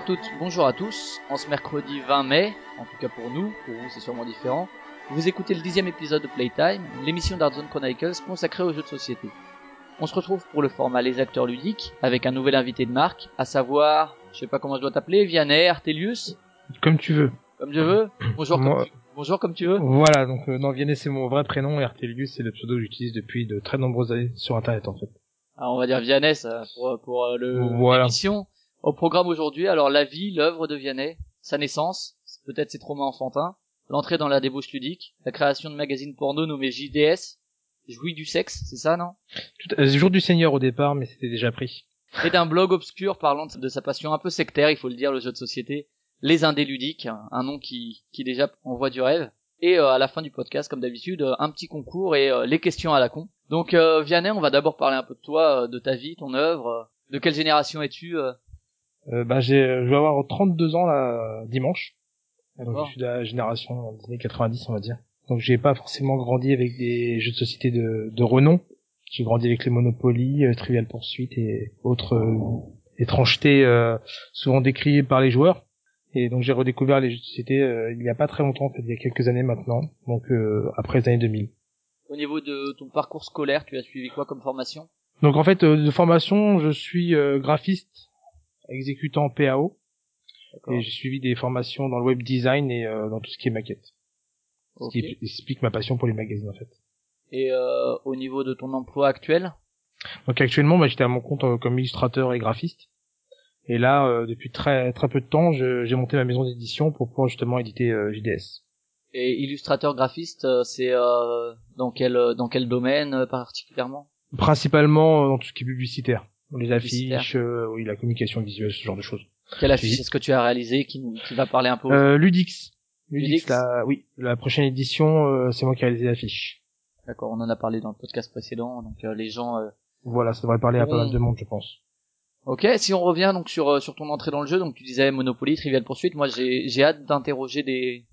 À toutes, bonjour à tous. En ce mercredi 20 mai, en tout cas pour nous, pour vous c'est sûrement différent, vous écoutez le dixième épisode de Playtime, l'émission d'Artzone Chronicles consacrée aux jeux de société. On se retrouve pour le format Les Acteurs Ludiques, avec un nouvel invité de marque, à savoir, je sais pas comment je dois t'appeler, Vianney, Artelius, Comme tu veux. comme je veux. Bonjour, Moi- comme tu, bonjour comme tu veux. Voilà, donc euh, non, Vianney c'est mon vrai prénom et Artelius c'est le pseudo que j'utilise depuis de très nombreuses années sur internet en fait. Alors, on va dire Vianney ça, pour, pour euh, le Voilà. l'émission. Au programme aujourd'hui, alors la vie, l'œuvre de Vianney, sa naissance, peut-être ses traumas enfantins, l'entrée dans la débauche ludique, la création de magazines porno nommés JDS, jouit du sexe, c'est ça non? Tout, euh, jour du Seigneur au départ, mais c'était déjà pris. Et d'un blog obscur parlant de sa passion un peu sectaire, il faut le dire, le jeu de société, Les Indés Ludiques, un- nom qui, qui déjà envoie du rêve. Et euh, à la fin du podcast, comme d'habitude, euh, un petit concours et euh, les questions à la con. Donc euh, Vianney, on va d'abord parler un peu de toi, de ta vie, ton œuvre. de quelle génération es-tu euh bah j'ai, je vais avoir 32 ans là dimanche. Donc je suis de la génération des années 90 on va dire. Donc j'ai pas forcément grandi avec des jeux de société de, de renom. J'ai grandi avec les Monopoly, euh, Trivial Pursuit et autres euh, étrangetés euh, souvent décriées par les joueurs. Et donc j'ai redécouvert les jeux de société euh, il y a pas très longtemps, en fait, il y a quelques années maintenant, donc euh, après les années 2000. Au niveau de ton parcours scolaire, tu as suivi quoi comme formation? Donc en fait, euh, de formation, je suis euh, graphiste, exécutant PAO, et j'ai suivi des formations dans le web design et euh, dans tout ce qui est maquette. Ce Ok. qui explique ma passion pour les magazines en fait. Et euh, au niveau de ton emploi actuel? Donc actuellement, bah, j'étais à mon compte euh, comme illustrateur et graphiste. Et là, euh, depuis très très peu de temps, j'ai monté ma maison d'édition pour pouvoir justement éditer euh, JDS. et illustrateur graphiste, c'est euh, dans quel dans quel domaine particulièrement? Principalement dans tout ce qui est publicitaire. Les affiches, euh, oui, la communication visuelle, ce genre de choses. Quelle affiche est-ce que tu as réalisé qui, nous- qui va parler un peu aux Euh, Ludix. Ludix. Ludix, la, oui, la prochaine édition, euh, c'est moi qui ai réalisé l'affiche. D'accord, on en a parlé dans le podcast précédent, donc euh, les gens. euh, Voilà, ça devrait parler à pas mal de monde, je pense. Ok, si on revient donc sur sur ton entrée dans le jeu, donc tu disais Monopoly, Trivial Pursuit. Moi, j'ai j'ai hâte d'interroger des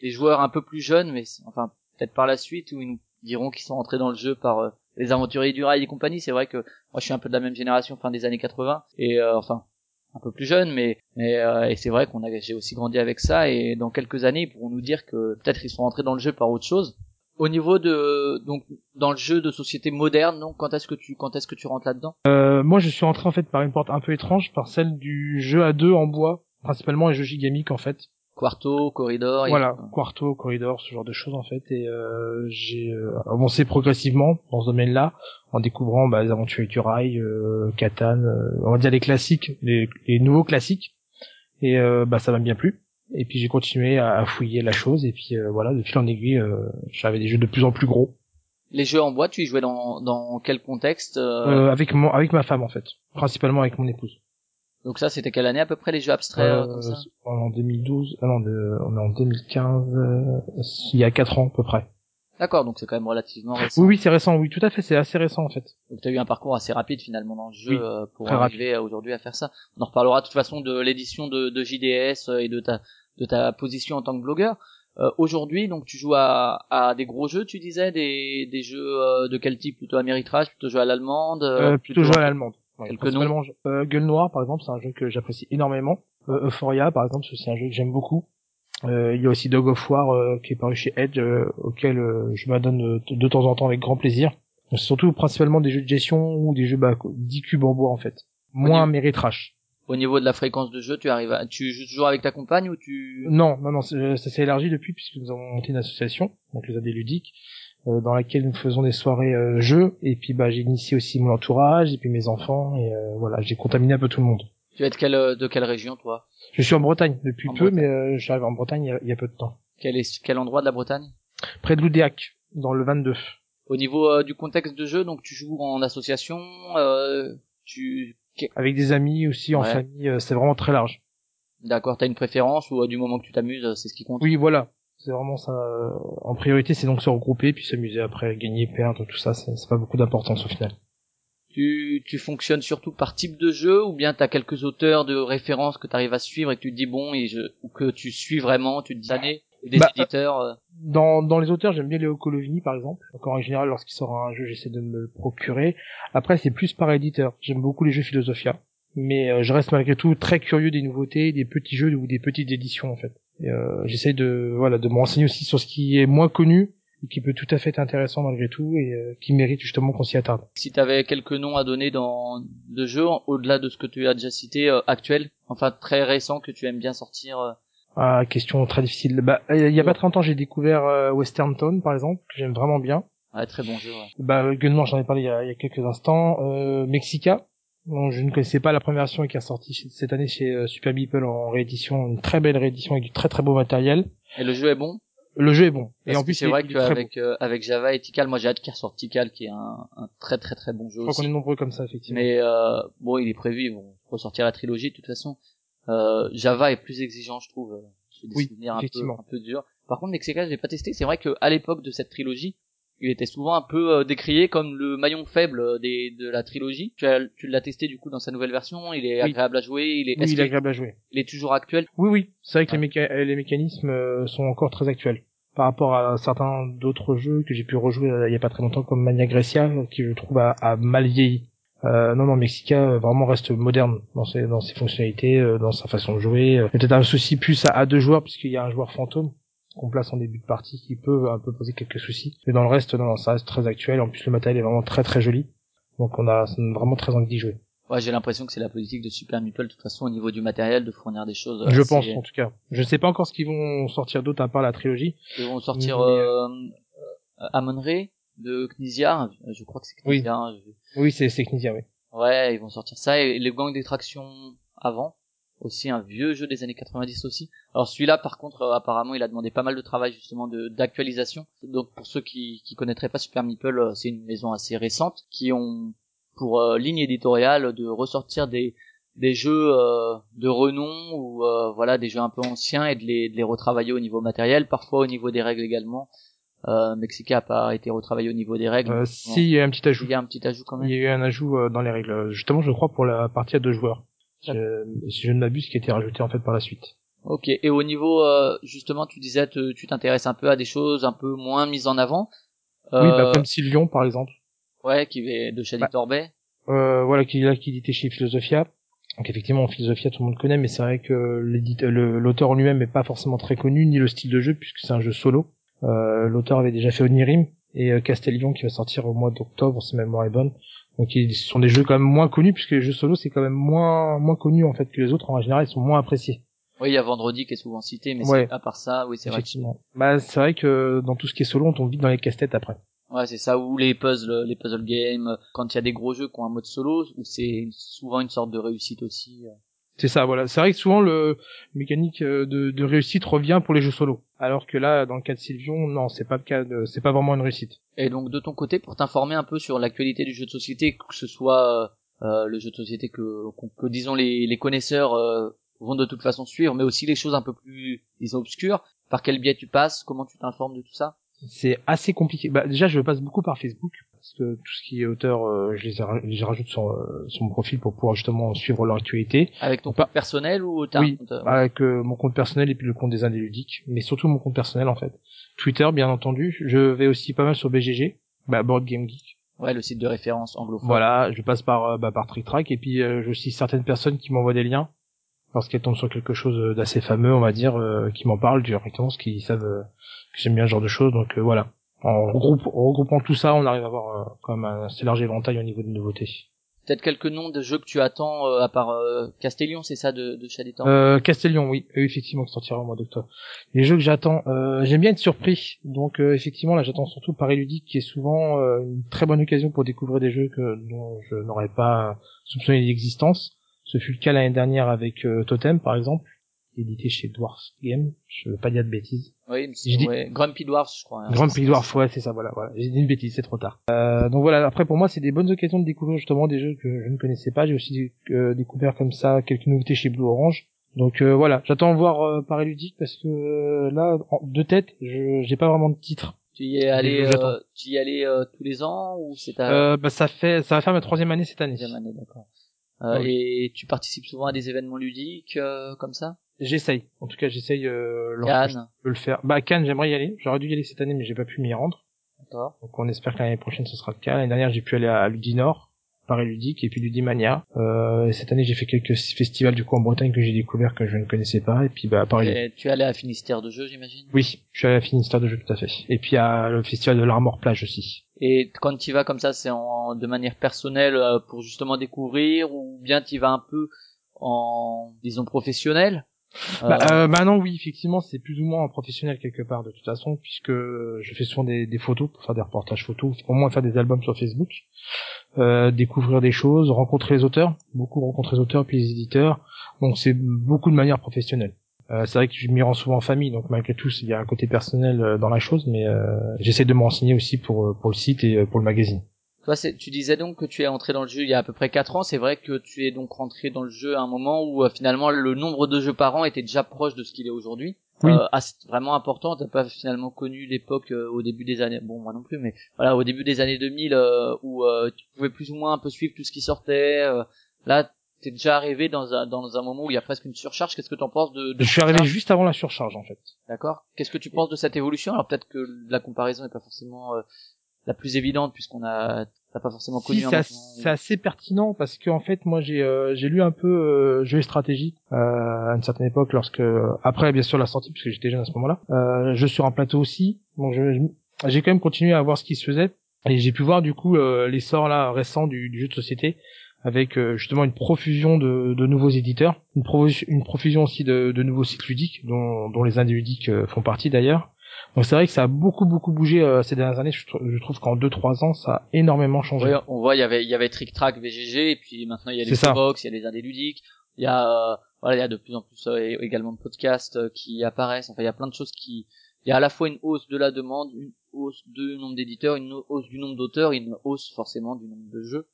des joueurs un peu plus jeunes, mais enfin peut-être par la suite où ils nous diront qu'ils sont entrés dans le jeu par euh, les aventuriers du rail et compagnie. C'est vrai que moi, je suis un peu de la même génération, fin des années 80, et euh, enfin un peu plus jeune, mais mais euh, et c'est vrai qu'on a j'ai aussi grandi avec ça. Et dans quelques années, ils pourront nous dire que peut-être ils sont entrés dans le jeu par autre chose. Au niveau de donc dans le jeu de société moderne, donc quand est-ce que tu quand est-ce que tu rentres là-dedans? Euh, moi, je suis entré en fait par une porte un peu étrange, par celle du jeu à deux en bois, principalement les jeux gigamiques en fait. Quarto, Corridor. et- Voilà, Quarto, Corridor, ce genre de choses en fait. Et euh, j'ai euh, avancé progressivement dans ce domaine-là, en découvrant bah, les aventures du rail, euh, Catan, euh, on va dire les classiques, les, les nouveaux classiques. Et euh, bah ça m'a bien plu. Et puis j'ai continué à, à fouiller la chose. Et puis euh, voilà, de fil en aiguille, euh, j'avais des jeux de plus en plus gros. Les jeux en bois, tu y jouais dans, dans quel contexte avec mon, avec ma femme en fait, principalement avec mon épouse. Donc ça, c'était quelle année à peu près les jeux abstraits euh, comme ça en 2012, ah non, de- on est en 2015, euh, il y a 4 ans à peu près. D'accord, donc c'est quand même relativement récent. Oui, oui, c'est récent, oui, tout à fait, c'est assez récent en fait. Donc tu as eu un parcours assez rapide finalement dans le jeu Oui, euh, pour arriver à aujourd'hui à faire ça. On en reparlera de toute façon de l'édition de, de JDS euh, et de ta de ta position en tant que blogueur. Euh, aujourd'hui, donc tu joues à, à des gros jeux, tu disais, des, des jeux euh, de quel type? Plutôt Ameritrash, plutôt jeu à l'allemande Euh, plutôt jeu à l'allemande. Ouais, Quelques euh, Gueule Noire, par exemple, c'est un jeu que j'apprécie énormément. Euh, Euphoria, par exemple, c'est aussi un jeu que j'aime beaucoup. Euh, il y a aussi Dog of War, euh, qui est paru chez Edge, euh, auquel euh, je m'adonne de temps en temps avec grand plaisir. Donc, C'est surtout principalement des jeux de gestion ou des jeux bah, 10 cubes en bois, en fait. Moins. Méritrash. Au niveau de la fréquence de jeu, tu arrives à, tu joues toujours avec ta compagne ou tu Non, non, non, ça s'est élargi depuis puisque nous avons monté une association, donc les AD ludiques, dans laquelle nous faisons des soirées euh, jeux. Et puis bah j'ai initié aussi mon entourage et puis mes enfants et euh, voilà, j'ai contaminé un peu tout le monde. tu vas être quelle, euh, de quelle région toi? Je suis en Bretagne depuis En peu, Bretagne. mais euh, j'arrive en Bretagne il y, a, il y a peu de temps. Quel est quel endroit de la Bretagne? Près de Loudéac, dans le 22. Au niveau euh, du contexte de jeu, donc tu joues en association, euh, tu avec des amis aussi en Ouais. famille, euh, c'est vraiment très large. D'accord, t'as une préférence ou euh, du moment que tu t'amuses, euh, c'est ce qui compte? Oui, voilà. C'est vraiment ça. euh, En priorité, c'est donc se regrouper puis s'amuser après, gagner, perdre, tout ça. C'est pas beaucoup d'importance au final. tu, tu fonctionnes surtout par type de jeu ou bien t'as quelques auteurs de référence que t'arrives à suivre et que tu te dis bon et je, ou que tu suis vraiment, tu te dis années, ou des Bah, éditeurs. euh, Dans, dans les auteurs, j'aime bien Léo Colovini, par exemple. Donc, en général, lorsqu'il sort un jeu, j'essaie de me le procurer. Après, c'est plus par éditeur. J'aime beaucoup les jeux Philosophia. Mais euh, je reste malgré tout très curieux des nouveautés, des petits jeux ou des petites éditions, en fait. Et, euh, j'essaie de, voilà, de me renseigner aussi sur ce qui est moins connu et qui peut tout à fait être intéressant malgré tout et euh, qui mérite justement qu'on s'y attarde. si t'avais quelques noms à donner dans de jeux au-delà de ce que tu as déjà cité euh, actuels, enfin très récents que tu aimes bien sortir. euh, Ah, question très difficile. Bah, il y a pas très longtemps, j'ai découvert euh, Western Town, par exemple, que j'aime vraiment bien. ouais, très bon jeu. ouais. Bah, Gunman, j'en ai parlé il y a, il y a quelques instants. Euh, Mexica, je ne connaissais pas la première version et qui est sortie cette année chez euh, Super Meeple en réédition, une très belle réédition avec du très très beau matériel. Et le jeu est bon? Le jeu est bon. Et en plus, c'est vrai qu'avec euh, avec Java et Tikal, moi j'ai hâte qu'il ressorte Tikal qui est un, un très très très bon jeu Je crois qu'on est nombreux comme ça, effectivement. Mais euh, bon, il est prévu, ils vont ressortir la trilogie de toute façon. Euh, Java est plus exigeant, je trouve. euh, des Oui, souvenirs un peu, effectivement. un peu durs. Par contre, Mexica, j'ai pas testé. C'est vrai qu'à l'époque de cette trilogie, il était souvent un peu euh, décrié comme le maillon faible euh, des, de la trilogie. Tu, as- tu l'as testé du coup dans sa nouvelle version. Il est Oui. agréable à jouer. Il est, Oui, il est qu'il- agréable à jouer. il est toujours actuel? Oui, oui. C'est vrai que Ouais. les, méca- les mécanismes euh, sont encore très actuels. Par rapport à certains d'autres jeux que j'ai pu rejouer il y a pas très longtemps, comme Mania Grecia, qui je trouve a, a mal vieilli. Euh, non, non, Mexica vraiment reste moderne dans ses, dans ses fonctionnalités, euh, dans sa façon de jouer. Euh, Peut-être un souci plus à, à deux joueurs, puisqu'il y a un joueur fantôme qu'on place en début de partie qui peut un peu poser quelques soucis. Mais dans le reste, non, non, ça reste très actuel. En plus, le matériel est vraiment très très joli. Donc on a, vraiment très envie d'y jouer. Ouais, j'ai l'impression que c'est la politique de Super Meeple de toute façon au niveau du matériel de fournir des choses. Je pense, en tout cas. Je ne sais pas encore ce qu'ils vont sortir d'autre à part la trilogie. Ils vont sortir Mais, euh, Amon-Ra de Knizia. Je crois que c'est. Knizia. hein, je- Oui, c'est c'est Knizia, oui. Ouais, ils vont sortir ça et les gangs d'extraction avant. Aussi un vieux jeu des années 90 aussi. Alors celui-là, par contre, euh, apparemment, il a demandé pas mal de travail justement de d'actualisation. Donc pour ceux qui qui connaîtraient pas Super Meeple, euh, c'est une maison assez récente qui ont pour euh, ligne éditoriale de ressortir des des jeux euh, de renom ou euh, voilà des jeux un peu anciens et de les de les retravailler au niveau matériel, parfois au niveau des règles également. Euh, Mexica a pas été retravaillé au niveau des règles. Euh, si, il y a un petit ajout. il y a un petit ajout quand même. Il y a eu un ajout euh, dans les règles. Justement, je crois, pour la partie à deux joueurs. Si je ne m'abuse, qui a été rajouté en fait par la suite. Ok. Et au niveau, euh, justement, tu disais, te- tu t'intéresses un peu à des choses un peu moins mises en avant. Oui, Euh, bah, comme Sylvion, par exemple. Ouais, qui est de Shady Bah. Torbay. Euh, voilà, qui là, qui éditait chez Philosophia. Donc effectivement, Philosophia, tout le monde connaît, mais c'est vrai que l'auteur en lui-même n'est pas forcément très connu, ni le style de jeu, puisque c'est un jeu solo. Euh, l'auteur avait déjà fait Onirim et euh, Castellion, qui va sortir au mois d'octobre, si ma mémoire est bonne. Donc ils- ce sont des jeux quand même moins connus, puisque les jeux solo, c'est quand même moins moins connu en fait que les autres. En général, ils sont moins appréciés. Oui, il y a Vendredi qui est souvent cité, mais Ouais. à part ça, oui, c'est vrai. Effectivement. Bah, c'est vrai que dans tout ce qui est solo, on tombe vite dans les casse-têtes après. Ouais, c'est ça. Ou les puzzles, les puzzle games. Quand il y a des gros jeux qui ont un mode solo, où c'est souvent une sorte de réussite aussi. C'est ça, voilà. C'est vrai que souvent le mécanique euh, de, de réussite revient pour les jeux solo, alors que là, dans le cas de Sylvion, non, c'est pas le cas, de- c'est pas vraiment une réussite. Et donc de ton côté, pour t'informer un peu sur l'actualité du jeu de société, que ce soit euh, euh, le jeu de société que, qu'on- que, disons les, les connaisseurs euh, vont de toute façon suivre, mais aussi les choses un peu plus disons obscures, par quel biais tu passes, comment tu t'informes de tout ça? C'est assez compliqué. Bah, déjà, je passe beaucoup par Facebook parce que tout ce qui est auteur, euh, je les, ai- je rajoute sur, euh, sur mon profil pour pouvoir justement suivre leur actualité. Avec ton compte personnel ou t'as Oui, un compte, euh, avec euh, mon compte personnel et puis le compte des indés ludiques, mais surtout mon compte personnel en fait. Twitter, bien entendu. Je vais aussi pas mal sur BGG, bah, Board Game Geek. ouais, le site de référence anglophone. Voilà, je passe par bah, par Trick Track et puis euh, j'ai aussi certaines personnes qui m'envoient des liens parce qu'elles tombent sur quelque chose d'assez fameux, on va dire, euh, qui m'en parlent directement, parce qu'ils savent euh, que j'aime bien ce genre de choses. Donc euh, voilà, en, regroupe- regroupant tout ça, on arrive à avoir euh, quand même un assez large éventail au niveau des nouveautés. Peut-être quelques noms de jeux que tu attends euh, à part euh, Castellion, c'est ça de, de Torbay Euh, Castellion, oui, effectivement, qui sortira au mois d'octobre. Les jeux que j'attends, euh, j'aime bien être surpris, donc euh, effectivement là j'attends surtout Paris Ludique, qui est souvent euh, une très bonne occasion pour découvrir des jeux que dont je n'aurais pas soupçonné l'existence. Ce fut le cas l'année dernière avec Totem, par exemple, édité chez Dwarf Game. Je veux pas dire de bêtises. Oui, J'ai dit- ouais, Grumpy Dwarf, je crois. hein. Grumpy Dwarf, ouais, c'est ça, voilà, voilà. J'ai dit une bêtise, c'est trop tard. Euh, donc voilà, après pour moi, c'est des bonnes occasions de découvrir justement des jeux que je ne connaissais pas. J'ai aussi euh, découvert comme ça quelques nouveautés chez Blue Orange. Donc euh, voilà, j'attends de voir euh, Paris Ludique parce que euh, là, en, de tête, je j'ai pas vraiment de titre. Tu y es allé, euh, tu y allais euh, tous les ans ou c'est ta Euh, bah ça fait, ça va faire ma troisième année cette année. deuxième année, d'accord. Euh, Oui. Et tu participes souvent à des événements ludiques euh, comme ça? J'essaye. En tout cas, j'essaye. Euh, je Cannes, peux le faire. Bah Cannes, j'aimerais y aller. J'aurais dû y aller cette année, mais j'ai pas pu m'y rendre. d'accord. Donc on espère que l'année prochaine ce sera le cas. L'année dernière j'ai pu aller à Ludinor, Paris Ludique et puis Ludimania. Euh, et cette année j'ai fait quelques festivals du coup en Bretagne que j'ai découvert que je ne connaissais pas et puis bah à Paris. Et tu es allé à Finistère de jeu, j'imagine? Oui, je suis allé à Finistère de jeu tout à fait. Et puis à le festival de l'Armor Plage aussi. Et quand tu vas comme ça, c'est en de manière personnelle euh, pour justement découvrir, ou bien tu vas un peu en disons professionnel? Euh, Bah, euh, maintenant oui effectivement c'est plus ou moins en professionnel quelque part de toute façon puisque je fais souvent des, des photos pour faire des reportages photos, au moins faire des albums sur Facebook, euh, découvrir des choses, rencontrer les auteurs, beaucoup rencontrer les auteurs puis les éditeurs. Donc c'est beaucoup de manière professionnelle. Euh, c'est vrai que je m'y rends souvent en famille, donc malgré tout, il y a un côté personnel euh, dans la chose, mais euh, j'essaie de me renseigner aussi pour euh, pour le site et euh, pour le magazine. Toi, tu disais donc que tu es entré dans le jeu il y a à peu près 4 ans. C'est vrai que tu es donc rentré dans le jeu à un moment où euh, finalement le nombre de jeux par an était déjà proche de ce qu'il est aujourd'hui. Oui. C'est vraiment important. T'as pas finalement connu l'époque euh, au début des années. Bon, moi non plus, mais voilà, au début des années 2000 euh, où euh, tu pouvais plus ou moins un peu suivre tout ce qui sortait. euh, là, t'es déjà arrivé dans un dans un moment où il y a presque une surcharge. Qu'est-ce que t'en penses de, de Je suis arrivé juste avant la surcharge en fait. D'accord. Qu'est-ce que tu penses de cette évolution? Alors peut-être que la comparaison n'est pas forcément euh, la plus évidente puisqu'on a t'as pas forcément connu Si, c'est assez, pertinent parce que en fait moi j'ai euh, j'ai lu un peu euh, jeu et stratégie euh, à une certaine époque lorsque après bien sûr la sortie puisque j'étais jeune à ce moment-là euh, jeu sur un plateau aussi donc je- je- j'ai quand même continué à voir ce qui se faisait et j'ai pu voir du coup euh, l'essor là récent du, du jeu de société avec euh, justement une profusion de, de nouveaux éditeurs une, profusion- une profusion aussi de, de nouveaux sites ludiques dont, dont les indés ludiques euh, font partie d'ailleurs. Donc c'est vrai que ça a beaucoup beaucoup bougé euh, ces dernières années. Je, trou- je trouve qu'en 2-3 ans ça a énormément changé. Ouais, on voit, il y avait, il y avait Trick Track, VGG, et puis maintenant il y a les box, il y a les indés ludiques, il y a, euh, voilà, il y a de plus en plus euh, également de podcasts qui apparaissent. Enfin, il y a plein de choses qui, il y a à la fois une hausse de la demande, une hausse du nombre d'éditeurs, une hausse du nombre d'auteurs, une hausse forcément du nombre de jeux,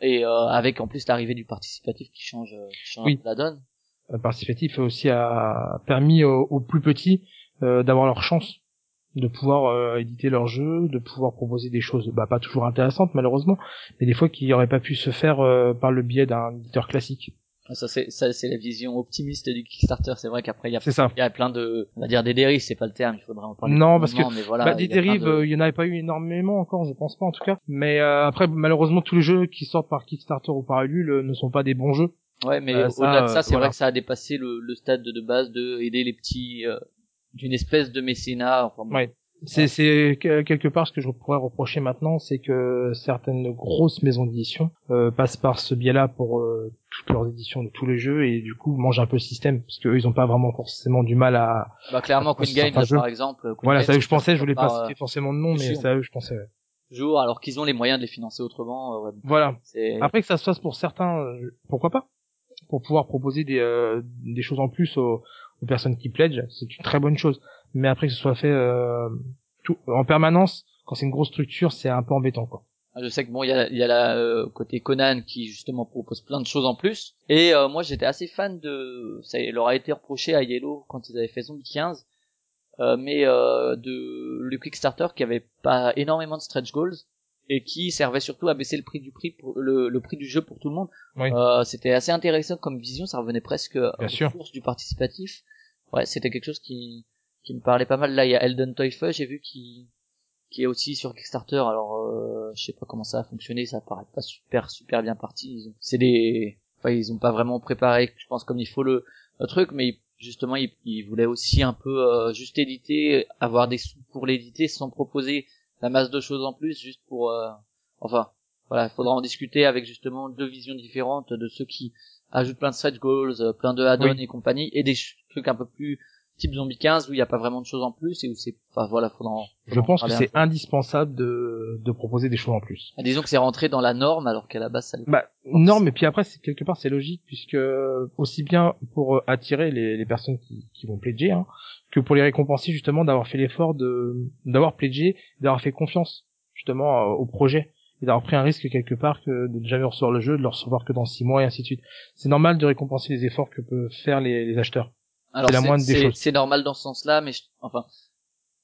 et euh, avec en plus l'arrivée du participatif qui change, euh, qui change Oui. la donne. Le participatif aussi a permis aux, aux plus petits euh, d'avoir leur chance de pouvoir euh, éditer leurs jeux, de pouvoir proposer des choses, bah pas toujours intéressantes malheureusement, mais des fois qui n'auraient pas pu se faire euh, par le biais d'un éditeur classique. Ça c'est, ça c'est la vision optimiste du Kickstarter. C'est vrai qu'après il y a, il y a plein de, on va dire des dérives, c'est pas le terme, il faudrait en parler. Non, parce que, mais voilà, bah, des dérives, de- euh, il y en avait pas eu énormément encore, je pense pas en tout cas. Mais euh, après, malheureusement, tous les jeux qui sortent par Kickstarter ou par Ulule euh, ne sont pas des bons jeux. Ouais, mais Euh, au-delà de ça, c'est voilà. vrai que ça a dépassé le, le stade de, de base de aider les petits euh, d'une espèce de mécénat. Enfin, bon. Ouais. C'est, c'est que- quelque part ce que je pourrais reprocher maintenant, c'est que certaines grosses maisons d'édition euh, passent par ce biais-là pour euh, toutes leurs éditions de tous les jeux et du coup mangent un peu le système parce qu'eux ils ont pas vraiment forcément du mal à. Bah clairement, Après, Queen Games, par exemple. Queen Voilà, Games, c'est à eux que je pensais. Je voulais pas euh, citer forcément de nom, mais à eux que je pensais. ouais. toujours, alors qu'ils ont les moyens de les financer autrement. euh, ouais, Voilà. Après que ça se fasse pour certains, euh, pourquoi pas? Pour pouvoir proposer des, euh, des choses en plus aux, aux personnes qui pledgent, c'est une très bonne chose. Mais après que ce soit fait euh, tout, en permanence, quand c'est une grosse structure, c'est un peu embêtant, quoi. Je sais que bon, il y a, il y a la euh, côté Conan qui justement propose plein de choses en plus. Et euh, moi, j'étais assez fan de. Ça leur a été reproché à Yellow quand ils avaient fait Zombie 15, euh, mais euh, de le Kickstarter qui avait pas énormément de stretch goals et qui servait surtout à baisser le prix du prix pour le, le prix du jeu pour tout le monde. Oui. Euh, c'était assez intéressant comme vision. Ça revenait presque aux sûr. sources du participatif. Ouais, c'était quelque chose qui qui me parlait pas mal. Là, il y a Elden Toyfeu, j'ai vu qui qui est aussi sur Kickstarter. Alors, euh, je sais pas comment ça a fonctionné, ça paraît pas super super bien parti. Ils ont- C'est des, enfin, ils ont pas vraiment préparé, je pense comme il faut le, le truc, mais justement, ils, ils voulaient aussi un peu euh, juste éditer, avoir des sous pour l'éditer sans proposer la masse de choses en plus, juste pour, euh, enfin, voilà, il faudra en discuter avec justement deux visions différentes de ceux qui ajoutent plein de stretch goals, euh, plein de add-ons Oui. et compagnie, et des trucs un peu plus type Zombie 15 où il n'y a pas vraiment de choses en plus et où c'est, enfin voilà, faudra. en- Je faudra en pense que c'est indispensable de, de proposer des choses en plus. peu. Disons que c'est rentré dans la norme alors qu'à la base ça. Bah, non, mais puis après, c'est quelque part, c'est logique, puisque aussi bien pour euh, attirer les, les personnes qui, qui vont pledger, hein, que pour les récompenser justement d'avoir fait l'effort de d'avoir pledgé, d'avoir fait confiance justement euh, au projet et d'avoir pris un risque quelque part que de ne jamais recevoir le jeu, de le recevoir que dans six mois et ainsi de suite. C'est normal de récompenser les efforts que peuvent faire les, les acheteurs. Alors c'est- normal dans ce sens-là, mais je- enfin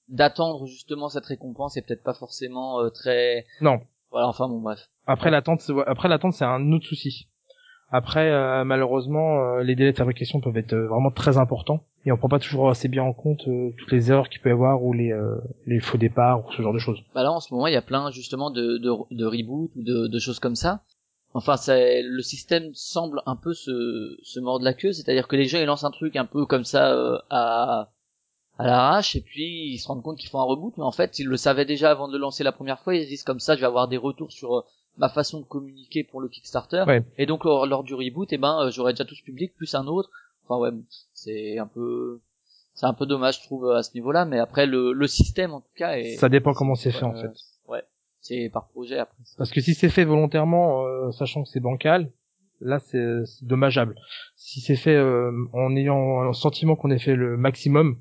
d'attendre justement cette récompense est peut-être pas forcément euh, très. Non, Voilà, enfin bon bref. Après l'attente, c'est- après l'attente, c'est un autre souci. Après, euh, malheureusement, euh, les délais de fabrication peuvent être euh, vraiment très importants et on prend pas toujours assez bien en compte euh, toutes les erreurs qu'il peut y avoir ou les euh, les faux départs ou ce genre de choses. Bah là en ce moment il y a plein justement de de, de reboot ou de, de choses comme ça. Enfin le système semble un peu se se mordre la queue, c'est-à-dire que les gens ils lancent un truc un peu comme ça euh, à à l'arrache et puis ils se rendent compte qu'ils font un reboot mais en fait ils le savaient déjà avant de le lancer la première fois ils se disent comme ça je vais avoir des retours sur euh, ma façon de communiquer pour le Kickstarter Ouais. et donc lors, lors du reboot et ben euh, j'aurai déjà tout ce public plus un autre enfin ouais c'est un peu c'est un peu dommage je trouve à ce niveau-là mais après le le système en tout cas est Ça dépend comment c'est fait en fait. C'est par projet après. Parce que si c'est fait volontairement, euh, sachant que c'est bancal, là c'est dommageable. Si c'est fait euh, en ayant un sentiment qu'on ait fait le maximum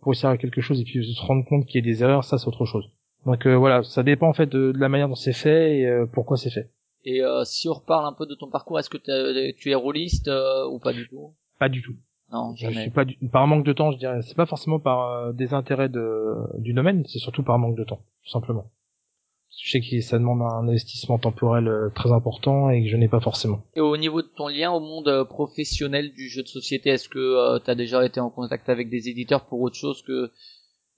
pour essayer quelque chose et puis se rendre compte qu'il y a des erreurs, ça c'est autre chose. Donc euh, voilà, ça dépend en fait de, de la manière dont c'est fait et euh, pourquoi c'est fait. Et euh, si on reparle un peu de ton parcours, est-ce que tu es rôliste euh, ou pas du tout? Pas du tout. Non, Je jamais. suis pas du... par manque de temps, je dirais. C'est pas forcément par euh, désintérêt de du domaine, c'est surtout par manque de temps, tout simplement. Je sais que ça demande un investissement temporel euh, très important et que je n'ai pas forcément. Et au niveau de ton lien au monde euh, professionnel du jeu de société, est-ce que tu as déjà été en contact avec des éditeurs pour autre chose que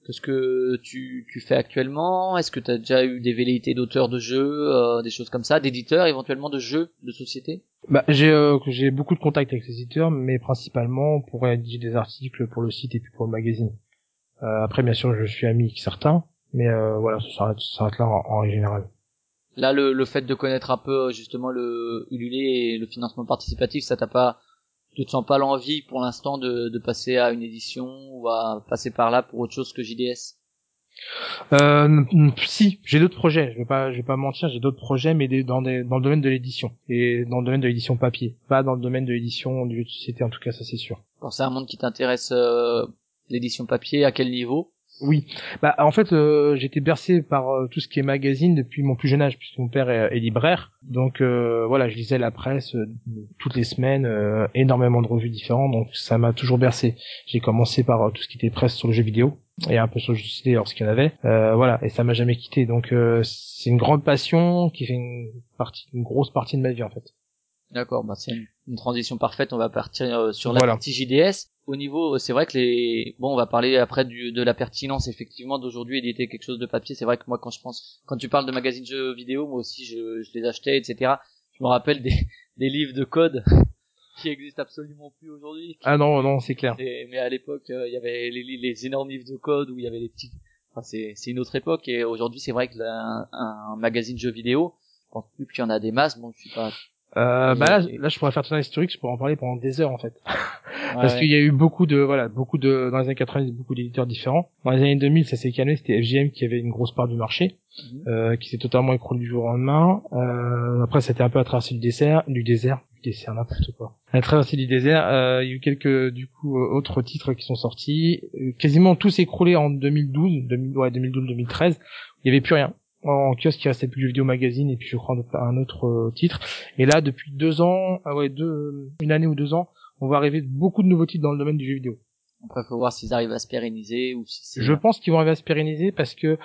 que ce que tu, tu fais actuellement? Est-ce que tu as déjà eu des velléités d'auteurs de jeux, euh, des choses comme ça, d'éditeurs éventuellement de jeux de société? Bah, j'ai euh, j'ai beaucoup de contacts avec les éditeurs, mais principalement pour rédiger des articles pour le site et puis pour le magazine. Euh, après, bien sûr, je suis ami avec certains, mais euh, voilà, ça s'arrête ça s'arrête là en, en règle générale. Là, le, le fait de connaître un peu euh, justement le Ulule et le financement participatif, ça t'a pas, tu te sens pas l'envie pour l'instant de, de passer à une édition ou à passer par là pour autre chose que JDS Euh, si, j'ai d'autres projets. Je vais pas, je vais pas mentir, j'ai d'autres projets, mais des- dans, des, dans le domaine de l'édition et dans le domaine de l'édition papier, pas dans le domaine de l'édition du jeu de société. En tout cas, ça c'est sûr. Alors c'est un monde qui t'intéresse, euh, l'édition papier, à quel niveau? Oui. Bah, en fait, euh, j'étais bercé par euh, tout ce qui est magazine depuis mon plus jeune âge, puisque mon père est, libraire. Donc euh, voilà, je lisais la presse euh, toutes les semaines, euh, énormément de revues différentes. Donc ça m'a toujours bercé. J'ai commencé par tout ce qui était presse sur le jeu vidéo et un peu sur le jeu société lorsqu'il y en avait. Voilà, et ça m'a jamais quitté. Donc c'est une grande passion qui fait une partie, une grosse partie de ma vie en fait. D'accord, bah c'est une, transition parfaite. On va partir euh, sur la Voilà. partie JDS. Au niveau, euh, c'est vrai que les, bon, on va parler après du, de la pertinence effectivement d'aujourd'hui éditer quelque chose de papier. C'est vrai que moi, quand je pense, quand tu parles de magazines jeux vidéo, moi aussi, je, je les achetais, etc. Je me rappelle des, des livres de code qui existent absolument plus aujourd'hui. Ah non, non, c'est clair. Et- mais à l'époque, euh, il y avait les, les énormes livres de code où il y avait les petits. Enfin, c'est, c'est une autre époque. Et aujourd'hui, c'est vrai que là, un, un magazine jeux vidéo, je pense plus qu'il y en a des masses. Bon, je suis pas. Euh, bah là, je pourrais faire ton historique, je pourrais en parler pendant des heures en fait. Parce Ouais, qu'il y a eu beaucoup de, voilà, beaucoup de, dans les années 90, beaucoup d'éditeurs différents. Dans les années 2000, ça s'est calmé, c'était FGM qui avait une grosse part du marché, Mhm. euh, qui s'est totalement écroulé du jour au lendemain. Euh, après, c'était un peu à traverser du désert, du désert, du désert, n'importe quoi. À la traversée du désert, euh, il y a eu quelques, du coup, euh, autres titres qui sont sortis. Euh, quasiment tout s'est écroulé en 2012, 2000, ouais, 2012, 2013. Il y avait plus rien. En kiosque, il restait plus du vidéo magazine et puis je crois un autre euh, titre. Et là, depuis deux ans, ah ouais, deux, une année ou deux ans, on va arriver beaucoup de nouveaux titres dans le domaine du jeu vidéo. Après, faut voir s'ils arrivent à se pérenniser ou si c'est. Je pense qu'ils vont arriver à se pérenniser parce que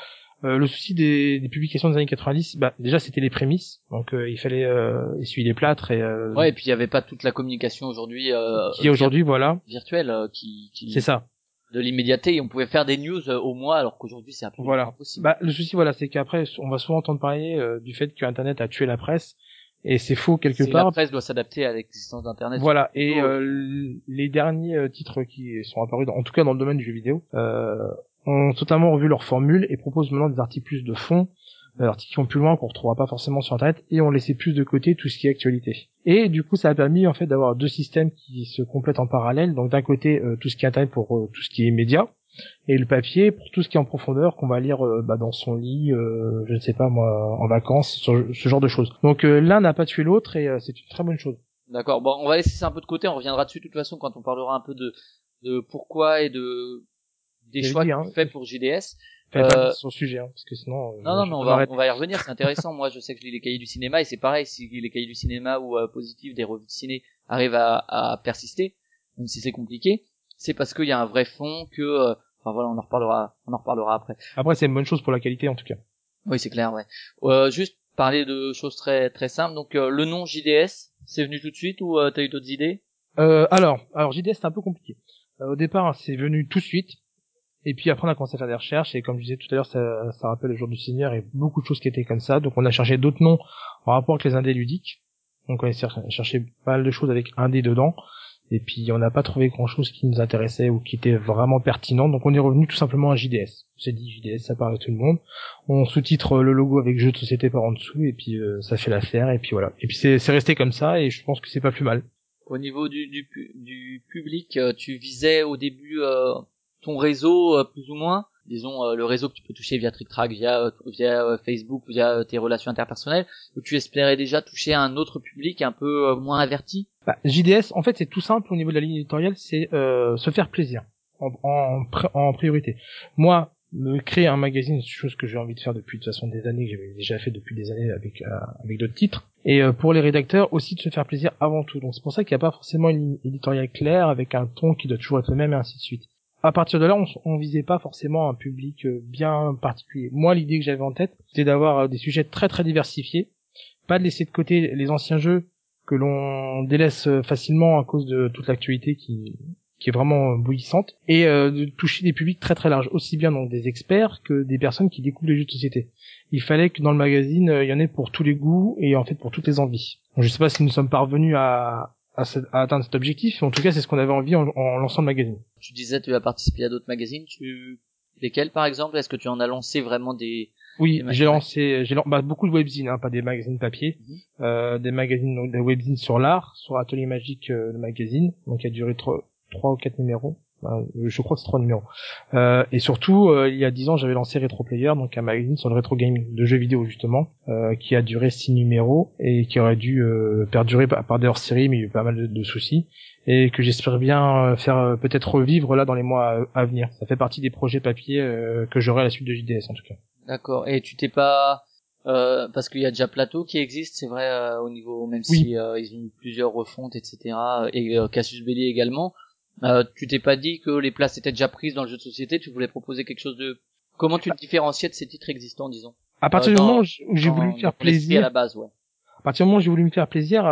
euh, le souci des, des publications des années 90, bah, déjà c'était les prémices, donc euh, il fallait euh, essuyer les plâtres et euh, Ouais, et puis il y avait pas toute la communication aujourd'hui. Euh, qui aujourd'hui, voilà, virtuelle, euh, qui, qui c'est ça. De l'immédiateté. Et on pouvait faire des news euh, au mois, alors qu'aujourd'hui c'est absolument Voilà. impossible. Bah, le souci, voilà, c'est qu'après, on va souvent entendre parler euh, du fait que Internet a tué la presse, et c'est faux quelque part. La presse doit s'adapter à l'existence d'Internet. Voilà, et euh, les derniers euh, titres qui sont apparus, dans- en tout cas dans le domaine du jeu vidéo, euh, ont totalement revu leur formule et proposent maintenant des articles plus de fond, articles qui vont plus loin qu'on retrouvera pas forcément sur internet et on laissait plus de côté tout ce qui est actualité. Et du coup, ça a permis en fait d'avoir deux systèmes qui se complètent en parallèle. Donc d'un côté tout ce qui est internet pour tout ce qui est média et le papier pour tout ce qui est en profondeur qu'on va lire bah, dans son lit, je ne sais pas moi, en vacances, ce, ce genre de choses. Donc l'un n'a pas tué l'autre et c'est une très bonne chose. D'accord. Bon, on va laisser ça un peu de côté. On reviendra dessus de toute façon quand on parlera un peu de pourquoi et de des choix dit, hein. faits pour JDS. Pas sur sujet, hein, parce que sinon. Non, non, mais on va, on va y revenir. C'est intéressant. Moi, je sais que je lis les cahiers du cinéma et c'est pareil. Si les cahiers du cinéma ou euh, positifs des revues de ciné arrivent à, à persister, même si c'est compliqué, c'est parce qu'il y a un vrai fond que. Euh, enfin voilà, on en reparlera, on en reparlera après. Après, c'est une bonne chose pour la qualité en tout cas. Oui, c'est clair. Ouais. Euh, juste parler de choses très très simples. Donc euh, le nom JDS, c'est venu tout de suite ou euh, t'as eu d'autres idées? Euh, Alors, alors JDS c'est un peu compliqué. Euh, au départ, c'est venu tout de suite. Et puis après, on a commencé à faire des recherches. Et comme je disais tout à l'heure, ça, ça rappelle le jour du Seigneur et beaucoup de choses qui étaient comme ça. Donc on a cherché d'autres noms en rapport avec les indés ludiques. Donc on a cherché pas mal de choses avec indés dedans. Et puis on n'a pas trouvé grand chose qui nous intéressait ou qui était vraiment pertinent. Donc on est revenu tout simplement à JDS. On dit JDS, ça parle à tout le monde. On sous-titre le logo avec jeu de société par en dessous et puis euh, ça fait l'affaire. Et puis voilà. Et puis c'est resté comme ça et je pense que c'est pas plus mal. Au niveau du, du, du public, euh, tu visais au début euh, ton réseau plus ou moins disons le réseau que tu peux toucher via TrickTrack, via via Facebook, via tes relations interpersonnelles, ou tu espérais déjà toucher un autre public un peu moins averti? Bah, JDS, en fait, c'est tout simple au niveau de la ligne éditoriale, c'est euh, se faire plaisir en, en, en, priorité. Moi, me créer un magazine, c'est chose que j'ai envie de faire depuis de toute façon des années, que j'avais déjà fait depuis des années avec euh, avec d'autres titres. Et euh, pour les rédacteurs aussi de se faire plaisir avant tout. Donc c'est pour ça qu'il n'y a pas forcément une ligne éditoriale claire avec un ton qui doit toujours être le même et ainsi de suite. À partir de là, on, visait pas forcément un public euh, bien particulier. Moi, l'idée que j'avais en tête, c'était d'avoir euh, des sujets très très diversifiés, pas de laisser de côté les anciens jeux que l'on délaisse facilement à cause de toute l'actualité qui est vraiment bouillissante. Et euh, de toucher des publics très très larges. Aussi bien donc des experts que des personnes qui découvrent les jeux de société. Il fallait que dans le magazine euh, il y en ait pour tous les goûts et en fait pour toutes les envies. Donc, je sais pas si nous sommes parvenus à à, atteindre cet objectif. En tout cas c'est ce qu'on avait envie en, en, lançant le magazine. Tu disais tu as participé à d'autres magazines. Tu lesquels par exemple? Est-ce que tu en as lancé vraiment des oui, j'ai lancé, j'ai bah, beaucoup de webzines, hein, pas des magazines papier, mhm. euh, des magazines, donc des webzines sur l'art, sur Atelier Magique, euh, le magazine, donc il a duré trois ou quatre numéros. Bah, je crois que c'est trois numéros. Euh, et surtout, euh, il y a dix ans, j'avais lancé Retro Player, donc un magazine sur le rétro gaming de jeux vidéo justement, euh, qui a duré six numéros et qui aurait dû perdurer par, des hors-séries, mais il y a eu pas mal de, de soucis et que j'espère bien faire peut-être revivre là dans les mois à, venir. Ça fait partie des projets papier que j'aurai à la suite de JDS en tout cas. D'accord. Et tu t'es pas euh, parce qu'il y a déjà Plateau qui existe, c'est vrai euh, au niveau même si euh, ils ont eu plusieurs refontes, etc. Et Cassius Belli également. Tu t'es pas dit que les places étaient déjà prises dans le jeu de société, tu voulais proposer quelque chose de comment tu te différenciais de ces titres existants, disons? À partir du moment où j'ai voulu me faire plaisir à la base, ouais. À partir du moment où j'ai voulu me faire plaisir,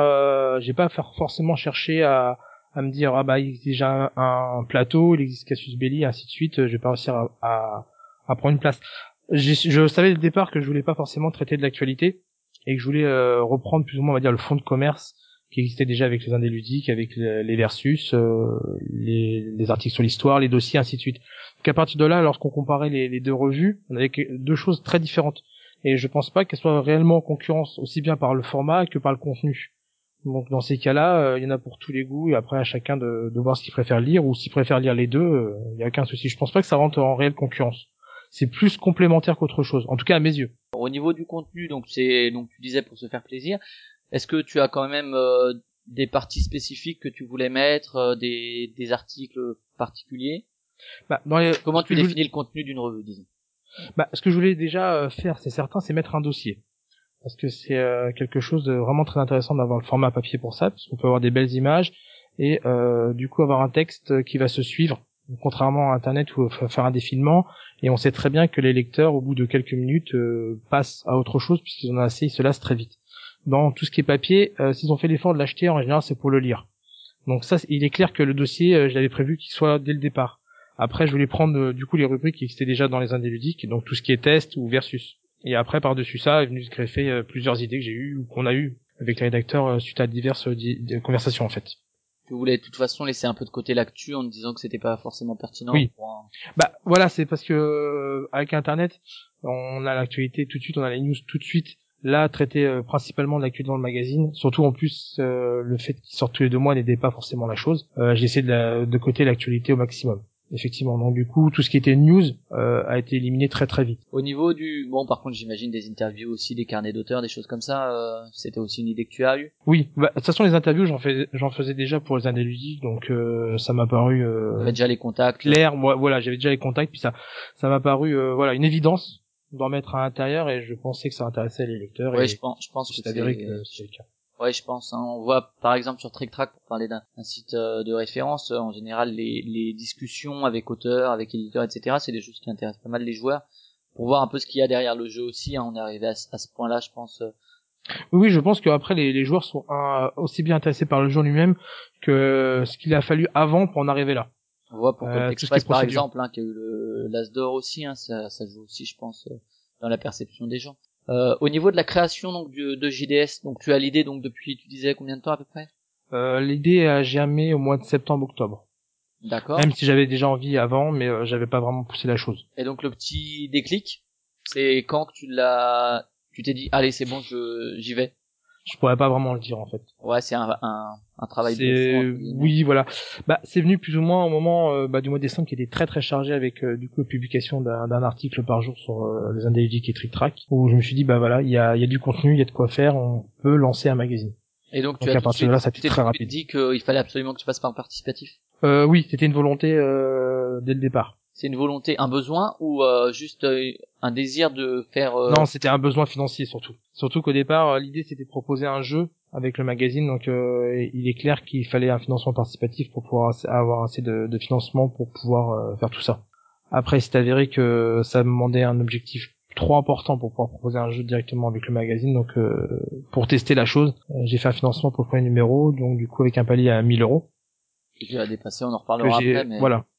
j'ai pas forcément cherché à à me dire ah bah il existe déjà un, plateau, il existe Cassius Belli, ainsi de suite, je vais pas réussir à, à, à prendre une place je savais dès le départ que je voulais pas forcément traiter de l'actualité et que je voulais euh, reprendre plus ou moins on va dire le fond de commerce qui existait déjà avec les indés ludiques, avec les versus, euh, les, les, articles sur l'histoire, les dossiers, ainsi de suite. Donc à partir de là, lorsqu'on comparait les, les, deux revues, on avait deux choses très différentes. Et je pense pas qu'elles soient réellement en concurrence aussi bien par le format que par le contenu. Donc dans ces cas-là, euh, il y en a pour tous les goûts et après à chacun de, de voir ce qu'il préfère lire ou s'il préfère lire les deux, il n'y a aucun souci. Je pense pas que ça rentre en réelle concurrence c'est plus complémentaire qu'autre chose, en tout cas à mes yeux. Au niveau du contenu, donc c'est donc tu disais pour se faire plaisir, est-ce que tu as quand même euh, des parties spécifiques que tu voulais mettre, euh, des, des articles particuliers? Bah, dans les... Comment tu définis le contenu d'une revue, disons? Bah, ce que je voulais déjà euh, faire, c'est certain, c'est mettre un dossier. Parce que c'est quelque chose de vraiment très intéressant d'avoir le format papier pour ça, parce qu'on peut avoir des belles images et du coup avoir un texte qui va se suivre contrairement à Internet où il faut faire un défilement, et on sait très bien que les lecteurs, au bout de quelques minutes, euh, passent à autre chose puisqu'ils en ont assez, ils se lassent très vite. Dans tout ce qui est papier, euh, s'ils ont fait l'effort de l'acheter, en général, c'est pour le lire. Donc ça, il est clair que le dossier, euh, je l'avais prévu qu'il soit dès le départ. Après, je voulais prendre du coup les rubriques qui existaient déjà dans les indés ludiques, donc tout ce qui est test ou versus. Et après, par-dessus ça, est venu se greffer plusieurs idées que j'ai eues ou qu'on a eues avec les rédacteurs suite à diverses conversations en fait tu voulais de toute façon laisser un peu de côté l'actu en disant que c'était pas forcément pertinent. Oui. Bah voilà, c'est parce que euh, avec Internet, On a l'actualité tout de suite, on a les news tout de suite. Là, traiter euh, principalement de l'actualité dans le magazine, surtout en plus euh, le fait qu'il sorte tous les deux mois n'aidait pas forcément la chose. Euh, J'essaie de, la, de côté l'actualité au maximum effectivement. Donc du coup, tout ce qui était news euh, a été éliminé très très vite. Au niveau du bon, par contre, j'imagine des interviews aussi, des carnets d'auteurs, des choses comme ça. Euh, C'était aussi une idée que tu as eue? Oui, bah, de toute façon, les interviews, j'en fais, j'en faisais déjà pour les indéludiques, donc euh, ça m'a paru euh, J'avais déjà les contacts? clair. Moi, voilà, j'avais déjà les contacts, puis ça, ça m'a paru euh, voilà une évidence d'en mettre à l'intérieur, et je pensais que ça intéressait les lecteurs. Ouais, et je pense, je pense que c'est avéré c'est. que c'est le cas. Ouais, je pense. Hein. On voit par exemple sur Trick Track pour parler d'un site euh, de référence, euh, en général les, les discussions avec auteurs, avec éditeurs, etc. C'est des choses qui intéressent pas mal les joueurs pour voir un peu ce qu'il y a derrière le jeu aussi. Hein. On est arrivé à, ce- à ce point-là, je pense. euh. Oui, oui, je pense qu'après les, les joueurs sont aussi bien intéressés par le jeu lui-même que ce qu'il a fallu avant pour en arriver là. On voit pour Euh, Express par procédure. exemple, hein, qui a eu le l'As d'or aussi. Hein, ça, ça joue aussi, je pense, euh, dans la perception des gens. Euh, au niveau de la création donc du- de JDS, donc tu as l'idée donc depuis, tu disais combien de temps à peu près? Euh, L'idée a germé au mois de septembre-octobre. D'accord. Même si j'avais déjà envie avant, mais euh, j'avais pas vraiment poussé la chose. Et donc le petit déclic, c'est quand que tu l'as, tu t'es dit, allez c'est bon, je j'y vais. Je pourrais pas vraiment le dire en fait. Ouais, c'est un, un, un travail de fond, oui, voilà. Bah, c'est venu plus ou moins au moment euh, bah, du mois de décembre qui était très très chargé avec euh, du coup la publication d'un d'un article par jour sur euh, les indéludiques et Trick Track où je me suis dit bah voilà, il y a, il y a du contenu, il y a de quoi faire, on peut lancer un magazine. Et donc tu Donc, as à partir suite, de là, ça très rapide. dit qu'il fallait absolument que tu passes par le participatif? Euh, oui, c'était une volonté euh, dès le départ. C'est une volonté, un besoin ou euh, juste euh, un désir de faire. euh, Non, c'était un besoin financier surtout. Surtout qu'au départ, euh, l'idée c'était de proposer un jeu avec le magazine, donc euh, il est clair qu'il fallait un financement participatif pour pouvoir avoir assez de, de financement pour pouvoir euh, faire tout ça. Après, c'est avéré que ça demandait un objectif trop important pour pouvoir proposer un jeu directement avec le magazine, donc euh, pour tester la chose, j'ai fait un financement pour le premier numéro, donc du coup avec un palier à 1000 euros. que tu as dépassé, on en reparlera après. Mais... Voilà, qui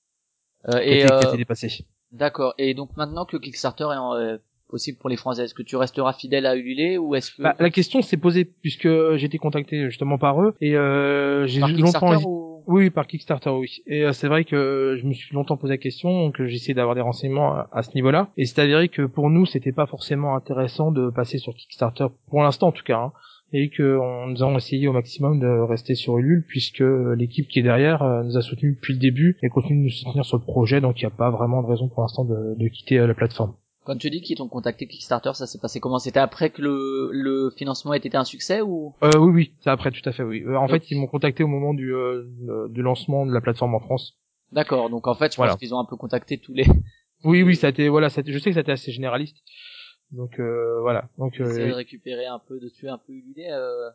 et été- qui a euh, été dépassé. d'accord. Et donc maintenant que Kickstarter est en, euh, possible pour les Français, est-ce que tu resteras fidèle à Ulule ou est-ce que Bah, la question s'est posée puisque j'ai été contacté justement par eux et euh, j'ai longtemps ou Oui, par Kickstarter, oui. Et euh, c'est vrai que je me suis longtemps posé la question, donc euh, j'ai essayé d'avoir des renseignements à, à ce niveau-là. Et c'est avéré que pour nous, c'était pas forcément intéressant de passer sur Kickstarter, pour l'instant en tout cas. hein. Et que on, nous avons essayé au maximum de rester sur Ulule, puisque l'équipe qui est derrière euh, nous a soutenus depuis le début et continue de nous soutenir sur le projet, donc il n'y a pas vraiment de raison pour l'instant de, de quitter euh, la plateforme. Quand tu dis qu'ils t'ont contacté Kickstarter, ça s'est passé comment? C'était après que le, le financement ait été un succès ou? Euh, oui, oui, c'est après, tout à fait, oui. Euh, en Donc- fait, ils m'ont contacté au moment du, euh, du lancement de la plateforme en France. D'accord, donc en fait, je Voilà. pense qu'ils ont un peu contacté tous les. Oui, oui, ça a été, voilà, ça a été- je sais que ça a été assez généraliste. Donc euh, voilà. Donc de euh, récupérer un peu dessus, un peu Ulule. Euh...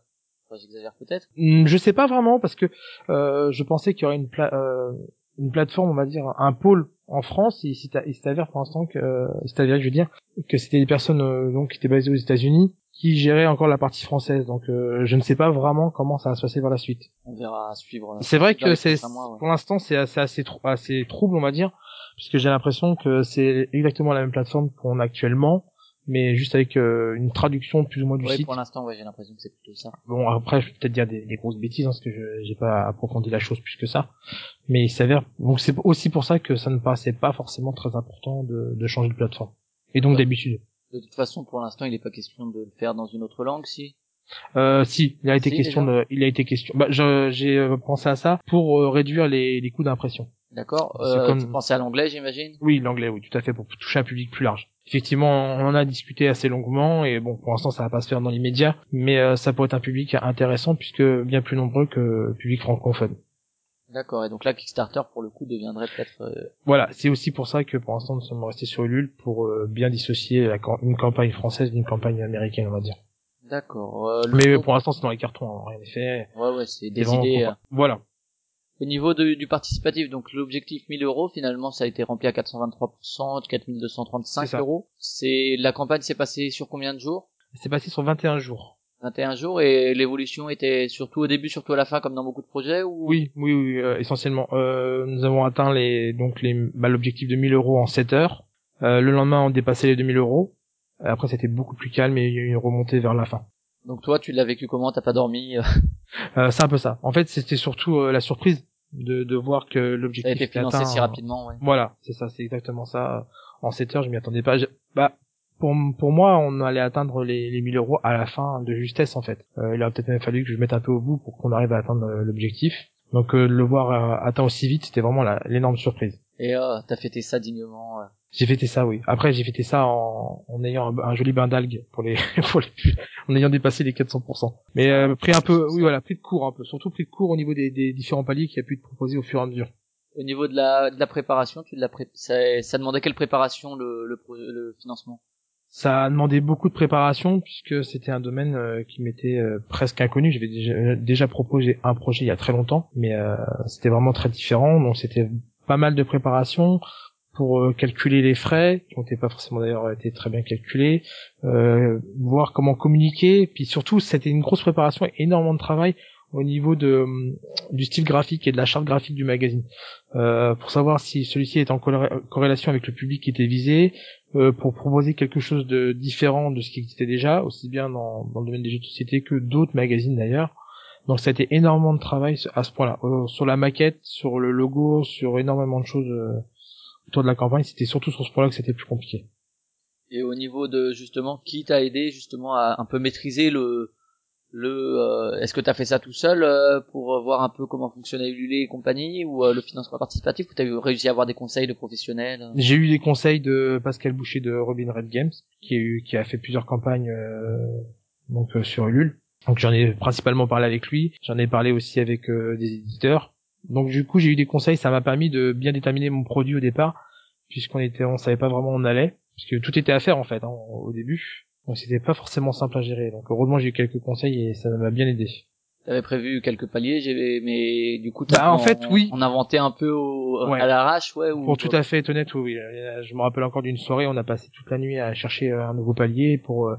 Enfin, j'exagère peut-être. hmm, je sais pas vraiment parce que euh, je pensais qu'il y aurait une, pla- euh, une plateforme, on va dire, un pôle en France. Et il avéré pour l'instant que, euh, avéré, je veux dire, que c'était des personnes donc qui étaient basées aux États-Unis qui géraient encore la partie française. Donc euh, je ne sais pas vraiment comment ça va se passer par la suite. On verra à suivre. C'est vrai que c'est ouais. pour l'instant c'est assez assez, trou- assez trouble on va dire puisque j'ai l'impression que c'est exactement la même plateforme qu'on a actuellement mais juste avec euh, une traduction plus ou moins du Ouais, site. pour l'instant, ouais, j'ai l'impression que c'est plutôt ça. Bon après je vais peut-être dire des, des grosses bêtises hein, parce que je j'ai pas approfondi la chose plus que ça mais il s'avère donc c'est aussi pour ça que ça ne paraissait pas forcément très important de, de changer de plateforme. Et donc Ouais. d'habitude De toute façon, pour l'instant, il n'est pas question de le faire dans une autre langue, si. Euh, si, il a été Si, question de, il a été question. Bah, j'ai euh, pensé à ça pour euh, réduire les, les coûts d'impression. D'accord. Euh, comme- Tu pensais à l'anglais, j'imagine? Oui, l'anglais, oui, tout à fait, pour toucher un public plus large. Effectivement, on en a discuté assez longuement et bon, pour l'instant, ça va pas se faire dans l'immédiat, mais euh, ça pourrait être un public intéressant puisque bien plus nombreux que le public francophone. D'accord. Et donc là, Kickstarter, pour le coup, deviendrait peut-être. euh, Voilà, c'est aussi pour ça que pour l'instant, nous sommes restés sur Ulule pour euh, bien dissocier la une campagne française d'une campagne américaine, on va dire. D'accord. Euh, Mais pour l'instant, c'est dans les cartons, hein, rien fait. Ouais, ouais, c'est des idées. Voilà. Au niveau de- du participatif, donc l'objectif 1000 euros, finalement, ça a été rempli à 423%, 4235 C'est ça. euros. C'est la campagne s'est passée sur combien de jours? C'est passé sur 21 jours. 21 jours et l'évolution était surtout au début, surtout à la fin, comme dans beaucoup de projets ou? Oui, oui, oui, euh, essentiellement. Euh, nous avons atteint les donc les bah, l'objectif de 1000 euros en 7 heures. Euh, le lendemain, on dépassait les 2000 euros. Après, c'était beaucoup plus calme et il y a eu une remontée vers la fin. Donc toi, tu l'as vécu comment? T'as pas dormi euh, Euh, c'est un peu ça. En fait, c'était surtout euh, la surprise de, de voir que Ça a l'objectif été financé atteint si en- rapidement, ouais. Voilà, c'est ça, c'est exactement ça. En 7 heures, je m'y attendais pas. Je- Bah, pour, pour moi, on allait atteindre les, les 1000 euros à la fin de justesse en fait. Euh, il aurait peut-être même fallu que je mette un peu au bout pour qu'on arrive à atteindre euh, l'objectif. Donc euh, le voir euh, atteint aussi vite, c'était vraiment l'énorme surprise. Et euh, t'as fêté ça dignement. J'ai fêté ça, oui. Après, j'ai fêté ça en, en ayant un, joli bain d'algues pour les, pour les, en ayant dépassé les 400%. Mais euh, pris un peu, oui, voilà, pris de cours un peu, surtout pris de cours au niveau des, des différents paliers qui a pu te proposer au fur et à mesure. Au niveau de la, de la préparation, tu de la pré... ça, ça demandait quelle préparation le, le, le financement? Ça a demandé beaucoup de préparation puisque c'était un domaine euh, qui m'était euh, presque inconnu. J'avais déjà, déjà, proposé un projet il y a très longtemps, mais euh, c'était vraiment très différent. Donc c'était pas mal de préparation pour calculer les frais, qui n'ont pas forcément d'ailleurs été très bien calculés, voir comment communiquer, puis surtout c'était une grosse préparation, énormément de travail au niveau de du style graphique et de la charte graphique du magazine. Euh, pour savoir si celui-ci est en corrélation avec le public qui était visé euh, pour proposer quelque chose de différent de ce qui existait déjà aussi bien dans, dans le domaine des jeux de société que d'autres magazines d'ailleurs donc ça a été énormément de travail à ce point-là. Euh, sur la maquette sur le logo sur énormément de choses euh, autour de la campagne. C'était surtout sur ce point-là que c'était plus compliqué. Et au niveau de justement qui t'a aidé justement à un peu maîtriser le le euh, est-ce que tu as fait ça tout seul euh, pour voir un peu comment fonctionnait Ulule et compagnie ou le financement participatif ou tu as réussi à avoir des conseils de professionnels J'ai eu des conseils de Pascal Boucher de Robin Red Games qui a eu qui a fait plusieurs campagnes donc sur Ulule. Donc j'en ai principalement parlé avec lui, j'en ai parlé aussi avec des éditeurs. Donc du coup, j'ai eu des conseils, ça m'a permis de bien déterminer mon produit au départ puisqu'on était on savait pas vraiment où on allait puisque tout était à faire en fait hein, au début donc c'était pas forcément simple à gérer. Donc heureusement j'ai eu quelques conseils et ça m'a bien aidé. T'avais prévu quelques paliers, j'ai mais du coup bah, en, fait oui, on inventait un peu à l'arrache, ouais. Ou... Pour tout à fait être honnête, oui. Je me rappelle encore d'une soirée, on a passé toute la nuit à chercher euh, un nouveau palier pour euh,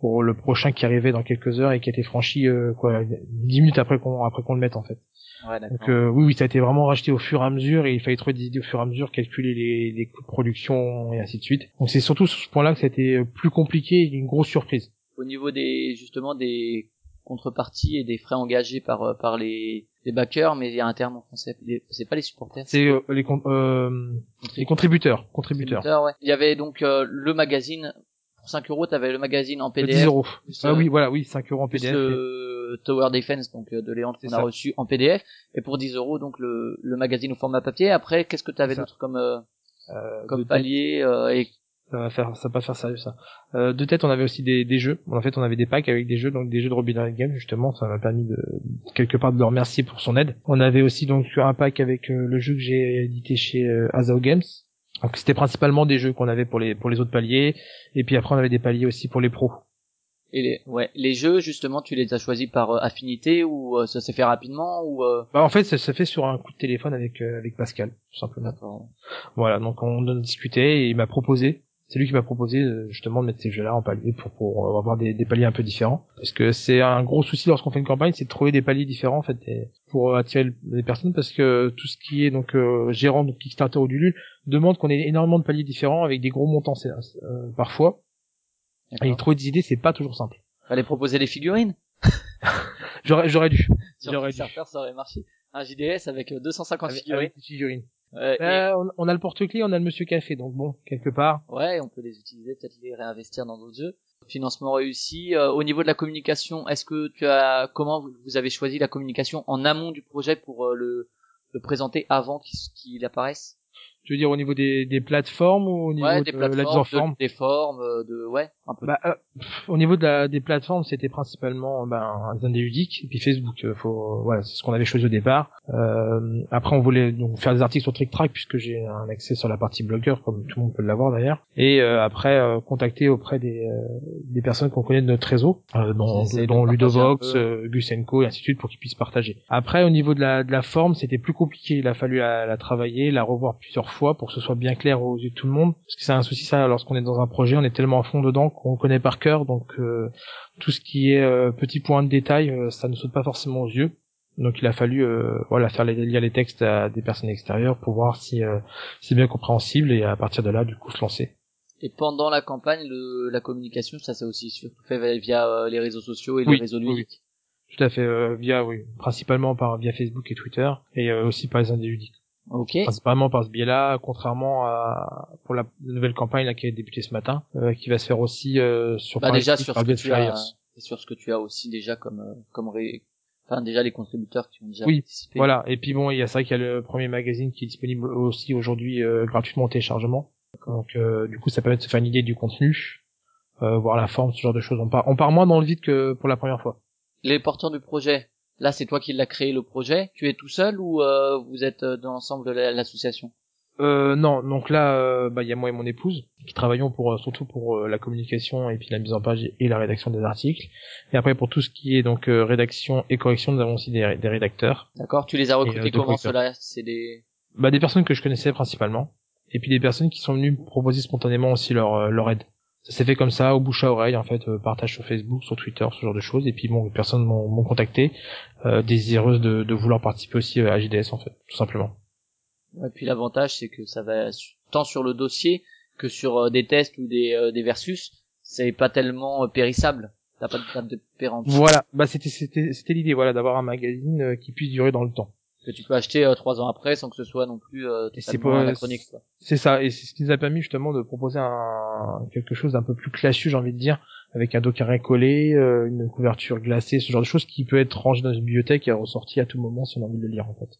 pour le prochain qui arrivait dans quelques heures et qui a été franchi euh, quoi dix minutes après qu'on après qu'on le mette en fait. Donc euh, oui, oui, ça a été vraiment racheté au fur et à mesure et il fallait trouver des idées au fur et à mesure, calculer les, les coûts de production et ainsi de suite. Donc c'est surtout sur ce point-là que ça a été plus compliqué et une grosse surprise. Au niveau des justement des contreparties et des frais engagés par euh, par les, les backers, mais il y a un terme en français, c'est pas les supporters. C'est euh, les, euh, les contributeurs, contributeurs. ouais. Il y avait donc le magazine pour 5 euros, t'avais le magazine en PDF. 10 euros. ah oui, voilà, oui, 5 euros en PDF. Tower Defense donc euh, de Léon qu'on a reçu en PDF et pour 10 euros donc le, le magazine au format papier. Après, qu'est-ce que tu avais d'autre comme euh, euh, comme palier et ça va faire ça va pas faire sérieux ça. Euh, de tête, on avait aussi des, des jeux. En fait, on avait des packs avec des jeux, donc des jeux de Robin Game justement. Ça m'a permis de quelque part de le remercier pour son aide. On avait aussi donc un pack avec le jeu que j'ai édité chez Azao Games. Donc c'était principalement des jeux qu'on avait pour les pour les autres paliers, et puis après on avait des paliers aussi pour les pros. Et les, ouais, les jeux justement, tu les as choisis par euh, affinité ou euh, ça s'est fait rapidement ou euh... Bah en fait, ça s'est fait sur un coup de téléphone avec euh, avec Pascal, tout simplement. Voilà, donc on a discuté et il m'a proposé. C'est lui qui m'a proposé justement de mettre ces jeux-là en palier pour pour avoir des, des paliers un peu différents. Parce que c'est un gros souci lorsqu'on fait une campagne, c'est de trouver des paliers différents en fait pour attirer les personnes parce que tout ce qui est donc gérant de Kickstarter ou du LUL demande qu'on ait énormément de paliers différents avec des gros montants parfois et trouver des idées, c'est pas toujours simple. Fallait proposer des figurines. j'aurais, j'aurais dû. J'aurais dû. ça aurait marché. Un JDS avec 250 euh, figurines. figurines. Euh, on, a le porte-clés, on a le Monsieur Café, donc bon, quelque part. Ouais, on peut les utiliser, peut-être les réinvestir dans d'autres jeux. Financement réussi. Euh, au niveau de la communication, est-ce que tu as, comment vous avez choisi la communication en amont du projet pour euh, le, le présenter avant qu'il apparaisse? Tu veux dire au niveau des, des plateformes ou au niveau ouais, des de plateformes, la mise en forme? Des formes, euh, de ouais, un peu. Bah, euh, au niveau de la, des plateformes, c'était principalement ben un des ludiques et puis Facebook. Euh, faut voilà, c'est ce qu'on avait choisi au départ. Euh, après, on voulait donc faire des articles sur TrickTrack puisque j'ai un accès sur la partie blogueur, comme tout le monde peut l'avoir d'ailleurs. Et euh, après, contacter auprès des des personnes qu'on connaît de notre réseau, dont, dont Ludovox, Gusenko et ainsi de suite, pour qu'ils puissent partager. Après, au niveau de la de la forme, c'était plus compliqué. Il a fallu la, la travailler, la revoir plusieurs fois pour que ce soit bien clair aux yeux de tout le monde. Parce que c'est un souci ça, lorsqu'on est dans un projet, on est tellement à fond dedans qu'on connaît par cœur, donc euh, tout ce qui est euh, petit point de détail, euh, ça ne saute pas forcément aux yeux. Donc il a fallu voilà faire lire les textes à des personnes extérieures pour voir si c'est bien compréhensible et à partir de là du coup se lancer. Et pendant la campagne, le, la communication, ça c'est aussi surtout fait via les réseaux sociaux et les réseaux ludiques. Tout à fait, via oui, principalement par via Facebook et Twitter et aussi par les ludiques. Ok. Principalement par ce biais-là, contrairement à pour la nouvelle campagne là qui a débuté ce matin, euh, qui va se faire aussi euh, sur Bah déjà sur ce que tu as, sur ce que tu as aussi déjà comme euh, comme ré... enfin déjà les contributeurs qui ont déjà Oui, participé. Voilà. Et puis bon, il y a ça qu'il y a le premier magazine qui est disponible aussi aujourd'hui euh, gratuitement en téléchargement. Donc euh, du coup, ça permet de se faire une idée du contenu, euh, voir la forme, ce genre de choses. On part, on part moins dans le vide que pour la première fois. Les porteurs du projet. Là, c'est toi qui l'as créé le projet. Tu es tout seul ou euh, vous êtes euh, dans l'ensemble de la- l'association? Euh, non, donc là, euh, bah, il y a moi et mon épouse qui travaillons pour surtout pour euh, la communication et puis la mise en page et la rédaction des articles. Et après pour tout ce qui est donc euh, rédaction et correction, nous avons aussi des, des rédacteurs. D'accord. Tu les as recrutés comment cela C'est des Bah, des personnes que je connaissais principalement, et puis des personnes qui sont venues proposer spontanément aussi leur leur aide. Ça s'est fait comme ça, au bouche à oreille, en fait, euh, partage sur Facebook, sur Twitter, ce genre de choses. Et puis bon, les personnes m'ont contacté, euh, désireuses de, de vouloir participer aussi euh, à JDS, en fait, tout simplement. Et puis l'avantage, c'est que ça va tant sur le dossier que sur euh, des tests ou des, euh, des versus, c'est pas tellement périssable. T'as pas de date de péremption Voilà, bah c'était c'était c'était l'idée, voilà, d'avoir un magazine euh, qui puisse durer dans le temps. Que tu peux acheter euh, trois ans après sans que ce soit non plus euh, c'est pas- anachronique. C'est ça, et c'est ce qui nous a permis justement de proposer un quelque chose d'un peu plus classieux, j'ai envie de dire, avec un dos carré collé, euh, une couverture glacée, ce genre de choses qui peut être rangé dans une bibliothèque et ressorti à tout moment si on a envie de le lire en fait.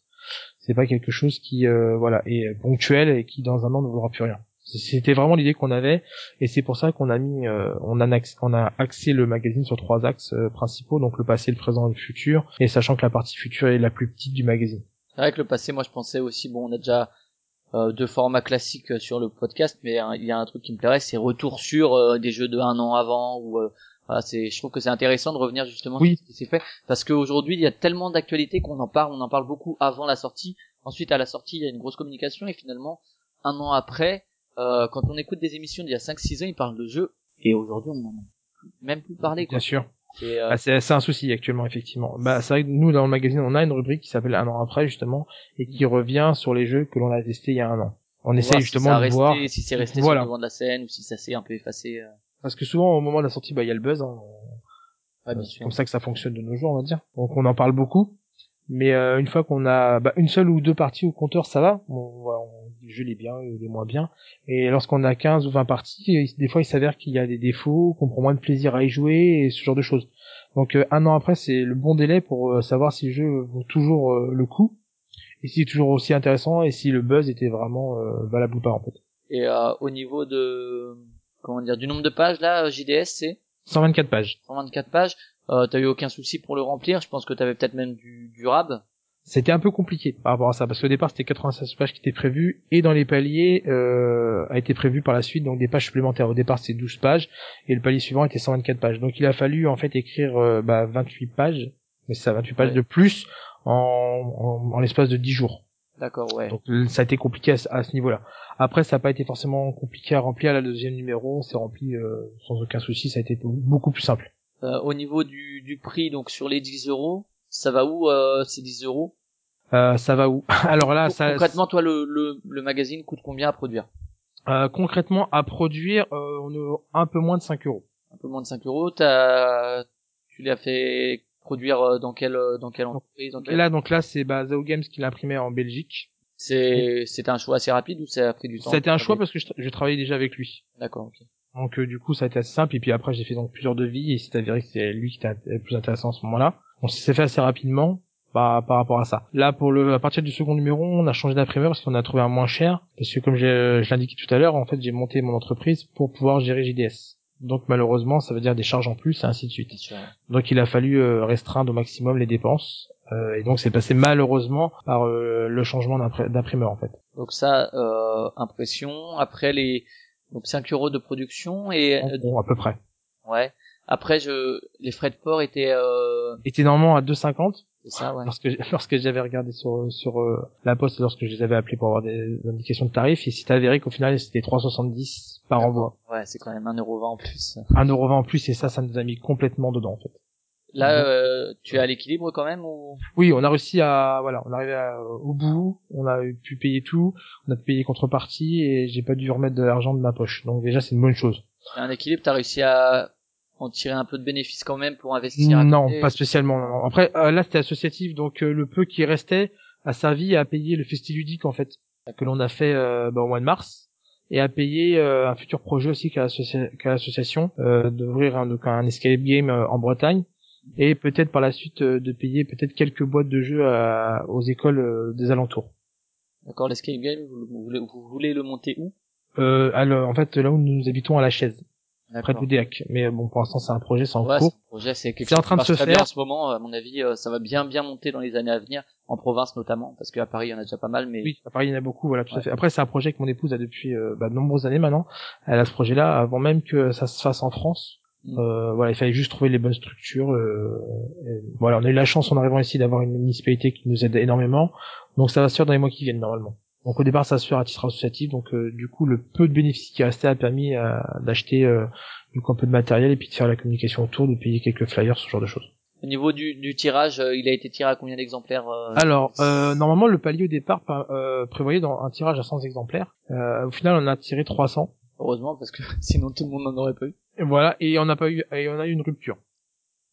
C'est pas quelque chose qui euh, voilà est ponctuel et qui dans un an ne vaudra plus rien. C'était vraiment l'idée qu'on avait et c'est pour ça qu'on a mis euh, on a on a axé le magazine sur trois axes euh, principaux donc le passé, le présent et le futur et sachant que la partie future est la plus petite du magazine. C'est vrai que le passé, moi je pensais aussi, bon, on a déjà euh, deux formats classiques euh, sur le podcast, mais il y a un truc qui me plairait, c'est retour sur euh, des jeux de un an avant ou euh, voilà, c'est, je trouve que c'est intéressant de revenir justement Oui. sur ce qui s'est fait parce qu'aujourd'hui il y a tellement d'actualités qu'on en parle, on en parle beaucoup avant la sortie. Ensuite à la sortie il y a une grosse communication et finalement un an après, euh, quand on écoute des émissions d'il y a 5-6 ans, ils parlent de jeux et aujourd'hui on en a même plus parlé quoi. Bien sûr. Euh, Ah, c'est un souci actuellement effectivement. Bah c'est vrai que nous dans le magazine on a une rubrique qui s'appelle un an après justement et qui revient sur les jeux que l'on a testés il y a un an. On voir essaye si justement de voir si c'est resté Voilà. sur le devant de la scène ou si ça s'est un peu effacé. euh. parce que souvent au moment de la sortie bah il y a le buzz. Hein. Bien c'est comme ça que ça fonctionne de nos jours on va dire. Donc on en parle beaucoup. Mais euh, une fois qu'on a bah, une seule ou deux parties au compteur, ça va. On, on- jeu il est bien, il est moins bien. Et lorsqu'on a 15 ou 20 parties, il- des fois il s'avère qu'il y a des défauts, qu'on prend moins de plaisir à y jouer et ce genre de choses. Donc euh, un an après, c'est le bon délai pour euh, savoir si le jeu vaut toujours euh, le coup et s'il est toujours aussi intéressant et si le buzz était vraiment valable ou pas en fait. Et euh, au niveau de comment dire du nombre de pages là, JDS c'est? 124 pages. 124 pages. Euh, t'as eu aucun souci pour le remplir? Je pense que t'avais peut-être même du, du rab. C'était un peu compliqué par rapport à ça parce qu'au départ c'était 96 pages qui étaient prévues et dans les paliers euh, a été prévu par la suite donc des pages supplémentaires. Au départ c'était 12 pages et le palier suivant était 124 pages. Donc il a fallu en fait écrire euh, bah, 28 pages, mais c'est ça 28 pages Ouais. de plus en, en, en l'espace de 10 jours. D'accord, ouais. Donc ça a été compliqué à, ce- à ce niveau-là. Après ça n'a pas été forcément compliqué à remplir. La deuxième numéro on s'est rempli euh, sans aucun souci, ça a été beaucoup plus simple. Euh, au niveau du, du prix, donc sur les 10 euros, ça va où euh, ces 10 euros? Euh, ça va où? Alors là, ça, Concrètement, toi, le, le, le magazine coûte combien à produire? Euh, concrètement, à produire, euh, on est un peu moins de 5 euros. Un peu moins de 5 euros. T'as, tu l'as fait produire euh, dans quelle dans quelle entreprise dans Et quelle- là, donc là, c'est bah, Zao Games qui l'a imprimé en Belgique. C'est c'était un choix assez rapide ou ça a pris du temps été un choix parce que je, tra- je travaillais déjà avec lui. D'accord. ok. Donc euh, du coup, ça a été assez simple. Et puis après, j'ai fait donc plusieurs devis et c'est avéré que c'est lui qui était le plus intéressant à ce moment-là. On s'est fait assez rapidement bah, par rapport à ça. Là, pour le, à partir du second numéro, on a changé d'imprimeur parce qu'on a trouvé un moins cher. Parce que comme je l'indiquais tout à l'heure, en fait, j'ai monté mon entreprise pour pouvoir gérer JDS. Donc malheureusement, ça veut dire des charges en plus et ainsi de suite. Donc il a fallu euh, restreindre au maximum les dépenses. Euh, et donc c'est passé malheureusement par euh, le changement d'impr- d'imprimeur en fait. Donc ça, euh, impression. Après les donc 5 euros de production et Bon, à peu près. ouais. Après je les frais de port étaient euh, Était normalement à 2,50 c'est ça ouais. lorsque lorsque j'avais regardé sur sur euh, la poste lorsque je les avais appelés pour avoir des indications de tarifs et c'est avéré qu'au final c'était 3,70 par envoi. Ouais, c'est quand même 1,20€ en plus. 1,20€ en plus et ça ça nous a mis complètement dedans en fait. Là, Mhm. euh, tu es à l'équilibre quand même ou? Oui, on a réussi à voilà, on est arrivé à- au bout, on a pu payer tout, on a pu payer contrepartie et j'ai pas dû remettre de l'argent de ma poche. Donc déjà c'est une bonne chose. Il un équilibre T'as réussi à en tirer un peu de bénéfice quand même pour investir à Non, côté pas spécialement. non. Après, euh, là, c'était associatif, donc euh, le peu qui restait a servi à payer le festiludique en fait que l'on a fait euh, bah, au mois de mars et à payer euh, un futur projet aussi qu'a l'association euh, d'ouvrir un, donc un escape game euh, en Bretagne et peut-être par la suite euh, de payer peut-être quelques boîtes de jeux à- aux écoles euh, des alentours. D'accord, l'escape game, vous, vous voulez, vous voulez le monter où? Euh, alors, en fait, là où nous habitons à la chaise, près l'Oudéac. Mais bon, pour l'instant, c'est un projet, c'est en Ouais, cours. un projet, c'est quelque C'est en chose train de se bien faire. en ce moment. À mon avis, euh, ça va bien bien monter dans les années à venir, en province notamment, parce qu'à Paris, il y en a déjà pas mal, mais Oui, à Paris, il y en a beaucoup, voilà, tout Ouais. à fait. Après, c'est un projet que mon épouse a depuis euh, bah, de nombreuses années maintenant. Elle a ce projet-là avant même que ça se fasse en France. Mm. Euh, voilà, il fallait juste trouver les bonnes structures. euh, et voilà, on a eu la chance en arrivant ici d'avoir une municipalité qui nous aide énormément. Donc ça va se faire dans les mois qui viennent normalement. Donc au départ, ça se faire à titre associatif. Donc euh, du coup, le peu de bénéfices qui restait a permis euh, d'acheter euh, du coup un peu de matériel et puis de faire la communication autour, de payer quelques flyers, ce genre de choses. au niveau du, du tirage, euh, il a été tiré à combien d'exemplaires euh, Alors, euh, normalement, le palier au départ par- euh, prévoyait dans un tirage à 100 exemplaires. Euh, au final, on a tiré 300. Heureusement, parce que sinon tout le monde n'en aurait pas eu. Et voilà, et on n'a pas eu, et on a eu une rupture.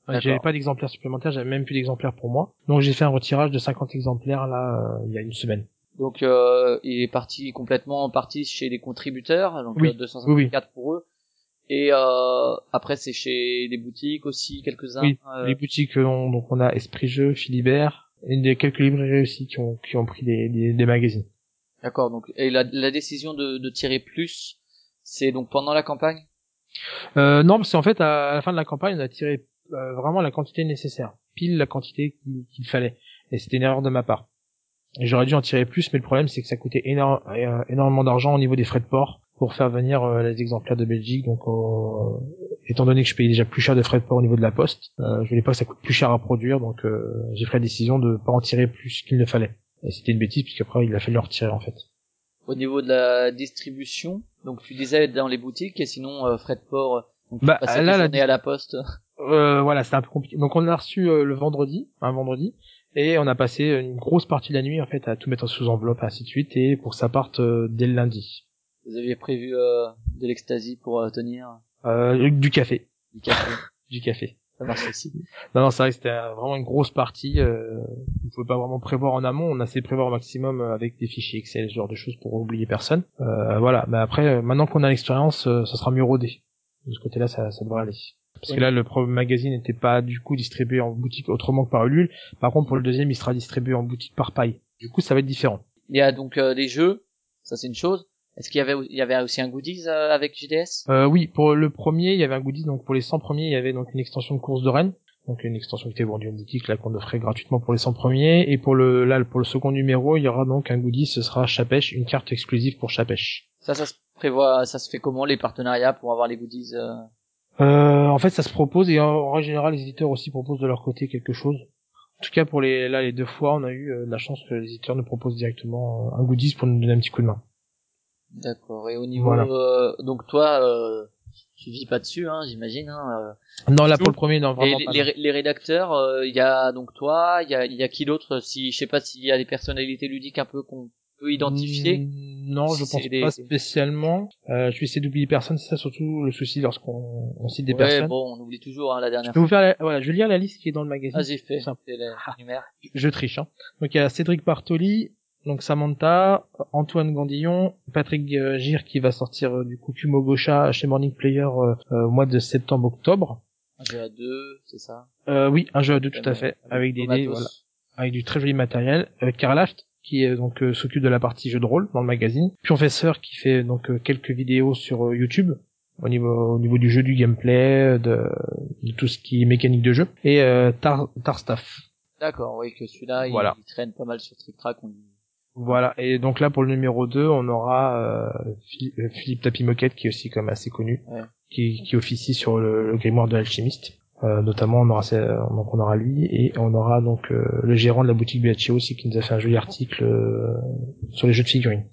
J'avais pas d'exemplaires supplémentaires, j'avais même plus d'exemplaires pour moi. Donc j'ai fait un retirage de 50 exemplaires là, euh, il y a une semaine. Donc euh, il est parti complètement parti chez les contributeurs, donc Oui, euh, 254 pour eux. Et euh, après c'est chez les boutiques aussi quelques-uns. Oui, euh, Les boutiques, euh, on- donc on a Esprit Jeu, Philibert, et des quelques librairies aussi qui ont, qui ont pris des, des, des magazines. D'accord. Donc et la, la décision de, de tirer plus, c'est donc pendant la campagne? Euh, non, parce qu'en fait, à, la fin de la campagne, on a tiré euh, vraiment la quantité nécessaire, pile la quantité qu'il fallait. Et c'était une erreur de ma part. J'aurais dû en tirer plus, mais le problème, c'est que ça coûtait énorme, euh, énormément d'argent au niveau des frais de port pour faire venir euh, les exemplaires de Belgique. Donc, euh, étant donné que je payais déjà plus cher de frais de port au niveau de la poste, euh, je voulais pas que ça coûte plus cher à produire, donc euh, j'ai pris la décision de pas en tirer plus qu'il ne fallait. Et c'était une bêtise, puisqu'après, il a fallu en retirer, en fait. Au niveau de la distribution, donc tu disais dans les boutiques et sinon euh, frais de port. Donc Bah, là, la à la poste. Euh, voilà, c'était un peu compliqué. Donc on l'a reçu euh, le vendredi, un vendredi, et on a passé une grosse partie de la nuit en fait à tout mettre sous enveloppe, ainsi de suite, et pour que ça parte euh, dès le lundi. Vous aviez prévu euh, de l'ecstasy pour euh, tenir? Euh, du café, du café. du café. Ça marche aussi. Non, non, c'est vrai que c'était euh, vraiment une grosse partie. Euh, on pouvait pas vraiment prévoir en amont. On a essayé de prévoir au maximum avec des fichiers Excel, ce genre de choses pour oublier personne. Euh, voilà. Mais après, maintenant qu'on a l'expérience, ça sera mieux rodé. De ce côté-là, ça, ça devrait aller. Parce que là, le premier magazine n'était pas du coup distribué en boutique autrement que par Ulule. Par contre, pour le deuxième, il sera distribué en boutique par paille. Du coup, ça va être différent. Il y a donc euh, des jeux, ça c'est une chose. Est-ce qu'il y avait il y avait aussi un goodies euh, avec JDS Euh, oui, pour le premier, il y avait un goodies. Donc pour les 100 premiers, il y avait donc une extension de course de Rennes. Donc une extension qui était vendue en boutique, là qu'on offrait gratuitement pour les 100 premiers. Et pour le là pour le second numéro, il y aura donc un goodies, ce sera Chapèche, une carte exclusive pour Chapèche. Ça ça se prévoit, ça se fait comment les partenariats pour avoir les goodies euh en fait, ça se propose et en, en règle générale, les éditeurs aussi proposent de leur côté quelque chose. En tout cas, pour les là les deux fois, on a eu euh, la chance que les éditeurs nous proposent directement euh, un goodies pour nous donner un petit coup de main. D'accord. Et au niveau Voilà. euh, donc toi euh, tu vis pas dessus hein, j'imagine hein. euh. Non, là Tout. pour le premier, non Et vraiment les, pas. les, les rédacteurs, euh, il y a donc toi, il y a, y a qui d'autre Si je sais pas s'il y a des personnalités ludiques un peu qu'on peut identifier. Mm, Non, je pense des- pas spécialement. Euh, je vais essayer d'oublier personne, c'est ça surtout le souci lorsqu'on on cite des ouais, personnes. bon, on oublie toujours hein, la Je dernière peux vous faire la, voilà, je vais lire la liste qui est dans le magazine. Vas-y, fais. Les numéros. Je triche. Hein. Donc il y a Cédric Bartoli, donc Samantha, Antoine Gandillon, Patrick euh, Gire qui va sortir euh, du coup Kumo Gosha chez Morning Player euh, euh, au mois de septembre-octobre. Un jeu à deux, c'est ça? Euh, oui, un jeu à deux tout à fait, avec des dés, voilà, avec du très joli matériel. Euh, Karlaft qui est donc euh, s'occupe de la partie jeu de rôle dans le magazine. Professeur qui fait donc euh, quelques vidéos sur euh, YouTube au niveau au niveau du jeu, du gameplay, de, de tout ce qui est mécanique de jeu. Et euh, Tar, Tarstaff. D'accord, oui, que celui-là, il- Voilà. il, traîne pas mal sur Trick Track. On... Voilà, et donc là pour le numéro 2, on aura euh, Philippe, euh, Philippe Tapi Moquette qui est aussi comme assez connu, Ouais. qui, qui officie sur le, le grimoire de l'alchimiste. Euh, notamment on aura euh, donc on aura lui et on aura donc euh, le gérant de la boutique BHO aussi qui nous a fait un joli article euh, sur les jeux de figurines.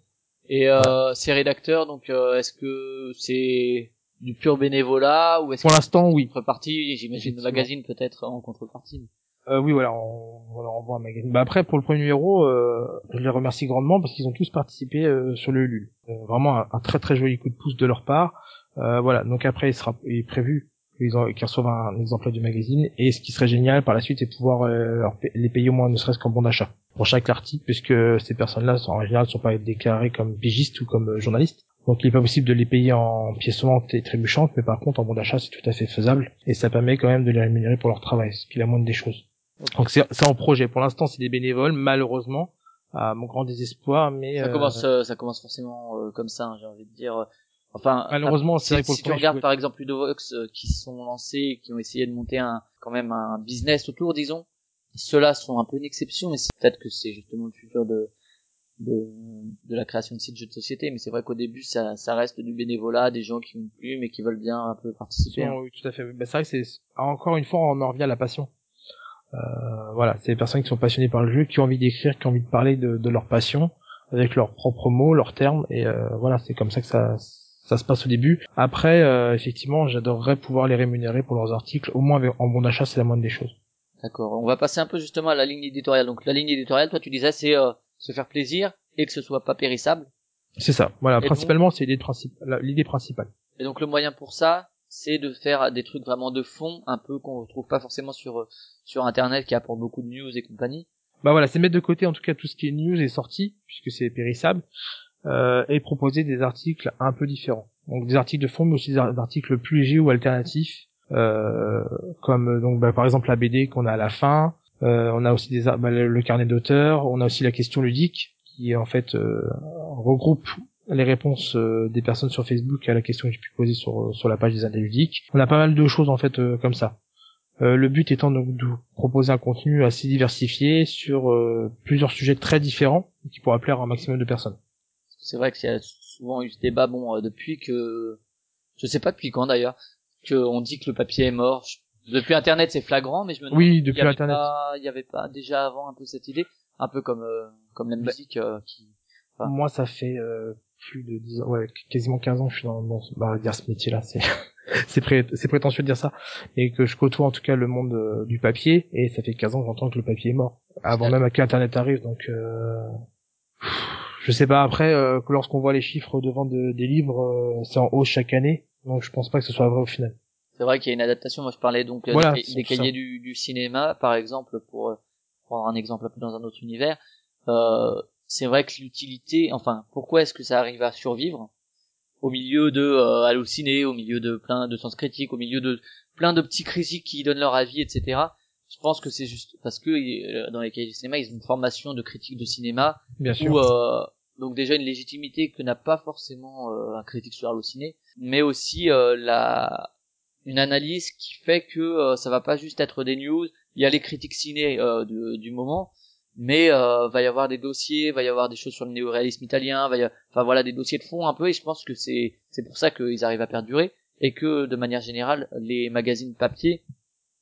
Et euh, ces rédacteurs, donc, euh, est-ce que c'est du pur bénévolat ou est-ce Pour l'instant oui. contrepartie J'imagine le magazine peut-être en contrepartie. Euh, oui voilà, on, on leur envoie un magazine. Bah après pour le premier numéro, euh, je les remercie grandement parce qu'ils ont tous participé euh, sur le Ulule. Euh, vraiment un, un très très joli coup de pouce de leur part. Euh, voilà, donc après il sera il est prévu qu'ils ont, qu'ils reçoivent un, exemplaire du magazine. Et ce qui serait génial par la suite, c'est pouvoir euh, les payer au moins ne serait-ce qu'en bon d'achat pour chaque article, puisque ces personnes-là, en général, ne sont pas déclarées comme pigistes ou comme euh, journalistes. Donc il n'est pas possible de les payer en pièces sonnantes et trébuchantes, mais par contre en bon d'achat c'est tout à fait faisable et ça permet quand même de les rémunérer pour leur travail, ce qui est la moindre des choses. Donc c'est en projet. Pour l'instant c'est des bénévoles, malheureusement, à mon grand désespoir, mais ça commence, ça commence forcément comme ça, hein, j'ai envie de dire. Enfin, malheureusement, c'est que si tu regardes par exemple Ludovox euh, qui sont lancés, qui ont essayé de monter un quand même un business autour, disons, ceux-là sont un peu une exception, mais c'est peut-être que c'est justement le futur de, de de la création de sites jeux de société. Mais c'est vrai qu'au début, ça ça reste du bénévolat, des gens qui ont plus mais qui veulent bien un peu participer. Hein. Oui, tout à fait. Bah, c'est vrai que c'est encore une fois, on en revient à la passion. Euh, voilà, c'est des personnes qui sont passionnées par le jeu, qui ont envie d'écrire, qui ont envie de parler de, de leur passion avec leurs propres mots, leurs termes, et euh, voilà, c'est comme ça que ça ça se passe au début. Après, euh, effectivement, j'adorerais pouvoir les rémunérer pour leurs articles, au moins en bon achat, c'est la moindre des choses. D'accord. On va passer un peu justement à la ligne éditoriale. Donc la ligne éditoriale, toi tu disais, c'est euh, se faire plaisir et que ce soit pas périssable. C'est ça. Voilà. principalement, c'est l'idée principale. Et donc le moyen pour ça, c'est de faire des trucs vraiment de fond, un peu qu'on retrouve pas forcément sur euh, sur internet, qui apporte beaucoup de news et compagnie. Bah voilà, c'est mettre de côté en tout cas tout ce qui est news et sorti, puisque c'est périssable, euh, et proposer des articles un peu différents. Donc des articles de fond, mais aussi des articles plus légers ou alternatifs, euh, comme donc bah, par exemple la BD qu'on a à la fin. Euh, on a aussi des, bah, le carnet d'auteur. On a aussi la question ludique qui en fait euh, regroupe les réponses euh, des personnes sur Facebook à la question que j'ai pu poser sur sur la page des indés ludiques. On a pas mal de choses en fait comme ça. le but étant donc de proposer un contenu assez diversifié sur plusieurs sujets très différents qui pourraient plaire à un maximum de personnes c'est vrai qu'il y a souvent eu ce débat, bon, euh, depuis que, je sais pas depuis quand d'ailleurs, qu'on dit que le papier est mort. Depuis Internet, c'est flagrant, mais je me demande. Oui, depuis il Internet. il y avait pas déjà avant un peu cette idée, un peu comme euh, comme la bah, musique euh, qui. Moi, ça fait plus de 10 ans, ouais, quasiment 15 ans que je suis dans, bah, dire ce métier-là, c'est c'est pré... c'est prétentieux de dire ça, et que je côtoie en tout cas le monde du papier, et ça fait 15 ans que j'entends que le papier est mort, avant même que Internet arrive, donc je sais pas après euh, que lorsqu'on voit les chiffres de vente des livres, euh, c'est en hausse chaque année, donc je pense pas que ce soit vrai au final. C'est vrai qu'il y a une adaptation. Moi, je parlais donc euh, des, cahiers du, du, cinéma, par exemple, pour prendre un exemple un peu dans un autre univers. Euh, c'est vrai que l'utilité, enfin, pourquoi est-ce que ça arrive à survivre? Au milieu de euh, halluciné, au milieu de plein de sens critiques, au milieu de plein de petits critiques qui donnent leur avis, etc. Je pense que c'est juste parce que dans les cahiers du cinéma, ils ont une formation de critique de cinéma Bien sûr. Donc déjà une légitimité que n'a pas forcément euh, un critique sur Allociné, mais aussi euh, la une analyse qui fait que euh, ça va pas juste être des news, il y a les critiques ciné du moment, mais va y avoir des dossiers, va y avoir des choses sur le néoréalisme italien, va y enfin voilà des dossiers de fond un peu et je pense que c'est c'est pour ça qu'ils arrivent à perdurer et que de manière générale les magazines papier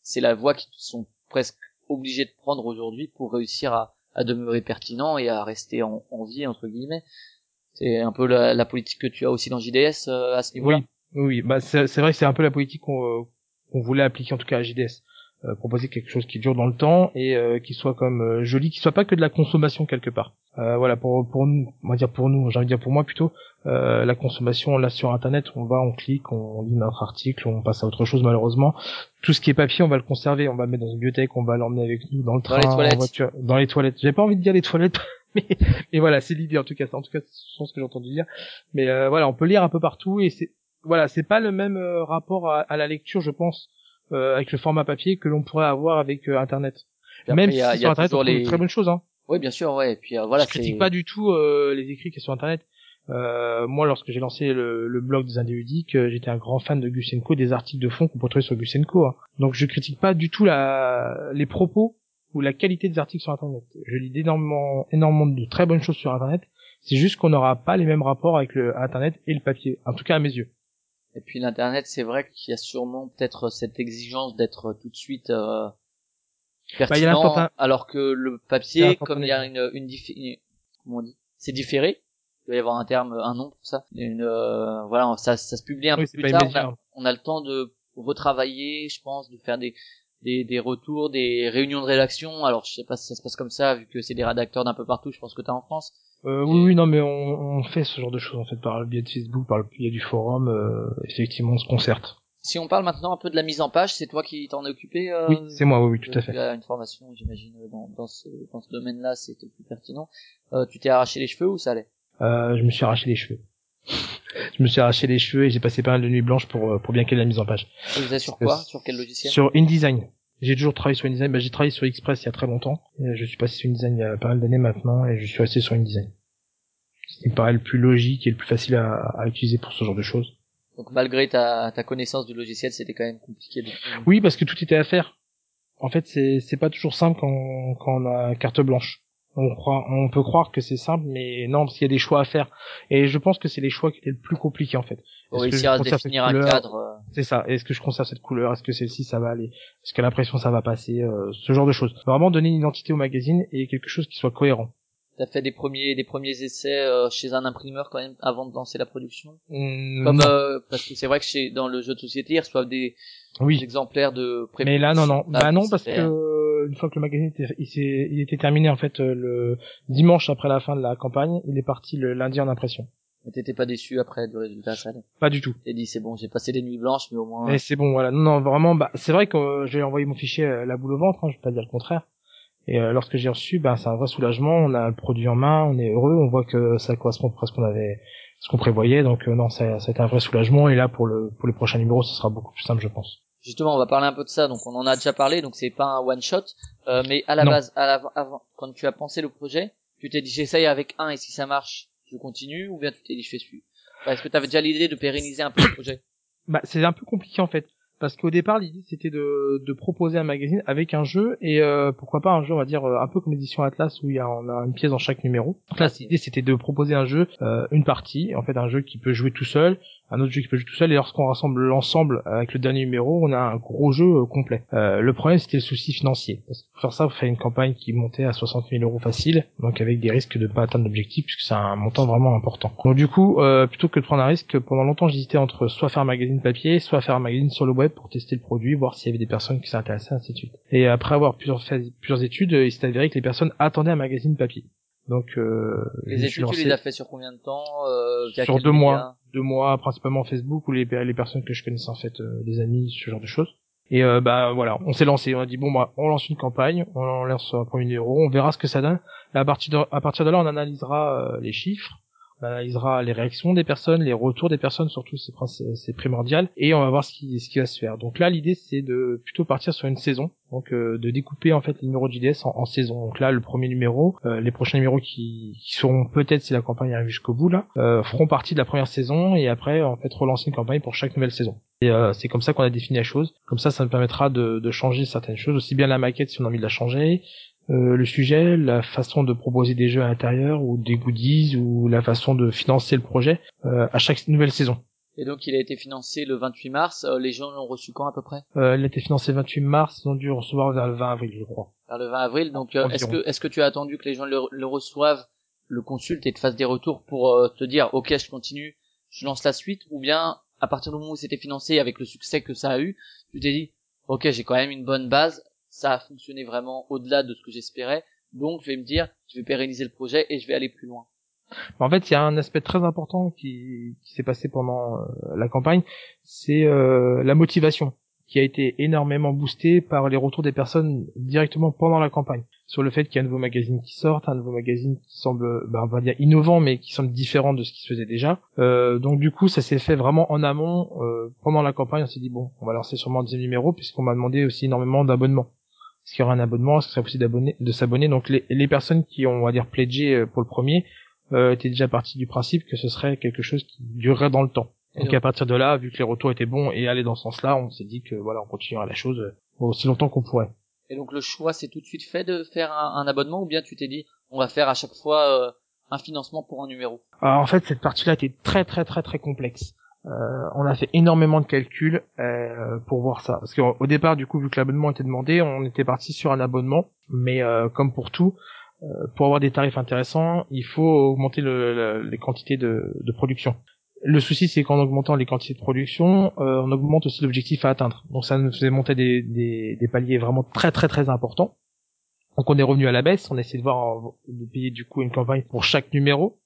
c'est la voie qu'ils sont presque obligés de prendre aujourd'hui pour réussir à à demeurer pertinent et à rester en, vie entre guillemets. C'est un peu la, politique que tu as aussi dans JDS euh, à ce niveau-là. Oui, oui, bah c'est vrai que c'est un peu la politique qu'on euh, voulait appliquer en tout cas à JDS. Euh, proposer quelque chose qui dure dans le temps et euh, qui soit comme euh, joli, qui soit pas que de la consommation quelque part. voilà pour pour nous, on va dire pour nous, j'ai envie de dire pour moi plutôt, la consommation là sur internet, on va, on clique, on lit notre article, on passe à autre chose malheureusement. Tout ce qui est papier, on va le conserver, on va le mettre dans une bibliothèque, on va l'emmener avec nous dans le train, dans les en voiture, dans les toilettes. J'ai pas envie de dire les toilettes. Mais, mais voilà, c'est l'idée en tout cas. En tout cas, c'est ce que j'ai entendu dire. Mais voilà, on peut lire un peu partout et c'est voilà, c'est pas le même rapport à, à, la lecture, je pense, euh, avec le format papier que l'on pourrait avoir avec euh, Internet. Même si sur Internet on les... très bonnes choses. Hein. Oui, bien sûr, ouais. Et puis euh, voilà. Je critique pas du tout les écrits qui sont sur Internet. Euh, moi, lorsque j'ai lancé le, le, blog des Indéludiques, j'étais un grand fan de Gusenko, des articles de fond qu'on peut trouver sur Gusenko. Hein. Donc, je critique pas du tout la, les propos ou la qualité des articles sur Internet. Je lis énormément, énormément de très bonnes choses sur Internet. C'est juste qu'on n'aura pas les mêmes rapports avec le Internet et le papier. En tout cas, à mes yeux. Et puis l'internet, c'est vrai qu'il y a sûrement peut-être cette exigence d'être tout de suite euh, bah, pertinent, alors que le papier, comme il y a une, une, comment on dit, c'est différé. Il doit y avoir un terme, un nom pour ça. Une, euh, voilà, ça, ça se publie un peu plus tard. On a, on a, le temps de retravailler, je pense, de faire des, des, des retours, des réunions de rédaction. Alors, je sais pas si ça se passe comme ça, vu que c'est des rédacteurs d'un peu partout. Je pense que t'as en France. Euh, oui, oui, non, mais on, on, fait ce genre de choses en fait par le biais de Facebook, par le biais du forum. Euh, effectivement, on se concerte. Si on parle maintenant un peu de la mise en page, c'est toi qui t'en es occupé euh, Oui, c'est moi, oui, oui, tout à fait. Tu as une formation, j'imagine, dans, dans ce, dans ce domaine-là, c'était plus pertinent. Euh, tu t'es arraché les cheveux ou ça allait? Euh, Je me suis arraché les cheveux. je me suis arraché les cheveux et j'ai passé pas mal de nuits blanches pour euh, pour bien caler la mise en page. Tu faisais sur quoi? Sur quel logiciel? Sur InDesign. J'ai toujours travaillé sur InDesign. Bah, j'ai travaillé sur Express il y a très longtemps. Et je suis passé sur InDesign il y a pas mal d'années maintenant et je suis resté sur InDesign. C'est me paraît le plus logique et le plus facile à, à utiliser pour ce genre de choses. Donc malgré ta, ta connaissance du logiciel, c'était quand même compliqué. De... Oui, parce que tout était à faire. En fait, c'est c'est pas toujours simple quand quand on a carte blanche. On croit, on peut croire que c'est simple, mais non, parce qu'il y a des choix à faire. Et je pense que c'est les choix qui étaient le plus compliqués en fait. Pour réussir à définir un cadre. euh, C'est ça. Est-ce que je conserve cette couleur? Est-ce que celle-ci ça va aller? Est-ce que l'impression ça va passer? Euh, Ce genre de choses. Vraiment donner une identité au magazine et quelque chose qui soit cohérent. T'as fait des premiers des premiers essais euh, chez un imprimeur quand même avant de lancer la production? Hum, Comme euh, parce que c'est vrai que chez dans le jeu de société ils reçoivent des, des oui. exemplaires de Mais là non non. Ah, bah non parce que euh, une fois que le magazine était, il, était terminé en fait euh, le dimanche après la fin de la campagne, il est parti le lundi en impression. Mais t'étais pas déçu après du résultat, ça. Pas du tout. T'es dit c'est bon, j'ai passé des nuits blanches, mais au moins. Mais c'est bon, voilà. Non, non, vraiment, bah, c'est vrai que euh, j'ai envoyé mon fichier à la boule au ventre, hein, je vais pas dire le contraire. Et euh, lorsque j'ai reçu, bah, c'est un vrai soulagement. On a le produit en main, on est heureux, on voit que ça correspond presque à ce qu'on avait, ce qu'on prévoyait. Donc euh, non, ça, ça a été un vrai soulagement. Et là, pour le pour le prochain numéro, ce sera beaucoup plus simple, je pense. Justement, on va parler un peu de ça. Donc, on en a déjà parlé. Donc, c'est pas un one shot, euh, mais à la Non. base, à la, avant, quand tu as pensé le projet, tu t'es dit j'essaye avec un et si ça marche, je continue, ou bien tu t'es dit je fais celui. Est-ce que tu avais déjà l'idée de pérenniser un peu le projet? Bah, c'est un peu compliqué en fait. Parce qu'au départ, l'idée c'était de, de proposer un magazine avec un jeu et euh, pourquoi pas un jeu, on va dire euh, un peu comme l'édition Atlas où il y a, on a une pièce dans chaque numéro. Donc là, l'idée c'était de proposer un jeu, euh, une partie, en fait un jeu qui peut jouer tout seul, un autre jeu qui peut jouer tout seul et lorsqu'on rassemble l'ensemble avec le dernier numéro, on a un gros jeu euh, complet. Euh, le problème c'était le souci financier. Parce que pour faire ça, vous faites une campagne qui montait à 60 000 euros facile, donc avec des risques de pas atteindre l'objectif puisque c'est un montant vraiment important. Donc du coup, euh, plutôt que de prendre un risque, pendant longtemps j'hésitais entre soit faire un magazine papier, soit faire un magazine sur le web pour tester le produit, voir s'il y avait des personnes qui s'intéressaient, ainsi de suite. Et après avoir plusieurs, fait plusieurs études, il s'est avéré que les personnes attendaient un magazine papier. Donc euh, Les études, tu les as fait sur combien de temps euh, sur deux mois, deux mois principalement Facebook ou les, les personnes que je connaissais en fait, euh, des amis, ce genre de choses. Et euh, bah voilà, on s'est lancé, on a dit bon bah on lance une campagne, on lance un premier numéro, on verra ce que ça donne. Et à partir de, à partir de là, on analysera euh, les chiffres, on analysera les réactions des personnes, les retours des personnes, surtout c'est primordial, et on va voir ce qui ce qui va se faire. Donc là, l'idée c'est de plutôt partir sur une saison, donc euh, de découper en fait les numéros de en, saison. Donc là, le premier numéro, euh, les prochains numéros qui, qui seront peut-être si la campagne arrive jusqu'au bout là, euh, feront partie de la première saison et après en fait relancer une campagne pour chaque nouvelle saison. Et euh, c'est comme ça qu'on a défini la chose. Comme ça, ça me permettra de, de changer certaines choses, aussi bien la maquette si on a envie de la changer, euh, le sujet, la façon de proposer des jeux à l'intérieur ou des goodies ou la façon de financer le projet euh, à chaque nouvelle saison. Et donc, il a été financé le 28 mars. Euh, les gens l'ont reçu quand à peu près? Euh, il a été financé le 28 mars, ils ont dû recevoir vers le 20 avril, je crois. Vers le 20 avril. Donc, euh, est-ce que est-ce que tu as attendu que les gens le, le reçoivent, le consultent et te fassent des retours pour euh, te dire ok, je continue, je lance la suite, ou bien à partir du moment où c'était financé avec le succès que ça a eu, tu t'es dit ok, j'ai quand même une bonne base, ça a fonctionné vraiment au-delà de ce que j'espérais, donc je vais me dire, je vais pérenniser le projet et je vais aller plus loin. En fait, il y a un aspect très important qui, qui s'est passé pendant euh, la campagne, c'est euh, la motivation, qui a été énormément boostée par les retours des personnes directement pendant la campagne, sur le fait qu'il y a un nouveau magazine qui sort, un nouveau magazine qui semble, bah, on va dire innovant, mais qui semble différent de ce qui se faisait déjà. Euh, donc du coup, ça s'est fait vraiment en amont. euh, pendant la campagne, on s'est dit bon, on va lancer sûrement un deuxième numéro, puisqu'on m'a demandé aussi énormément d'abonnements. Est-ce qu'il y aura un abonnement ça serait possible d'abonner, de s'abonner Donc les, les personnes qui ont, on va dire, pledgé euh, pour le premier, euh, était déjà parti du principe que ce serait quelque chose qui durerait dans le temps. Donc donc- à partir de là, vu que les retours étaient bons et allaient dans ce sens-là, on s'est dit que voilà, on continuera la chose euh, aussi longtemps qu'on pourrait. Et donc le choix c'est tout de suite fait de faire un, un abonnement ou bien tu t'es dit on va faire à chaque fois euh, un financement pour un numéro? Alors en fait, cette partie-là était très très très très complexe. Euh, on a fait énormément de calculs euh, pour voir ça. Parce qu'au au départ, du coup, vu que l'abonnement était demandé, on était parti sur un abonnement. Mais euh, comme pour tout, euh, pour avoir des tarifs intéressants, il faut augmenter le, le- les quantités de, production. Le souci, c'est qu'en augmentant les quantités de production, euh, on augmente aussi l'objectif à atteindre. Donc ça nous faisait monter des, des, des paliers vraiment très très très importants. Donc on est revenu à la baisse, on a essayé de voir de payer du coup une campagne pour chaque numéro.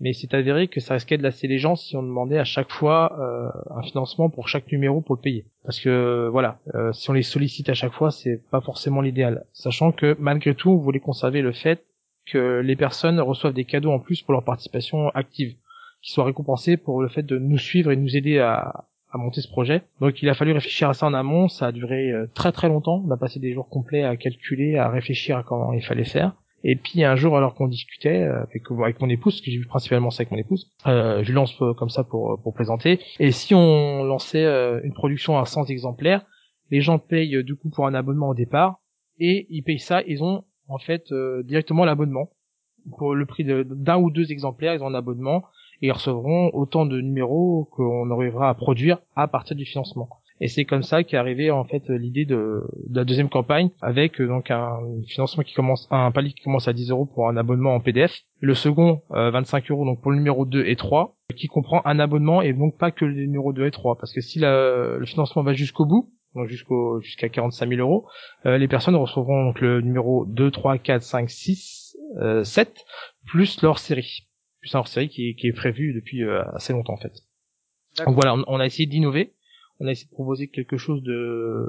Mais c'est avéré que ça risquait de lasser les gens si on demandait à chaque fois euh, un financement pour chaque numéro pour le payer. Parce que voilà, euh, si on les sollicite à chaque fois, c'est pas forcément l'idéal. Sachant que malgré tout, on voulait conserver le fait que les personnes reçoivent des cadeaux en plus pour leur participation active, qui soient récompensées pour le fait de nous suivre et nous aider à, à monter ce projet. Donc il a fallu réfléchir à ça en amont, ça a duré euh, très très longtemps, on a passé des jours complets à calculer, à réfléchir à comment il fallait faire. Et puis un jour, alors qu'on discutait euh, avec, mon épouse, que j'ai vu principalement ça avec mon épouse, euh, je lance euh, comme ça pour, pour plaisanter. Et si on lançait une production à 100 exemplaires, les gens payent du coup pour un abonnement au départ, et ils payent ça, ils ont en fait directement l'abonnement. Pour le prix d'un ou deux exemplaires, ils ont un abonnement, et ils recevront autant de numéros qu'on arrivera à produire à partir du financement. Et c'est comme ça qu'est arrivé en fait l'idée de, la deuxième campagne avec euh, donc un financement qui commence, un palier qui commence à 10 euros pour un abonnement en PDF. Le second, 25 euh, euros donc pour le numéro 2 et 3, qui comprend un abonnement et donc pas que le numéro 2 et 3. Parce que si le financement va jusqu'au bout, donc jusqu'au jusqu'à 45 000 euros, euh, les personnes recevront donc le numéro 2, 3, 4, 5, 6, 7, plus leur série. Plus leur série qui est, qui est prévue depuis assez longtemps en fait. Donc voilà, on a essayé d'innover on a essayé de proposer quelque chose de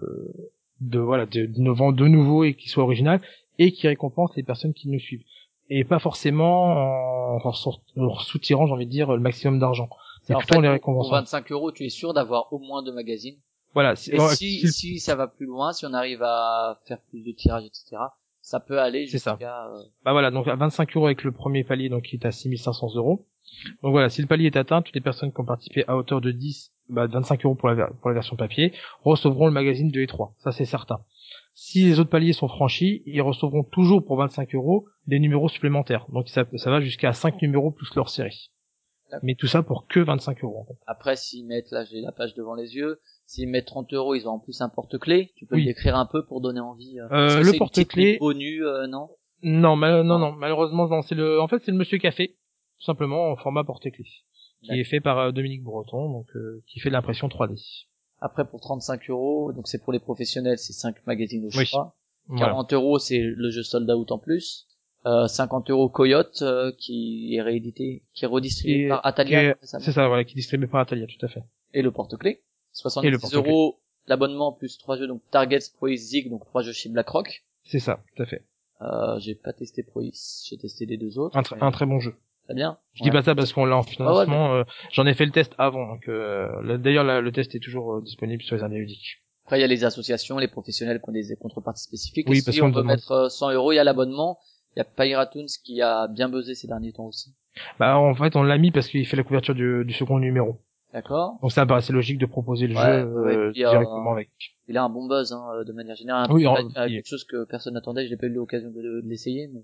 de voilà d'innovant de, nouveau et qui soit original et qui récompense les personnes qui nous suivent. Et pas forcément en, en soutirant j'ai envie de dire le maximum d'argent. C'est plutôt les récompenses pour 25 euros tu es sûr d'avoir au moins deux magazines? Voilà et si, si ça va plus loin si on arrive à faire plus de tirages etc ça peut aller jusqu'à euh... bah voilà donc à 25 euros avec le premier palier donc qui est à 6500 euros. Donc voilà si le palier est atteint toutes les personnes qui ont participé à hauteur de 10 bah, 25 euros pour la, pour la version papier, recevront le magazine 2 et 3. Ça, c'est certain. Si les autres paliers sont franchis, ils recevront toujours pour 25 euros des numéros supplémentaires. Donc ça, ça va jusqu'à 5 numéros plus leur série. Mais tout ça pour que 25 euros. En fait. Après, s'ils mettent, là j'ai la page devant les yeux, s'ils mettent 30 euros, ils ont en plus un porte-clés. Tu peux oui. l'écrire un peu pour donner envie. Euh, euh le porte-clés. nu, euh, non? Non, non, non, malheureusement, non. C'est le, en fait, c'est le Monsieur Café, tout simplement en format porte-clés qui est fait par euh, Dominique Breton, donc euh, qui fait de l'impression 3D. Après pour 35 euros, donc c'est pour les professionnels, c'est 5 magazines au choix. 40 euros, c'est le jeu sold out en plus. Euh, 50 euros Coyote euh, qui est réédité, qui est redistribué par Atalia. C'est ça, voilà, qui est distribué par Atalia, tout à fait. Et le porte-clés. 70 euros l'abonnement plus 3 jeux, donc Targets, Prois, Zig, donc 3 jeux chez BlackRock. C'est ça, tout à fait. Euh, j'ai pas testé Prois, j'ai testé les deux autres. Un, un très bon jeu très bien. Je dis pas ça parce qu'on l'a en financement. Euh, j'en ai fait le test avant. Donc euh, d'ailleurs le test est toujours euh, disponible sur les individuels. Après il y a les associations, les professionnels qui ont des contreparties spécifiques. Oui, parce qu'on peut mettre 100 euros, il y a l'abonnement. Il y a Pyratoons qui a bien buzzé ces derniers temps aussi. Bah en fait on l'a mis parce qu'il fait la couverture du, du second numéro. D'accord. Donc ça paraissait logique de proposer le jeu directement avec. Il a un bon buzz hein, de manière générale. Oui, quelque chose que personne n'attendait. J'ai pas eu l'occasion de, de l'essayer, mais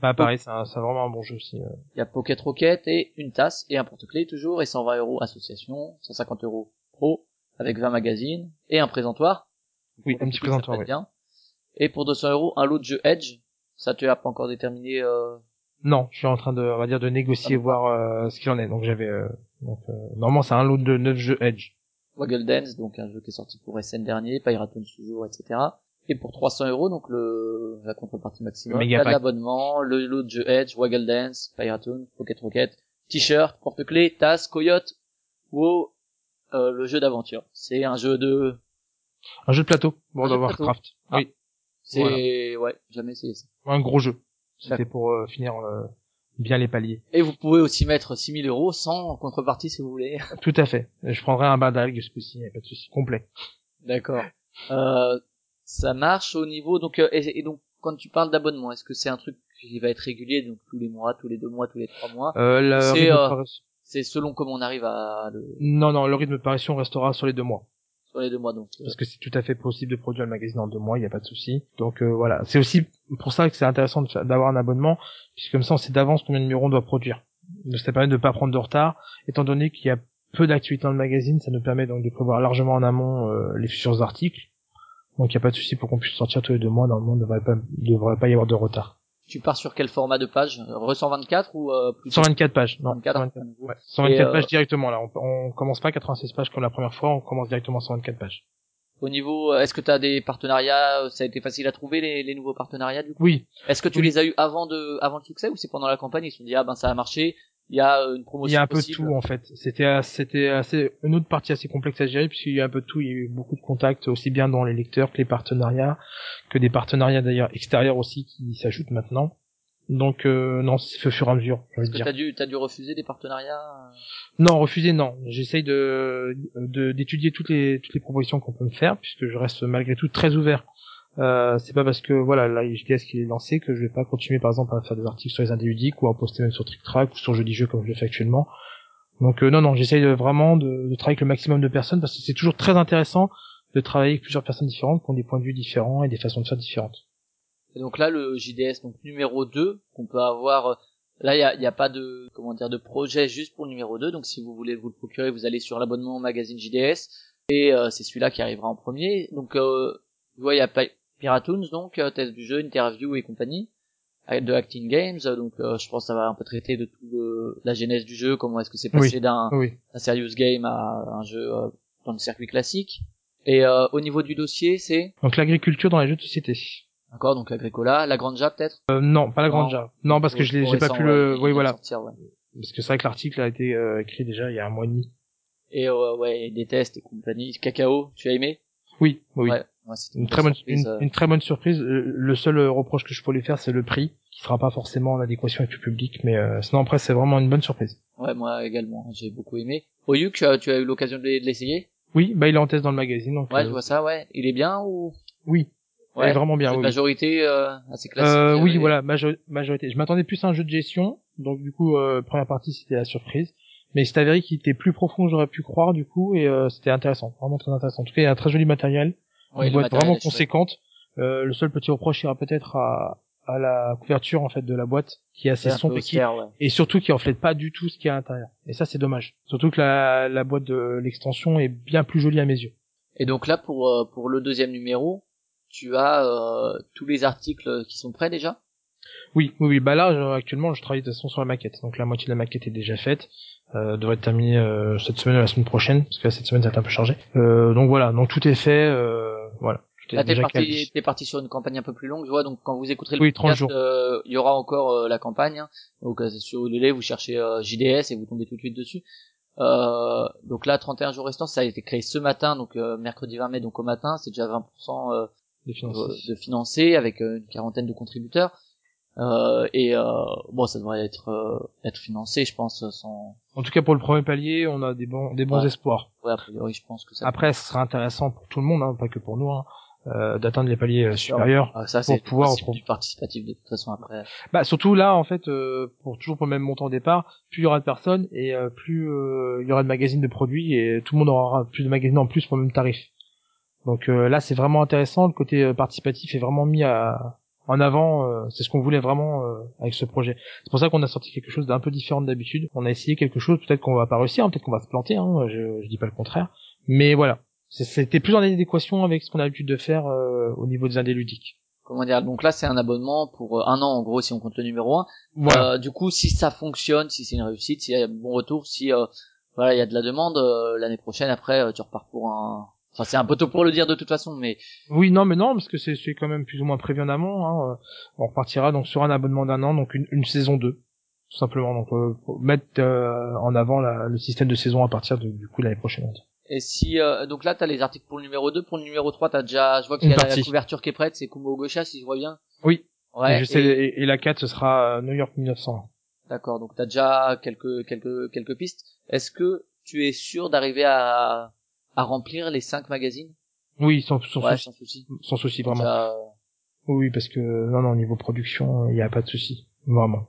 bah pareil, c'est vraiment un bon jeu aussi. Il y a Pocket Rocket et une tasse et un porte-clés toujours et 120 euros association, 150 euros pro avec 20 magazines et un présentoir. Oui, un petit présentoir. Oui. Bien. Et pour 200 euros un lot de jeu Edge. Ça tu as pas encore déterminé euh... Non, je suis en train de, on va dire, de négocier, ah, voir euh, ce qu'il en est. Donc j'avais, euh, donc euh, normalement c'est un lot de 9 jeux Edge. Waggle Dance, donc un jeu qui est sorti pour SN dernier, Pirates toujours, etc. Et pour 300 euros, donc le, la contrepartie maximum, t'as de l'abonnement, le lot de jeu Edge, Waggle Dance, Pyratoon, Pocket Rocket, T-shirt, porte-clés, tasse, Coyote, ou euh, le jeu d'aventure. C'est un jeu de... Un jeu de plateau, World of Warcraft. Ah. Oui. C'est... Ouais, jamais essayé ça. Un gros jeu. C'était pour euh, finir euh, bien les paliers. Et vous pouvez aussi mettre 6000 euros sans contrepartie si vous voulez. Tout à fait. Je prendrai un bain d'algues ce coup-ci, pas de souci, complet. D'accord. Euh, ça marche au niveau donc euh, et, donc quand tu parles d'abonnement, est-ce que c'est un truc qui va être régulier donc tous les mois, tous les deux mois, tous les trois mois? Euh, C'est euh, c'est selon comment on arrive à le... Non non, le rythme de parution restera sur les deux mois. Sur les deux mois donc. Parce que c'est tout à fait possible de produire le magazine en deux mois, il n'y a pas de souci. Donc voilà, c'est aussi pour ça que c'est intéressant d'avoir un abonnement, puisque comme ça on sait d'avance combien de numéros on doit produire. Ça permet de ne pas prendre de retard, étant donné qu'il y a peu d'actualité dans le magazine, ça nous permet donc de prévoir largement en amont les futurs articles donc il n'y a pas de souci pour qu'on puisse sortir tous les deux mois. Normalement, il ne devrait pas, devrait pas y avoir de retard. Tu pars sur quel format de page? Re 124 ou euh, 124 pages. Non, 124, 124, euh, pages directement là. On, on commence pas 96 pages comme la première fois. On commence directement 124 pages. Au niveau, euh, est-ce que tu as des partenariats Ça a été facile à trouver les, les nouveaux partenariats du coup? Oui. Est-ce que tu les as eu avant de, avant le succès ou c'est pendant la campagne Ils se sont dit ah ben ça a marché, il y a une promotion Il y a un peu de tout en fait. C'était c'était assez une autre partie assez complexe à gérer puisqu'il y a un peu de tout. Il y a eu beaucoup de contacts aussi bien dans les lecteurs que les partenariats, que des partenariats d'ailleurs extérieurs aussi qui s'ajoutent maintenant. Donc euh, non, c'est au fur et à mesure, Est-ce que t'as dû, t'as dû refuser des partenariats euh Non, refuser non. J'essaye de de- d'étudier toutes les toutes les propositions qu'on peut me faire puisque je reste malgré tout très ouvert. Euh, c'est pas parce que voilà la JDS qui est lancé que je vais pas continuer par exemple à faire des articles sur les indés ludiques ou à en poster même sur Trick Track ou sur Jeudi Jeux comme je le fais actuellement. Donc euh, non non, j'essaye vraiment de, de travailler avec le maximum de personnes parce que c'est toujours très intéressant de travailler avec plusieurs personnes différentes qui ont des points de vue différents et des façons de faire différentes. Et donc là, le JDS, donc numéro 2, qu'on peut avoir, euh, là, il y a, y a pas de, comment dire, de projet juste pour le numéro 2. Donc si vous voulez vous le procurer, vous allez sur l'abonnement au magazine JDS. Et euh, c'est celui-là qui arrivera en premier. Donc, euh, voyez, il y a Pi- Piratoons, donc, euh, test du jeu, interview et compagnie, avec de Acting Games. Donc, euh, je pense que ça va un peu traiter de tout le, la genèse du jeu, comment est-ce que c'est passé d'un Oui. serious game à un jeu euh, dans le circuit classique. Et euh, au niveau du dossier, c'est? Donc l'agriculture dans les jeux de société. d'accord donc l'agricola, la granja peut-être? Euh, non, pas la grande Non. Non, parce que je l'ai pas pu le. Oui voilà. sortir, ouais. Parce que c'est vrai que l'article a été euh, écrit déjà il y a un mois et demi. Et euh, ouais, des tests et compagnie. Cacao, tu as aimé? Oui, oui. Ouais, ouais, Une très bonne, surprise, une, euh. une très bonne surprise. Euh, Le seul euh, reproche que je peux lui faire, c'est le prix, qui sera pas forcément en adéquation avec le public, mais euh, sinon après c'est vraiment une bonne surprise. Ouais, moi également, j'ai beaucoup aimé. Oyuk, tu as, tu as eu l'occasion de l'e- de l'essayer? Oui, bah il est en test dans le magazine, donc. Ouais, euh, je vois ça, ouais. Il est bien ou? Oui, il Ouais. est vraiment bien. De Oui. majorité euh, assez classique. Euh, oui, euh, voilà, majo- majorité. Je m'attendais plus à un jeu de gestion, donc du coup euh, première partie c'était la surprise. Mais c'est avéré qu'il était plus profond que j'aurais pu croire du coup et euh, c'était intéressant, vraiment très intéressant. En tout cas, il y a un très joli matériel. Une boîte vraiment conséquente. Euh, le seul petit reproche ira peut-être à, à la couverture en fait de la boîte qui est assez sombre et, qui, ouais. et surtout qui reflète pas du tout ce qu'il y a à l'intérieur. Et ça c'est dommage. Surtout que la, la boîte de l'extension est bien plus jolie à mes yeux. Et donc là, pour euh, pour le deuxième numéro, tu as euh, tous les articles qui sont prêts déjà? Oui, oui, oui. Bah là je- actuellement je travaille de toute façon sur la maquette. Donc la moitié de la maquette est déjà faite. Euh, devrait être terminée euh, cette semaine ou la semaine prochaine parce que là, cette semaine ça va être un peu chargé. Euh, donc voilà, donc tout est fait. Euh, voilà. Là, t'es parti, t'es parti sur une campagne un peu plus longue, je vois. Donc, quand vous écouterez le Oui, 30 podcast, euh, il y aura encore euh, la campagne. hein. Donc, euh, sur Ulule, vous cherchez euh, JDS et vous tombez tout de suite dessus. Euh, donc là, 31 jours restants, ça a été créé ce matin, donc euh, mercredi 20 mai, donc au matin, c'est déjà 20% euh, Des finances. de financé avec euh, une quarantaine de contributeurs. Euh, et euh, bon, ça devrait être euh, être financé, je pense, sans. En tout cas pour le premier palier, on a des bons des bons Ouais. espoirs. Ouais, a priori, je pense que ça. Après, ce sera intéressant pour tout le monde, hein, pas que pour nous, hein, euh, d'atteindre les paliers euh, supérieurs. Ah, ça, c'est pour pouvoir- principe du participatif de toute façon après. Bah surtout là, en fait, euh, pour toujours pour le même montant au départ, plus il y aura de personnes et euh, plus euh, il y aura de magazines de produits et tout le monde aura plus de magazines en plus pour le même tarif. Donc euh, là, c'est vraiment intéressant. Le côté participatif est vraiment mis à, en avant. euh, c'est ce qu'on voulait vraiment euh, avec ce projet. C'est pour ça qu'on a sorti quelque chose d'un peu différent de d'habitude. On a essayé quelque chose. Peut-être qu'on va pas réussir, hein, peut-être qu'on va se planter. Hein, je, je dis pas le contraire. Mais voilà, c'était plus en adéquation avec ce qu'on a l'habitude de faire euh, au niveau des indés ludiques. Comment dire Donc là, c'est un abonnement pour euh, un an en gros, si on compte le numéro 1 Voilà. Euh, du coup, si ça fonctionne, si c'est une réussite, s'il y a un bon retour, si euh, voilà, il y a de la demande euh, l'année prochaine, après, euh, tu repars pour un. Enfin, c'est un peu tôt pour le dire de toute façon, mais Oui, non, mais non, parce que c'est quand même plus ou moins prévu en amont. Hein. euh, On repartira donc sur un abonnement d'un an, donc une, une saison 2, tout simplement. Donc euh, mettre euh, en avant la- le système de saison à partir de, du coup l'année prochaine. et si euh, donc là, t'as les articles pour le numéro 2, pour le numéro 3, t'as déjà, je vois qu'il y a la, couverture qui est prête, c'est Kumo Gosha, si je vois bien. Oui. Ouais. et, je sais, et- et, et la 4, ce sera euh, New York 1900. D'accord, donc t'as déjà quelques quelques quelques pistes. Est-ce que tu es sûr d'arriver à à remplir les cinq magazines? Oui, sans, sans, Ouais, souci, sans souci. sans souci, vraiment. Euh, Oui, parce que non, non, au niveau production, il n'y a pas de souci, vraiment.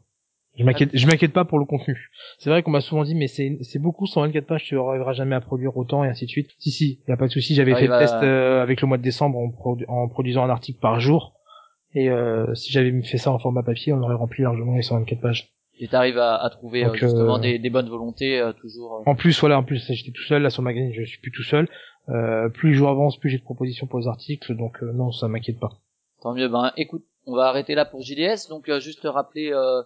Je m'inquiète, je m'inquiète pas pour le contenu. C'est vrai qu'on m'a souvent dit, mais c'est, c'est beaucoup, 124 pages, tu n'arriveras jamais à produire autant et ainsi de suite. Si, si, il y a pas de souci. J'avais fait Arrive le à- test euh, avec le mois de décembre en, produ- en produisant un article par jour. Et euh, si j'avais fait ça en format papier, on aurait rempli largement les 124 pages. Et t'arrives à, à trouver euh, Donc, justement euh, des, des bonnes volontés euh, toujours. En plus, voilà, en plus, j'étais tout seul, là, sur le magazine, je suis plus tout seul. Euh, plus les jours avancent, plus j'ai de propositions pour les articles, donc euh, non, ça m'inquiète pas. Tant mieux. Ben, écoute, on va arrêter là pour JDS. Donc, euh, juste rappeler euh,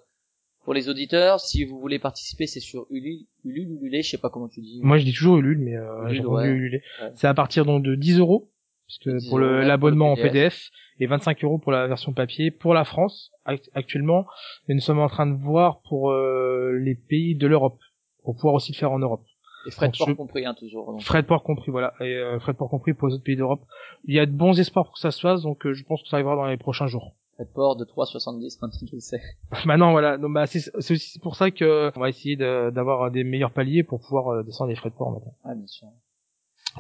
pour les auditeurs, si vous voulez participer, c'est sur Ulule, Ulule, Ulule, je sais pas comment tu dis. Moi, je dis toujours Ulule, mais euh, Ulule, ouais. Ulule. Ouais. C'est à partir donc de 10 euros puisque 10 pour l'abonnement en PDF et 25 euros pour la version papier pour la France act- actuellement. Mais nous sommes en train de voir pour euh, les pays de l'Europe pour pouvoir aussi le faire en Europe. Et frais de port je- compris, hein, toujours. donc. Frais de port compris, voilà, et euh, frais de port compris pour les autres pays d'Europe. Il y a de bons espoirs pour que ça se fasse, donc euh, je pense que ça arrivera dans les prochains jours. Frais de port de 3,70, maintenant tu le sais. Maintenant, voilà, donc bah c'est c'est aussi pour ça que on va essayer de- d'avoir des meilleurs paliers pour pouvoir euh, descendre les frais de port maintenant. Ouais, bien sûr.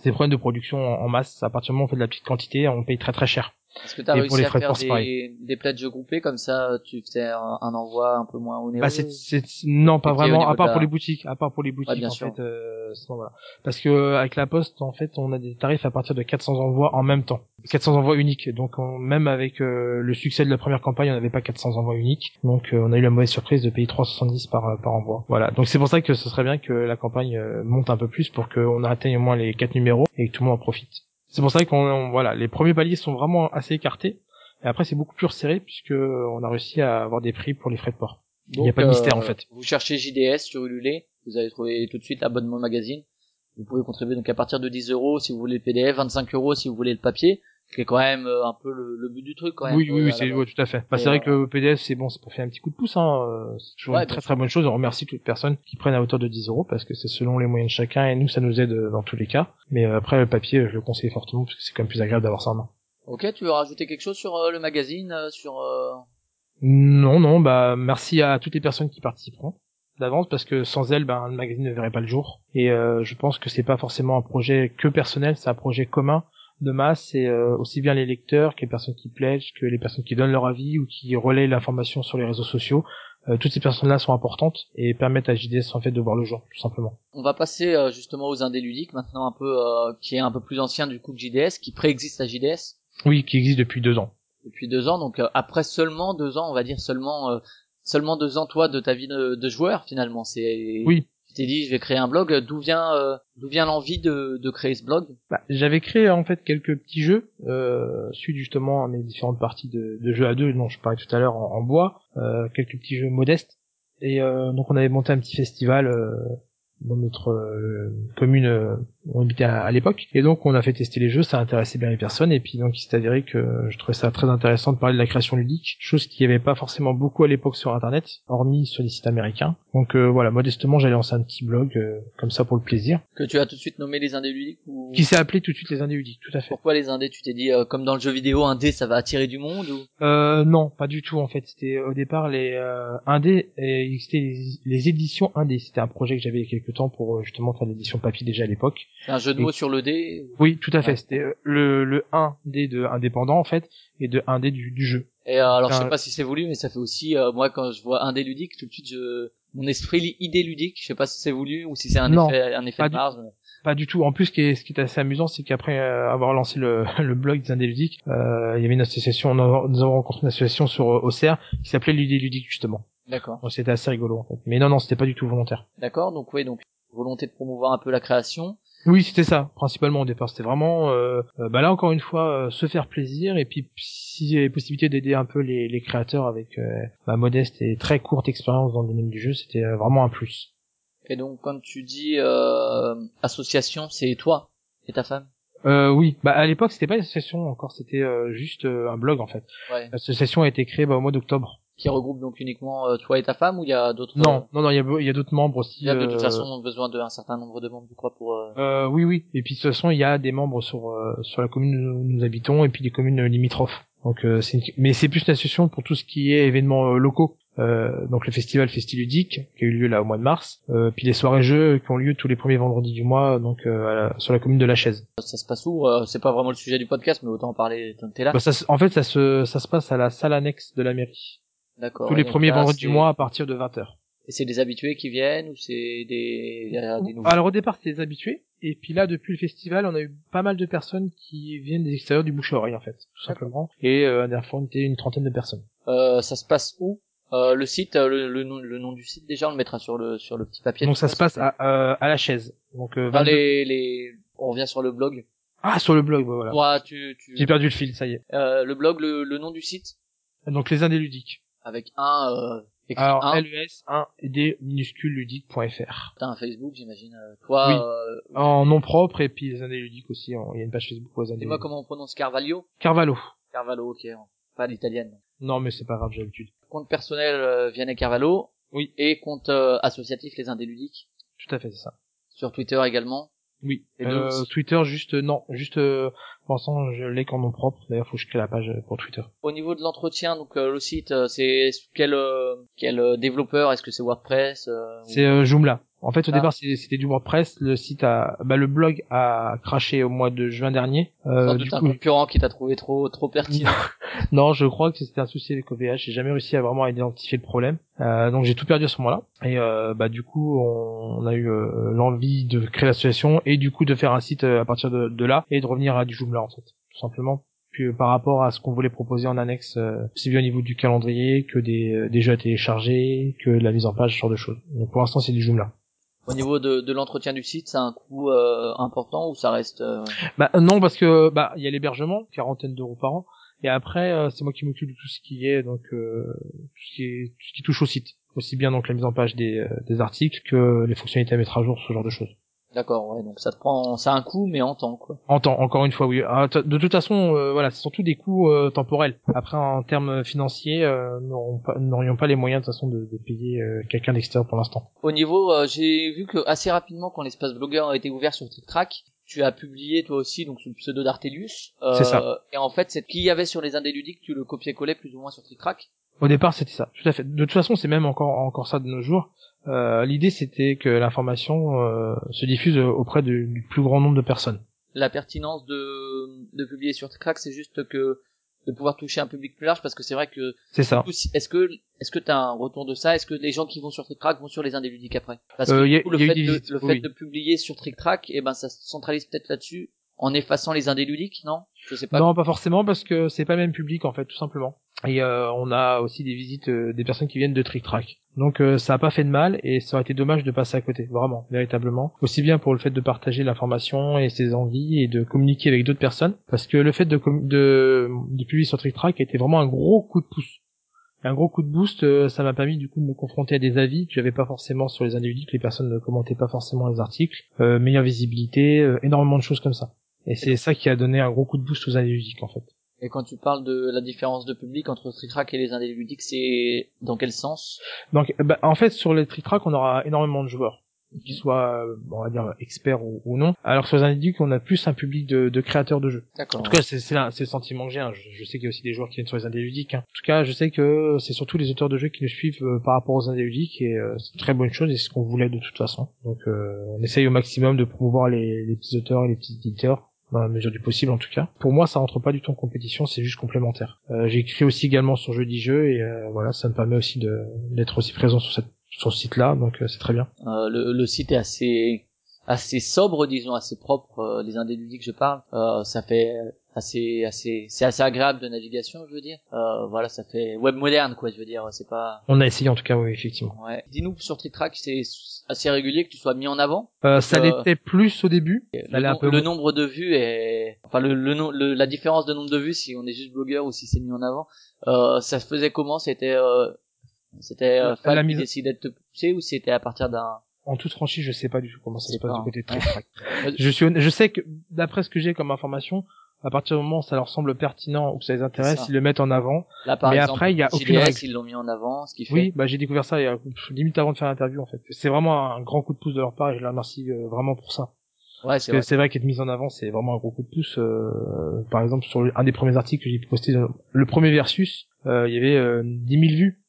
Des problèmes de production en masse. À partir du moment où on fait de la petite quantité, on paye très très cher. Est-ce que t'as Et réussi à faire des, des pledges groupés comme ça, tu fais un, un envoi un peu moins onéreux Bah c'est non pas vraiment à part pour les boutiques, à part pour les boutiques bien en sûr. fait euh, voilà. Parce que euh, avec la poste en fait, on a des tarifs à partir de 400 envois en même temps. 400 envois uniques. Donc on- même avec euh, le succès de la première campagne, on n'avait pas 400 envois uniques. Donc euh, on a eu la mauvaise surprise de payer 370 par euh, par envoi. Voilà. Donc c'est pour ça que ce serait bien que la campagne euh, monte un peu plus pour qu'on atteigne au moins les quatre numéros et que tout le monde en profite. C'est pour ça qu'on on- voilà, les premiers paliers sont vraiment assez écartés. Et après c'est beaucoup plus resserré puisque on a réussi à avoir des prix pour les frais de port. Il n'y a pas de mystère euh, en fait. Vous cherchez JDS sur Ulule, vous allez trouver tout de suite l'abonnement magazine. Vous pouvez contribuer donc à partir de 10 euros si vous voulez le PDF, 25 euros si vous voulez le papier, qui est quand même euh, un peu le, le but du truc quand même. Oui, oui, euh, oui, c'est ouais, tout à fait. Bah, c'est vrai que le PDF, c'est bon, c'est pour faire un petit coup de pouce. Hein. euh, C'est toujours Ouais, une très très bonne chose. On remercie toutes les personnes qui prennent à hauteur de 10 euros parce que c'est selon les moyens de chacun et nous, ça nous aide dans tous les cas. Mais après, le papier, je le conseille fortement parce que c'est quand même plus agréable d'avoir ça en main. Ok, tu veux rajouter quelque chose sur euh, le magazine, euh, sur euh, Non, non, bah merci à toutes les personnes qui participeront d'avance parce que sans elles, ben, le magazine ne verrait pas le jour. Et je pense que c'est pas forcément un projet que personnel, c'est un projet commun de masse et euh, aussi bien les lecteurs que les personnes qui pledgent, que les personnes qui donnent leur avis ou qui relaient l'information sur les réseaux sociaux. Euh, toutes ces personnes-là sont importantes et permettent à JDS en fait de voir le jour, tout simplement. On va passer euh, justement aux indés ludiques maintenant un peu euh, qui est un peu plus ancien du coup que JDS, qui préexiste à JDS Oui, qui existe depuis deux ans. depuis deux ans. Donc euh, après seulement deux ans, on va dire seulement euh, seulement deux ans toi de ta vie de, de joueur finalement. C'est Oui. T'es dit je vais créer un blog. D'où vient euh, d'où vient l'envie de, de créer ce blog? Bah, j'avais créé en fait quelques petits jeux euh, suite justement à mes différentes parties de, de jeux à deux dont je parlais tout à l'heure en, bois, euh, quelques petits jeux modestes. Et euh, donc on avait monté un petit festival euh, dans notre euh, commune on habitait à, à l'époque. Et donc on a fait tester les jeux, ça intéressait bien les personnes. Et puis donc il s'est avéré que je trouvais ça très intéressant de parler de la création ludique, chose qu'il n'y avait pas forcément beaucoup à l'époque sur Internet, hormis sur les sites américains. Donc euh, voilà, modestement j'allais lancer un petit blog euh, comme ça pour le plaisir, Que tu as tout de suite nommé les indés ludiques ou qui s'est appelé tout de suite les Indés ludiques, tout à fait. pourquoi les indés? Tu t'es dit euh, comme dans le jeu vidéo, indé ça va attirer du monde ou? Euh, non, pas du tout en fait. C'était au départ les euh, indés et c'était les, les éditions indés. C'était un projet que j'avais il y a quelques temps pour euh, justement faire l'édition papier déjà à l'époque. Un jeu de Et- mots sur le dé Oui, tout à fait. Ouais. C'était euh, le le 1D de indépendant en fait et de 1D du, du jeu. Et euh, alors je Enfin, sais pas si c'est voulu, mais ça fait aussi euh, moi quand je vois indé ludique, tout de suite je mon esprit lit idée ludique. Je sais pas si c'est voulu ou si c'est un Non, effet un effet de du- marge. mais- Pas du tout. En plus, ce qui est, ce qui est assez amusant, c'est qu'après euh, avoir lancé le, le blog des Indés ludiques, euh, il y avait une association, nous avons- rencontré une association sur Auxerre qui s'appelait l'idée ludique justement. D'accord. Donc c'était assez rigolo en fait. Mais non, non, c'était pas du tout volontaire. D'accord. Donc oui, donc volonté de promouvoir un peu la création. Oui, c'était ça, principalement au départ. C'était vraiment, euh, euh, bah là encore une fois, euh, se faire plaisir et puis s'il y avait possibilité d'aider un peu les, les créateurs avec euh, ma modeste et très courte expérience dans le domaine du jeu, c'était euh, vraiment un plus. Et donc quand tu dis euh, association, c'est toi et ta femme? Euh, oui, bah à l'époque c'était pas une association encore, c'était euh, juste euh, un blog en fait. Ouais. L'association a été créée bah, au mois d'octobre. Qui regroupe donc uniquement euh, toi et ta femme ou il y a d'autres Non, non, non, il y a, y a d'autres membres aussi. Il y a de euh, toute façon besoin d'un certain nombre de membres, je crois, pour. euh, Euh, oui, oui. Et puis de toute façon, il y a des membres sur euh, sur la commune où nous habitons et puis des communes euh, limitrophes. Donc, euh, c'est une- mais c'est plus une association pour tout ce qui est événements euh, locaux. Euh, donc le festival Festiludique qui a eu lieu là au mois de mars, euh, puis les soirées jeux qui ont lieu tous les premiers vendredis du mois, donc euh, à la- sur la commune de La Chaise. Ça se passe où Euh, C'est pas vraiment le sujet du podcast, mais autant en parler tant que t'es là. Bah, ça, en fait, ça se ça se passe à la salle annexe de la mairie D'accord. tous les premiers là, vendredis c'est- du mois à partir de 20 h Et c'est des habitués qui viennent ou c'est des, des nouveaux? Alors au départ, c'était des habitués, et puis là, depuis le festival, on a eu pas mal de personnes qui viennent des extérieurs du bouche à oreille en fait, tout simplement. Et euh, la dernière fois, on était une trentaine de personnes. Euh, ça se passe où? Euh, Le site, euh, le, le nom, le nom du site déjà, on le mettra sur le sur le petit papier. Donc ça se passe à, euh, à la chaise. Donc euh, Enfin, 22 les les, on revient sur le blog. ah sur le blog, bah, voilà. Toi, tu, tu... J'ai perdu le fil, ça y est. Euh, le blog, le, le nom du site? Donc les indés ludiques. Avec un euh, Alors, un. LES 1 d minuscule ludique.fr. T'as un Facebook, j'imagine. euh, Toi, Oui. euh, En nom propre et puis les indés ludiques aussi. Il y a une page Facebook pour les indés dis-moi comment on prononce Carvalho. Carvalho. Carvalho, ok. Pas l'italienne. Non, mais c'est pas grave, j'ai l'habitude. Compte personnel, euh, Vianney Carvalho. Oui. Et compte euh, associatif, les Indés Ludiques. Tout à fait, c'est ça. Sur Twitter également. Oui. Et Euh. Twitter, juste, non, juste, euh, pour l'instant, je l'ai qu'en nom propre. D'ailleurs, faut que je crée la page pour Twitter. Au niveau de l'entretien, donc euh, le site, euh, c'est quel euh, quel euh, développeur? Est-ce que c'est WordPress euh, ou- C'est euh, Joomla. En fait, au Ah. départ, c'était du WordPress. Le site a, bah, le blog a craché au mois de juin dernier. Euh, du un coup, concurrent qui t'a trouvé trop trop pertinent. non, je crois que c'était un souci avec OVH. J'ai jamais réussi à vraiment identifier le problème. Euh, donc j'ai tout perdu à ce moment-là. Et euh, bah du coup, on, on a eu l'envie de créer l'association et du coup de faire un site à partir de, de là et de revenir à du Joomla en fait, tout simplement. Puis par rapport à ce qu'on voulait proposer en annexe, euh, aussi bien au niveau du calendrier que des, euh, des jeux à télécharger, que de la mise en page, ce genre de choses. Donc pour l'instant, c'est du Joomla. Au niveau de, de l'entretien du site, c'est un coût euh, important ou ça reste euh, Bah non parce que bah il y a l'hébergement, quarantaine d'euros par an, et après euh, c'est moi qui m'occupe de tout ce qui est donc euh, tout ce qui est tout ce qui touche au site, aussi bien donc la mise en page des, euh, des articles que les fonctionnalités à mettre à jour, ce genre de choses. D'accord, ouais, donc ça te prend, ça a un coût, mais en temps, quoi. En temps, encore une fois, oui. Ah, de toute façon, euh, voilà, c'est surtout des coûts euh, temporels. Après, en termes financiers, euh, nous n'aurions pas les moyens de toute façon de, de payer euh, quelqu'un d'extérieur pour l'instant. Au niveau, euh, j'ai vu que assez rapidement, quand l'espace blogueur a été ouvert sur TrickTrack, tu as publié toi aussi, donc sous le pseudo d'Artelius. Euh, C'est ça. Et en fait, c'est ce qu'il y avait sur les indés ludiques, tu le copiais-collais plus ou moins sur TrickTrack. Au départ, c'était ça. Tout à fait. De toute façon, c'est même encore encore ça de nos jours. Euh, L'idée, c'était que l'information euh, se diffuse auprès du, du plus grand nombre de personnes. La pertinence de, de publier sur TrickTrack, c'est juste que de pouvoir toucher un public plus large, parce que c'est vrai que C'est ça. Est-ce que est-ce que t'as un retour de ça? Est-ce que les gens qui vont sur TrickTrack vont sur les ludiques après? Parce que Euh, du a- coup, le fait, de, visites, le fait de publier sur TrickTrack, et ben ça se centralise peut-être là-dessus en effaçant les indés ludiques, non? Je sais pas. Non, pas forcément, parce que c'est pas le même public en fait, tout simplement. Et euh, on a aussi des visites euh, des personnes qui viennent de Trick Track. Donc euh, ça a pas fait de mal et ça aurait été dommage de passer à côté, vraiment, véritablement. Aussi bien pour le fait de partager l'information et ses envies et de communiquer avec d'autres personnes, parce que le fait de, de, de publier sur Trick Track a été vraiment un gros coup de pouce. Un gros coup de boost, euh, ça m'a permis du coup de me confronter à des avis que j'avais pas forcément sur les individus, que les personnes ne commentaient pas forcément les articles, meilleure visibilité, énormément de choses comme ça. Et c'est ça qui a donné un gros coup de boost aux individus en fait. Et quand tu parles de la différence de public entre TrickTrack et les indés ludiques, c'est dans quel sens? Donc, bah, en fait, sur les trick track, on aura énormément de joueurs, qu'ils soient, euh, on va dire, experts ou, ou non. Alors sur les individus, on a plus un public de, de créateurs de jeux. D'accord. En tout cas, c'est le sentiment que j'ai. hein. Je, je sais qu'il y a aussi des joueurs qui viennent sur les indés ludiques. hein. En tout cas, je sais que c'est surtout les auteurs de jeux qui nous suivent euh, par rapport aux indés ludiques et euh, c'est une très bonne chose et c'est ce qu'on voulait de toute façon. Donc, euh, on essaye au maximum de promouvoir les, les petits auteurs et les petits éditeurs dans la mesure du possible en tout cas. Pour moi, ça rentre pas du tout en compétition, c'est juste complémentaire. Euh, j'ai écrit aussi également sur Jeudi Jeux et euh, voilà, ça me permet aussi d'être aussi présent sur cette sur ce site-là, donc euh, c'est très bien. Euh, le, le site est assez assez sobre, disons, assez propre. euh, les indés ludiques, je parle. Euh, ça fait assez assez c'est assez agréable de navigation, je veux dire. Euh, voilà, ça fait web moderne, quoi. Je veux dire, c'est pas. On a essayé en tout cas, oui, effectivement. Ouais. Dis-nous sur TrickTrack, c'est assez régulier que tu sois mis en avant. Euh, ça Euh, l'était plus au début. Ça Le, un peu le nombre de vues est, enfin le, le, nom- le- la différence de nombre de vues si on est juste blogueur ou si c'est mis en avant, euh, ça se faisait comment? C'était, euh, c'était euh, Fab qui mise- décidait de te pousser ou c'était à partir d'un En toute franchise, je sais pas du tout comment ça se passe pas, du côté de. Trick Track. je suis, honnête- je sais que d'après ce que j'ai comme information, à partir du moment où ça leur semble pertinent ou que ça les intéresse, ça. ils le mettent en avant. Là par Mais exemple, après, il y a aucune règle. ils l'ont mis en avant, ce qui fait. Oui, bah j'ai découvert ça il y a limite avant de faire l'interview en fait. C'est vraiment un grand coup de pouce de leur part et je les remercie euh, vraiment pour ça. Ouais, Parce c'est que vrai. c'est vrai qu'être mise en avant, c'est vraiment un gros coup de pouce. euh, par exemple, sur un des premiers articles que j'ai posté, le premier versus, euh, il y avait euh, 10 000 vues.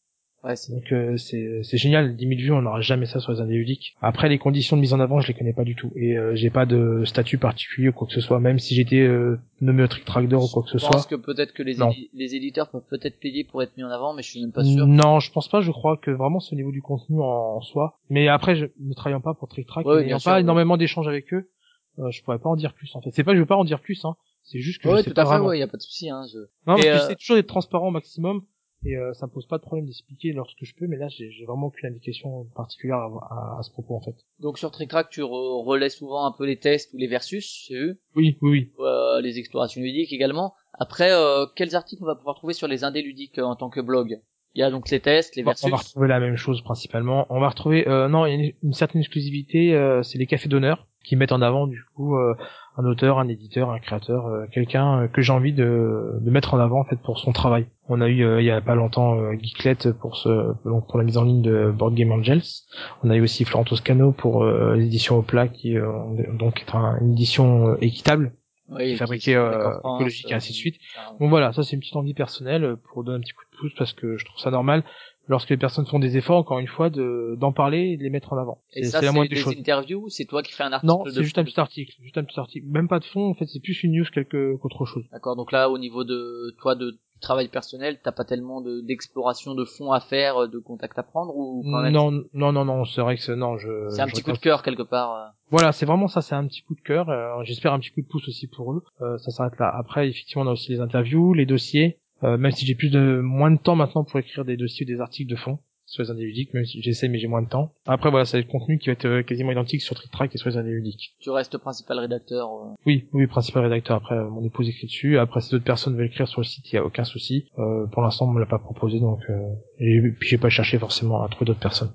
Ouais, c'est- Donc euh, c'est c'est génial, 10 000 vues, on n'aura jamais ça sur les indés ludiques. Après les conditions de mise en avant, je les connais pas du tout et euh, j'ai pas de statut particulier ou quoi que ce soit, même si j'étais euh, nommé au Trick Tracker ou quoi que ce Je pense soit. que peut-être que les, édi- les éditeurs peuvent peut-être payer pour être mis en avant, mais je suis même pas sûr. Non, je pense pas. Je crois que vraiment c'est au niveau du contenu en, en soi. Mais après, je, ne travaillant pas pour Trick Track, Ouais, n'ayant pas ouais. énormément d'échanges avec eux, euh, je pourrais pas en dire plus. En fait, c'est pas que je veux pas en dire plus. Hein. C'est juste que Ouais, je sais tout pas à fait, vraiment. ouais, y a pas de souci, hein. Je... Non, que euh, j'essaie toujours d'être transparent au maximum et euh, ça me pose pas de problème d'expliquer lorsque je peux. Mais là, j'ai vraiment aucune indication particulière à, à- à ce propos en fait. Donc sur TrickTrack, tu re- relais souvent un peu les tests ou les versus, j'ai vu. Oui, oui, oui. euh, les explorations ludiques également. Après, euh, quels articles on va pouvoir trouver sur les indés ludiques euh, en tant que blog? Il y a donc les tests, les versus. On va retrouver la même chose principalement. On va retrouver, euh, non, il y a une, une certaine exclusivité, euh, c'est les cafés d'honneur qui mettent en avant du coup euh, un auteur, un éditeur, un créateur, euh, quelqu'un euh, que j'ai envie de, de mettre en avant en fait pour son travail. On a eu euh, il y a pas longtemps euh, Geeklet pour ce donc pour la mise en ligne de Board Game Angels. On a eu aussi Florent Toscano pour euh, l'édition au plat qui euh, donc est un- une édition équitable Oui, fabriqué, euh, écologique et ainsi de suite. Bon voilà, ça c'est une petite envie personnelle euh, pour donner un petit coup de pouce parce que je trouve ça normal lorsque les personnes font des efforts, encore une fois, de d'en parler et de les mettre en avant. Et C'est ça, c'est la c'est moindre des des choses. interviews ou c'est toi qui fais un article Non, de c'est juste un petit article, juste un petit article. Même pas de fond, en fait, c'est plus une news qu'autre chose. D'accord. Donc là, au niveau de toi, de travail personnel, t'as pas tellement de d'exploration de fonds à faire, de contacts à prendre ou Non, non, non, non, c'est vrai que c'est- non, je. C'est un je petit coup de cœur quelque part. euh. Voilà, c'est vraiment ça, c'est un petit coup de cœur. euh, J'espère un petit coup de pouce aussi pour eux. Euh, ça s'arrête là. Après, effectivement, on a aussi les interviews, les dossiers. Euh, même si j'ai plus de moins de temps maintenant pour écrire des dossiers ou des articles de fond sur les indéludiques, même si j'essaie mais j'ai moins de temps. Après voilà, c'est le contenu qui va être euh, quasiment identique sur Trick Track et sur les indéludiques. Tu restes principal rédacteur. euh. Oui, oui, principal rédacteur. Après, euh, mon épouse écrit dessus. Après, si d'autres personnes veulent écrire sur le site, il y a aucun souci. Euh, pour l'instant, on me l'a pas proposé, donc euh, et puis j'ai pas cherché forcément à trouver d'autres personnes.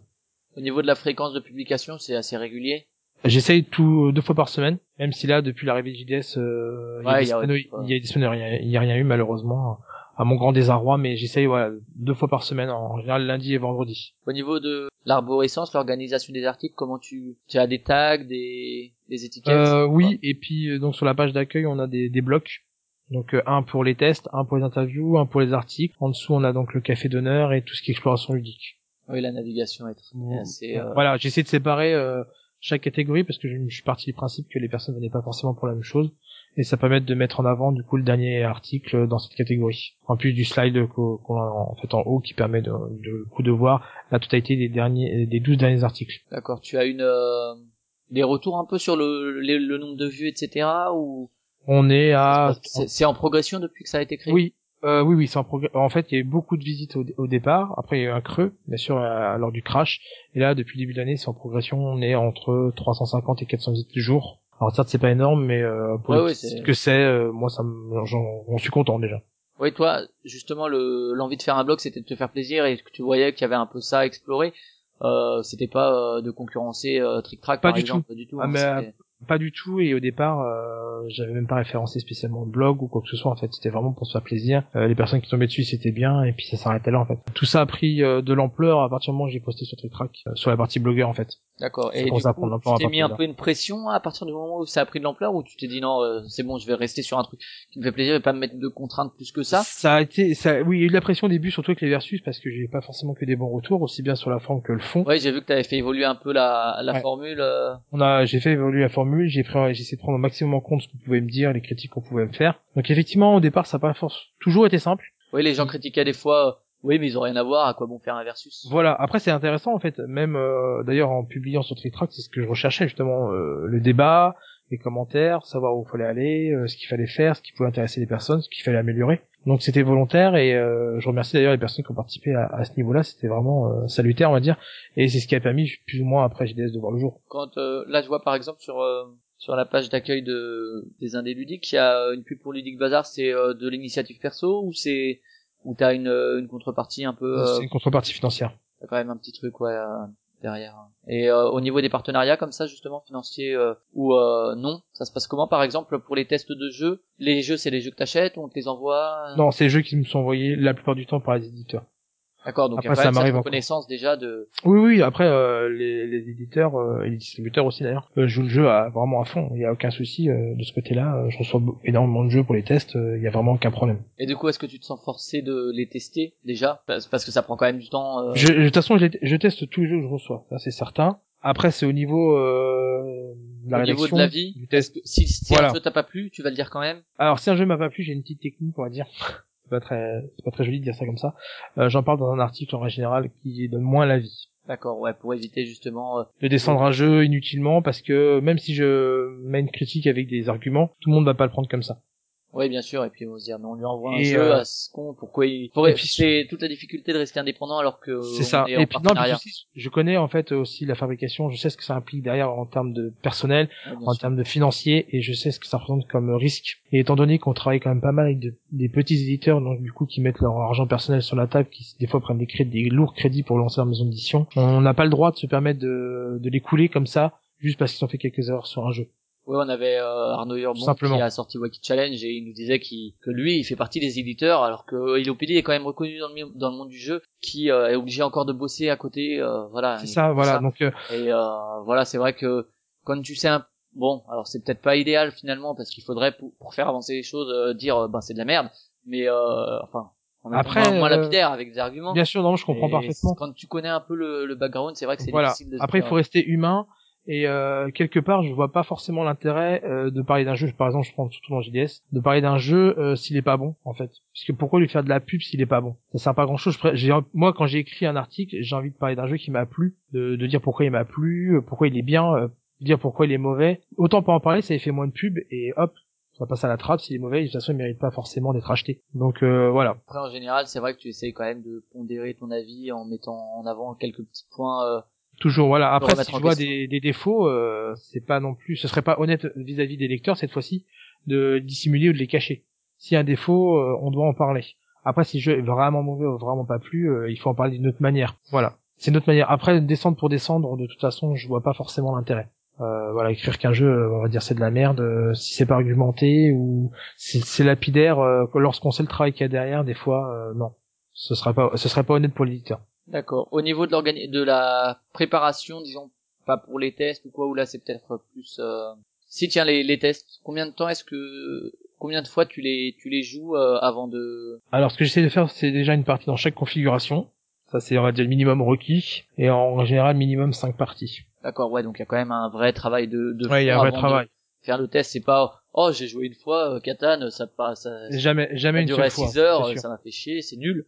Au niveau de la fréquence de publication, c'est assez régulier? J'essaye tout deux fois par semaine, même si là, depuis l'arrivée de JDS, euh, il Ouais, des y semaines où il y a des semaines où il y a- il y a rien eu malheureusement, à mon grand désarroi, mais j'essaye voilà deux fois par semaine, en général lundi et vendredi. Au niveau de l'arborescence, l'organisation des articles, comment tu, tu as des tags, des, des étiquettes? Euh, oui, et puis euh, donc sur la page d'accueil, on a des, des blocs. Donc euh, un pour les tests, un pour les interviews, un pour les articles. En dessous, on a donc le café d'honneur et tout ce qui est exploration ludique. Oui, la navigation est très- assez. euh, Voilà, j'essaie de séparer euh, chaque catégorie parce que je, je suis parti du principe que les personnes venaient pas forcément pour la même chose et ça permet de mettre en avant du coup le dernier article dans cette catégorie. En plus du slide qu'on a en fait en haut qui permet de, de coup de voir la totalité des derniers des 12 derniers articles. D'accord. Tu as une euh, des retours un peu sur le, le, le nombre de vues, etc. Ou On est à c'est c'est en progression depuis que ça a été créé? oui euh, oui oui c'est en progrès. En fait, il y a eu beaucoup de visites au, au départ. Après, il y a eu un creux, bien sûr, à- lors du crash. Et là, depuis le début de l'année, c'est en progression. On est entre 350 et 400 visites du jour. Alors certes, c'est pas énorme, mais euh, pour Ouais, le ouais, petit c'est- site que c'est, euh, moi, ça j'en, suis content déjà. Oui, toi, justement, le l'envie de faire un blog, c'était de te faire plaisir et que tu voyais qu'il y avait un peu ça à explorer. Euh, c'était pas euh, de concurrencer euh, Trick Track Pas par du exemple, tout. pas du tout. Ah, hein, mais, Pas du tout. Et au départ, euh, j'avais même pas référencé spécialement le blog ou quoi que ce soit. En fait, c'était vraiment pour se faire plaisir. Euh, les personnes qui tombaient dessus, c'était bien, et puis ça s'arrêtait là en fait. Tout ça a pris euh, de l'ampleur à partir du moment où j'ai posté sur TrickTrack, sur la partie blogueur en fait. D'accord. Et du coup, tu t'es mis un peu une pression à partir du moment où ça a pris de l'ampleur ou tu t'es dit non, c'est bon, je vais rester sur un truc qui me fait plaisir et pas me mettre de contraintes plus que ça? Ça a été, ça, oui, il y a eu de la pression au début, surtout avec les versus, parce que j'ai pas forcément que des bons retours, aussi bien sur la forme que le fond. Ouais, j'ai vu que tu avais fait évoluer un peu la, la Ouais. formule. On a, j'ai fait évoluer la formule, j'ai pris, j'ai essayé de prendre au maximum en compte ce qu'on pouvait me dire, les critiques qu'on pouvait me faire. Donc effectivement, au départ, ça n'a pas force, toujours été simple. Oui, les gens critiquaient des fois. euh, oui, mais ils ont rien à voir. À quoi bon faire un versus? Voilà. Après, c'est intéressant en fait. Même euh, d'ailleurs en publiant sur TrickTrack, c'est ce que je recherchais justement euh, le débat, les commentaires, savoir où il fallait aller, euh, ce qu'il fallait faire, ce qui pouvait intéresser les personnes, ce qu'il fallait améliorer. Donc c'était volontaire et euh, je remercie d'ailleurs les personnes qui ont participé à, à ce niveau-là. C'était vraiment euh, salutaire, on va dire. Et c'est ce qui a permis plus ou moins après JDS de voir le jour. Quand euh, là, je vois par exemple sur euh, sur la page d'accueil de des indés ludiques, il y a une pub pour Ludique Bazar. C'est euh, de l'initiative perso ou c'est ou t'as une une contrepartie un peu. C'est une contrepartie financière. T'as quand même un petit truc ouais euh, derrière. Et euh, au niveau des partenariats comme ça justement financiers euh, ou euh, non, ça se passe comment? Par exemple pour les tests de jeux Les jeux c'est les jeux que t'achètes, on te les envoie. Non, c'est les jeux qui me sont envoyés la plupart du temps par les éditeurs. D'accord, donc il y a Après, quand ça m'arrive encore. reconnaissance déjà de. Oui, oui. Après, euh, les, les éditeurs euh, et les distributeurs aussi d'ailleurs euh, jouent le jeu à, vraiment à fond. Il y a aucun souci euh, de ce côté-là. Euh, Je reçois énormément de jeux pour les tests. euh, Il y a vraiment aucun problème. Et du coup, est-ce que tu te sens forcé de les tester déjà? Parce, parce que ça prend quand même du temps. euh, Je, de toute façon, je, les- je teste tous les jeux que je reçois. Ça, c'est certain. Après, c'est au niveau euh, de la au niveau de la vie. du test. Si, si Voilà. un jeu t'a pas plu, tu vas le dire quand même? Alors, si un jeu m'a pas plu, j'ai une petite technique, on va dire. C'est pas très, c'est pas très joli de dire ça comme ça. Euh, J'en parle dans un article en règle générale qui donne moins l'avis. D'accord, ouais, pour éviter justement. euh, de descendre un jeu inutilement parce que même si je mets une critique avec des arguments, tout le monde va pas le prendre comme ça. Oui, bien sûr, et puis on va se dire, mais on lui envoie un jeu euh, à ce con, pourquoi il puis- c'est toute la difficulté de rester indépendant alors que C'est ça. est en Et puis non, puis partenariat. aussi, je connais en fait aussi la fabrication. Je sais ce que ça implique derrière en termes de personnel, bien en sûr. termes de financier, et je sais ce que ça représente comme risque. Et étant donné qu'on travaille quand même pas mal avec de- des petits éditeurs, donc du coup qui mettent leur argent personnel sur la table, qui des fois prennent des crédits, des lourds crédits pour lancer leur maison d'édition, on n'a pas le droit de se permettre de, de les couler comme ça, juste parce qu'ils ont fait quelques erreurs sur un jeu. Oui, on avait euh, Arnaud Urbon simplement. qui a sorti Wacky Challenge et il nous disait qu'il- que lui, il fait partie des éditeurs, alors que euh, Ilopédie est quand même reconnu dans le, dans le monde du jeu, qui euh, est obligé encore de bosser à côté, euh, voilà. C'est ça, voilà. Donc euh, Et euh, voilà, c'est vrai que quand tu sais un... Bon, alors c'est peut-être pas idéal finalement, parce qu'il faudrait, pour, pour faire avancer les choses, euh, dire, ben c'est de la merde, mais euh, enfin... Temps, Après, moins, lapidaire avec des arguments. bien sûr, non, je comprends Et parfaitement. Quand tu connais un peu le, le background, c'est vrai que c'est Voilà. difficile de Après, il faut rester humain. Et euh, quelque part, je vois pas forcément l'intérêt euh, de parler d'un jeu. Par exemple, je prends surtout dans JDS, de parler d'un jeu euh, s'il est pas bon, en fait. Parce que pourquoi lui faire de la pub s'il est pas bon? Ça sert pas grand chose. Moi, quand j'ai écrit un article, j'ai envie de parler d'un jeu qui m'a plu, de, de dire pourquoi il m'a plu, euh, pourquoi il est bien, euh, dire pourquoi il est mauvais. Autant pas en parler, ça fait moins de pub et hop, ça passe à la trappe. S'il est mauvais, de toute façon, il mérite pas forcément d'être acheté. Donc euh, voilà. Après, en général, c'est vrai que tu essayes quand même de pondérer ton avis en mettant en avant quelques petits points. euh, Toujours, voilà. Après, si je vois des, des défauts, euh, c'est pas non plus, ce serait pas honnête vis-à-vis des lecteurs cette fois-ci de dissimuler ou de les cacher. A un défaut, euh, on doit en parler. Après, si le jeu est vraiment mauvais ou vraiment pas plu, euh, il faut en parler d'une autre manière. Voilà. C'est une autre manière. Après, descendre pour descendre, de toute façon, je vois pas forcément l'intérêt. Euh, voilà, écrire qu'un jeu, euh, on va dire c'est de la merde, euh, si c'est pas argumenté ou si c'est lapidaire, euh, lorsqu'on sait le travail qu'il y a derrière, des fois, euh, non, ce serait pas, ce serait pas honnête pour l'éditeur. D'accord. Au niveau de l'organi de la préparation, disons, pas pour les tests ou quoi, ou là c'est peut-être plus. euh, Si tiens les, les tests, combien de temps est-ce que, combien de fois tu les tu les joues euh, avant de. Alors, ce que j'essaie de faire, c'est déjà une partie dans chaque configuration. Ça, c'est, on va dire, le minimum requis. Et en général, minimum 5 parties. D'accord, ouais, donc il y a quand même un vrai travail de. de Ouais, il y a un vrai travail. Faire le test, c'est pas oh j'ai joué une fois euh, ça passe. Ça, ça Jamais, jamais a une seule fois. 6 heures, ça m'a fait chier, c'est nul.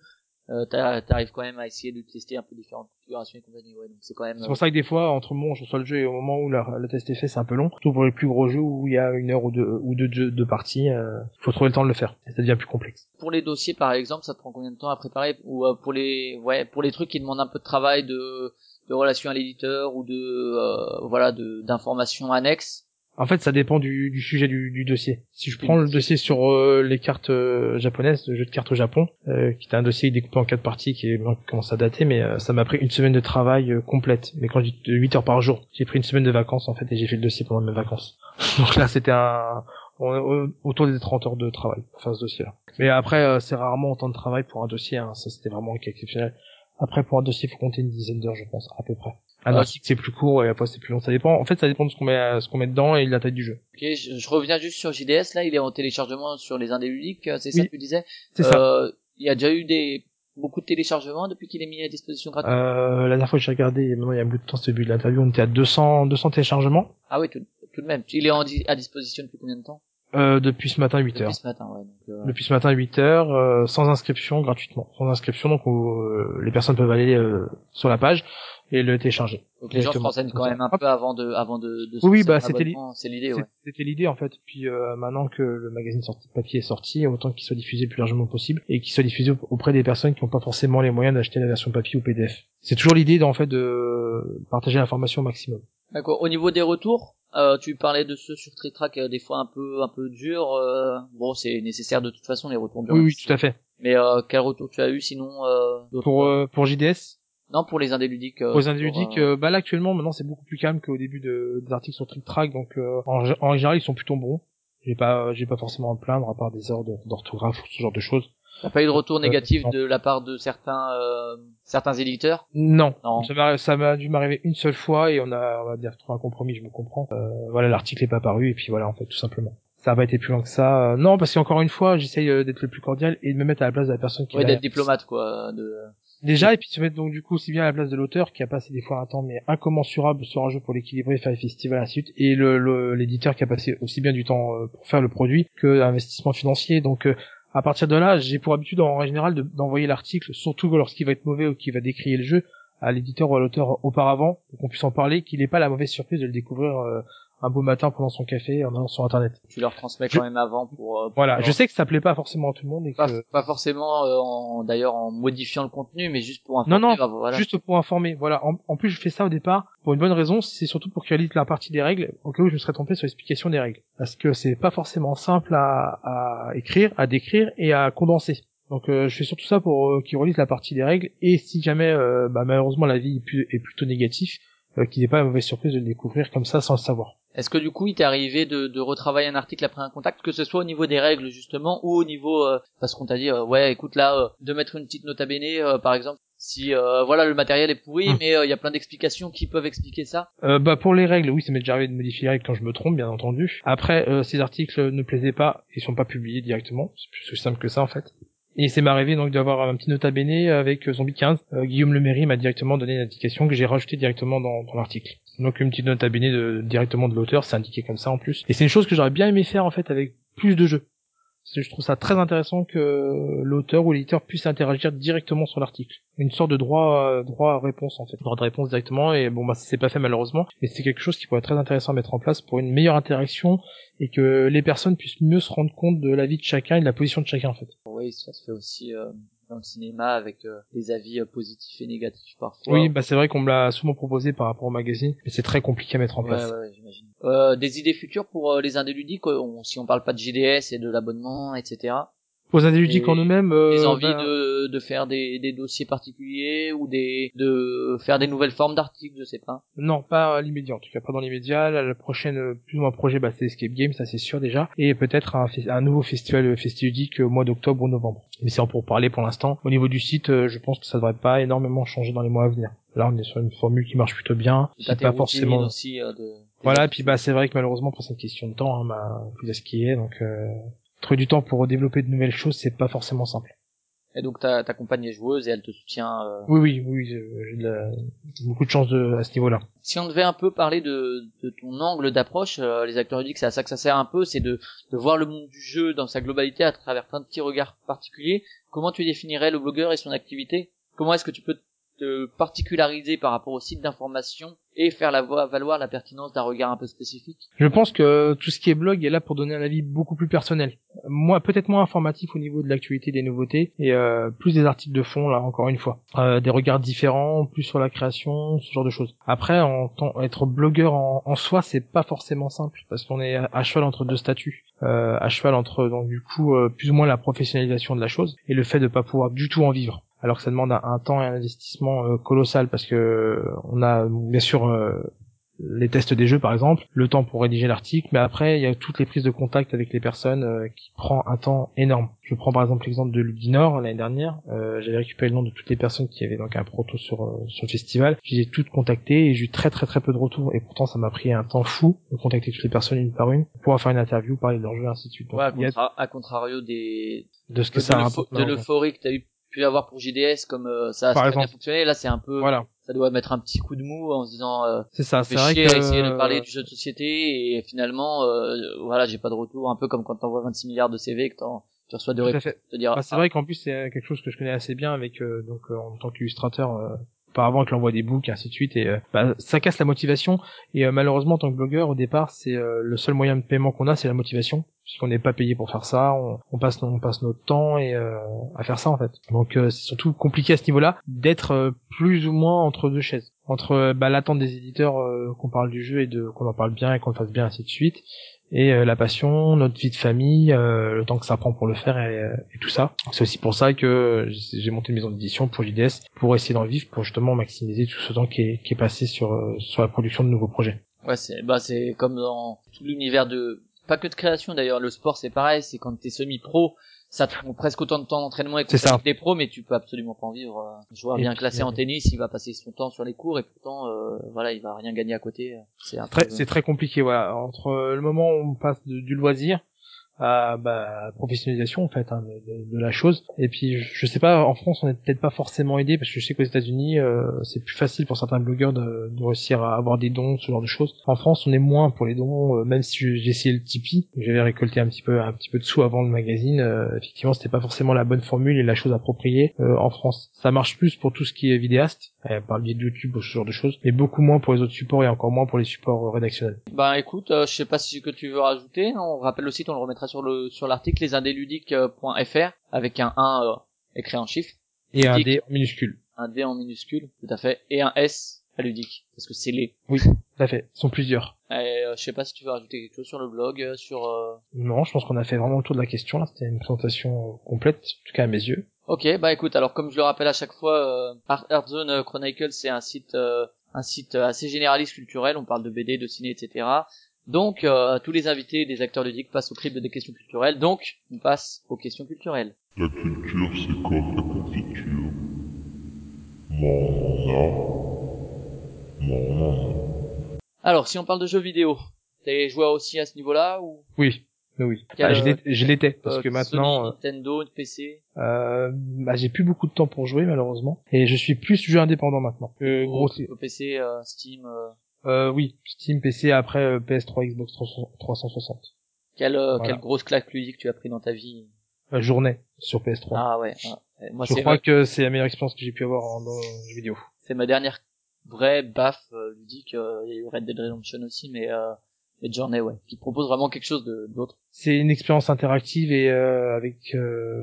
Euh, T'arrives quand même à essayer de tester un peu différentes configurations et compagnie, ouais, donc c'est quand même. C'est pour ça que des fois, entre le moment où je reçois le jeu et au moment où la- le test est fait, c'est un peu long. Surtout pour les plus gros jeux où il y a une heure ou deux, ou deux jeux de partie, euh, faut trouver le temps de le faire. Ça devient plus complexe. pour les dossiers par exemple ça te prend combien de temps à préparer? Ou euh, pour les ouais pour les trucs qui demandent un peu de travail de de relation à l'éditeur ou de euh, voilà de d'informations annexes En fait, ça dépend du, du sujet du, du dossier. Si je prends le dossier sur euh, les cartes euh, japonaises, le jeu de cartes au Japon, euh, qui est un dossier découpé en quatre parties qui est, bon, qui commence à dater, mais euh, ça m'a pris une semaine de travail euh, complète. Mais quand je dis de 8 heures par jour, j'ai pris une semaine de vacances en fait et j'ai fait le dossier pendant mes vacances. Donc là, c'était un autour des 30 heures de travail pour faire ce dossier-là. Mais après, euh, c'est rarement autant de travail pour un dossier. Hein. Ça, c'était vraiment un cas exceptionnel. Après, pour un dossier, il faut compter une dizaine d'heures, je pense, à peu près. Un Ah, article, c'est plus court et après, c'est plus long. Ça dépend. En fait, ça dépend de ce qu'on met, euh, ce qu'on met dedans et de la taille du jeu. ok je, je reviens juste sur JDS là il est en téléchargement sur les indés ludiques c'est ça Oui, que tu disais? C'est ça. euh, il y a déjà eu des beaucoup de téléchargements depuis qu'il est mis à disposition gratuitement? Euh, la dernière fois que j'ai regardé, maintenant il y a un bout de temps, c'était le début de l'interview, on était à 200, 200 téléchargements ah oui tout, tout de même il est en à disposition depuis combien de temps? Euh, depuis ce matin 8 heures. depuis ce matin ouais donc euh, Depuis ce matin 8 heures, euh, sans inscription, gratuitement. Sans inscription, donc euh, les personnes peuvent aller euh, sur la page et le télécharger. donc les gens se renseignent quand même un peu avant de avant de, de Oui, bah, c'était l'idée C'était l'idée en fait. Puis euh, maintenant que le magazine sorti papier est sorti, autant qu'il soit diffusé le plus largement possible et qu'il soit diffusé auprès des personnes qui n'ont pas forcément les moyens d'acheter la version papier ou PDF. C'est toujours l'idée en fait de partager l'information au maximum. D'accord. Au niveau des retours, euh, tu parlais de ceux sur Tritrack euh, des fois un peu un peu dur. euh, bon, c'est nécessaire de toute façon les retours durs. Oui, oui, tout à fait. Mais euh, quel retour tu as eu sinon euh, d'autres- Pour euh, pour JDS, Non, pour les indés ludiques. euh, Pour les pour, indiludiques, euh, euh, bah là actuellement maintenant c'est beaucoup plus calme qu'au début de, des articles sur Trick Track, donc euh, en, en général ils sont plutôt bons. J'ai pas j'ai pas forcément à me plaindre à part des erreurs d'orthographe ou ce genre de choses. T'as pas eu de retour négatif de la part de certains euh, certains éditeurs? Non, Non. ça m'a ça m'a dû m'arriver une seule fois et on a on va dire trouvé un compromis, je me comprends. Euh, voilà l'article est pas paru et puis voilà en fait tout simplement. Ça a pas été plus loin que ça. Euh, non parce qu'encore une fois j'essaye euh, d'être le plus cordial et de me mettre à la place de la personne qui Ouais, d'être diplomate quoi. De... Déjà, et puis se mettre donc du coup aussi bien à la place de l'auteur qui a passé des fois un temps mais incommensurable sur un jeu pour l'équilibrer, faire les festivals, ainsi de suite, et le le- l'éditeur qui a passé aussi bien du temps euh, pour faire le produit que l'investissement financier. Donc euh, à partir de là, j'ai pour habitude en général de- d'envoyer l'article, surtout lorsqu'il va être mauvais ou qu'il va décrier le jeu, à l'éditeur ou à l'auteur auparavant, pour qu'on puisse en parler, qu'il n'ait pas la mauvaise surprise de le découvrir euh, un beau matin pendant son café en allant sur internet. Tu leur transmets quand même avant pour, euh, pour Voilà, leur- je sais que ça plaît pas forcément à tout le monde et pas, que pas forcément euh, en d'ailleurs en modifiant le contenu, mais juste pour Non, informer. non, bah, voilà. juste pour informer. Voilà. En, en plus, je fais ça au départ pour une bonne raison, c'est surtout pour qu'il lise la partie des règles, au cas où je me serais trompé sur l'explication des règles, parce que c'est pas forcément simple à, à écrire, à décrire et à condenser. Donc euh, je fais surtout ça pour euh, qu'il relise la partie des règles et si jamais euh, bah, malheureusement la vie est, plus- est plutôt négatif, qu'il n'ait pas la mauvaise surprise de le découvrir comme ça sans le savoir. Est-ce que du coup, il t'est arrivé de, de retravailler un article après un contact, que ce soit au niveau des règles justement, ou au niveau euh, parce qu'on t'a dit euh, ouais, écoute là, euh, de mettre une petite nota bene, euh, par exemple, si euh, voilà le matériel est pourri, Hmm. mais euh, il y a plein d'explications qui peuvent expliquer ça. Euh, bah pour les règles, oui, ça m'est déjà arrivé de modifier les règles quand je me trompe, bien entendu. Après, euh, ces articles ne plaisaient pas, ils sont pas publiés directement, c'est plus simple que ça en fait. Et c'est m'est arrivé donc d'avoir un petit nota bene avec euh, Zombie 15. Euh, Guillaume Lemery m'a directement donné une indication que j'ai rajouté directement dans, l'article. Donc une petite nota bene directement de l'auteur, c'est indiqué comme ça en plus. Et c'est une chose que j'aurais bien aimé faire en fait avec plus de jeux. Je trouve ça très intéressant que l'auteur ou l'éditeur puisse interagir directement sur l'article. Une sorte de droit, euh, droit à réponse en fait. Droit de réponse directement et bon bah ça s'est pas fait malheureusement. Mais c'est quelque chose qui pourrait être très intéressant à mettre en place pour une meilleure interaction et que les personnes puissent mieux se rendre compte de la vie de chacun et de la position de chacun en fait. Oui, ça se fait aussi euh, dans le cinéma avec euh, des avis euh, positifs et négatifs parfois. Oui, bah c'est vrai qu'on me l'a souvent proposé par rapport au magazine, mais c'est très compliqué à mettre en Ouais, place. ouais, ouais, j'imagine. Euh, des idées futures pour euh, les indés ludiques, on- si on parle pas de JDS et de l'abonnement, etc. Aux individuels Et en eux-mêmes, euh, des envies bah, de, de faire des, des dossiers particuliers ou des de faire des nouvelles formes d'articles, je sais pas. Non, pas à l'immédiat, en tout cas pas dans l'immédiat. La, prochaine, euh, plus ou moins projet, bah, c'est Escape Game, ça c'est sûr déjà. Et peut-être un, un nouveau festival euh, festiludique au mois d'octobre ou novembre. Mais c'est en pour parler pour l'instant. Au niveau du site, euh, je pense que ça devrait pas énormément changer dans les mois à venir. Là, on est sur une formule qui marche plutôt bien. C'est pas forcément... aussi euh, de. Voilà, et puis bah c'est vrai que malheureusement pour cette question de temps, hein, bah, vous savez ce qui est, donc euh, trouver du temps pour développer de nouvelles choses, c'est pas forcément simple. Et donc ta ta compagne est joueuse et elle te soutient. euh. Oui, oui, oui, euh, j'ai de la- beaucoup de chance de, à ce niveau-là. Si on devait un peu parler de, de ton angle d'approche, euh, les acteurs ludiques, c'est à ça que ça sert un peu, c'est de, de voir le monde du jeu dans sa globalité à travers plein de petits regards particuliers. Comment tu définirais le blogueur et son activité? Comment est-ce que tu peux te particulariser par rapport au site d'information et faire la voix valoir la pertinence d'un regard un peu spécifique Je pense que tout ce qui est blog est là pour donner un avis beaucoup plus personnel. Moi, peut-être moins informatif au niveau de l'actualité des nouveautés et euh, plus des articles de fond là, encore une fois, Euh, des regards différents, plus sur la création, ce genre de choses. Après, en tant- être blogueur en, en soi, c'est pas forcément simple parce qu'on est à, à cheval entre deux statuts, euh, à cheval entre donc du coup euh, plus ou moins la professionnalisation de la chose et le fait de pas pouvoir du tout en vivre alors que ça demande un, un temps et un investissement euh, colossal parce que euh, on a bien sûr euh, les tests des jeux par exemple, le temps pour rédiger l'article, mais après il y a toutes les prises de contact avec les personnes euh, qui prend un temps énorme. Je prends par exemple l'exemple de Ludinor l'année dernière, euh, j'avais récupéré le nom de toutes les personnes qui avaient donc un proto sur euh, sur le festival, je les ai toutes contactées et j'ai eu très très très peu de retours et pourtant ça m'a pris un temps fou de contacter toutes les personnes une par une pour faire une interview, parler de leur jeu ainsi de suite. Donc, Ouais, à, a à contrario des de ce que de, ça de l'euphorie que t'as eu pu avoir pour JDS comme euh, ça a bien fonctionné. Là c'est un peu Voilà, ça doit mettre un petit coup de mou en se disant euh, c'est ça, c'est vrai que à essayer de parler du jeu de société et finalement euh, voilà j'ai pas de retour. Un peu comme quand t'envoies 26 milliards de CV que t'en- tu reçois à réponses te dire Bah, c'est ah, vrai qu'en plus c'est quelque chose que je connais assez bien avec euh, donc euh, en tant qu'illustrateur euh, auparavant avec l'envoi des books et ainsi de suite et euh, bah, ça casse la motivation. Et euh, malheureusement en tant que blogueur au départ c'est euh, le seul moyen de paiement qu'on a c'est la motivation. Puisqu'on n'est pas payé pour faire ça on, on passe on passe notre temps et euh, à faire ça en fait. Donc euh, c'est surtout compliqué à ce niveau-là d'être euh, plus ou moins entre deux chaises. Entre bah, l'attente des éditeurs qu'on parle du jeu et de qu'on en parle bien et qu'on le fasse bien ainsi de suite et euh, la passion, notre vie de famille, euh, le temps que ça prend pour le faire et, euh, et tout ça. C'est aussi pour ça que j'ai monté une maison d'édition pour JDS pour essayer d'en vivre, pour justement maximiser tout ce temps qui est, qui est passé sur sur la production de nouveaux projets. ouais c'est bah c'est comme dans tout l'univers de pas que de création d'ailleurs le sport c'est pareil c'est quand t'es semi pro ça te prend presque autant de temps d'entraînement et C'est ça. des pros mais tu peux absolument pas en vivre un joueur Et bien classé euh, en tennis il va passer son temps sur les cours et pourtant euh, voilà il va rien gagner à côté c'est un Très- C'est très compliqué, voilà. Entre le moment où on passe de- du loisir à bah, professionnalisation en fait hein, de, de, la chose. Et puis je sais pas, en France on n'est peut-être pas forcément aidé parce que je sais qu'aux États-Unis euh, c'est plus facile pour certains blogueurs de, de, réussir à avoir des dons, ce genre de choses. En France on est moins pour les dons, euh, même si j'ai essayé le Tipeee, j'avais récolté un petit peu un petit peu de sous avant le magazine. Euh, effectivement c'était pas forcément la bonne formule et la chose appropriée en France. Ça marche plus pour tout ce qui est vidéaste, par le biais de YouTube ou ce genre de choses, mais beaucoup moins pour les autres supports et encore moins pour les supports rédactionnels. Bah écoute, je sais pas si ce que tu veux rajouter. On rappelle le site, on le remettra sur le sur l'article lesindéludiques.fr avec un 1 euh, écrit en chiffre et un D en minuscule. Un D en minuscule, tout à fait, et un S à ludique parce que c'est les. Oui, tout à fait. Ils sont plusieurs. Et, euh, je sais pas si tu veux rajouter quelque chose sur le blog, euh, sur. Euh... Non, je pense qu'on a fait vraiment le tour de la question. Là, c'était une présentation complète, en tout cas à mes yeux. Ok, bah écoute, alors comme je le rappelle à chaque fois, Art Zone Chronicle c'est un site, un site assez généraliste culturel. On parle de BD, de ciné, etc. Donc, euh, tous les invités des acteurs ludiques passent au crible des questions culturelles. Donc, on passe aux questions culturelles. La culture, c'est comme la confiture. Mon Mon Alors, si on parle de jeux vidéo, t'es joueur aussi à ce niveau-là ou? Oui. Oui, bah, je l'étais parce euh, que maintenant Sony, Nintendo, PC. Euh, bah, j'ai plus beaucoup de temps pour jouer malheureusement et je suis plus jeu indépendant maintenant. Euh, gros, PC, Steam. Euh, oui, Steam, PC, après euh, PS3, Xbox 360. Quelle, euh, quelle grosse claque ludique tu as pris dans ta vie La journée sur PS3. Ah ouais. Moi, je crois que c'est la meilleure expérience que j'ai pu avoir en, dans jeu vidéo. C'est ma dernière vraie baffe euh, ludique. Il y a eu Red Dead Redemption aussi, mais euh, mais Journey, ouais, qui propose vraiment quelque chose d'autre. C'est une expérience interactive et euh, avec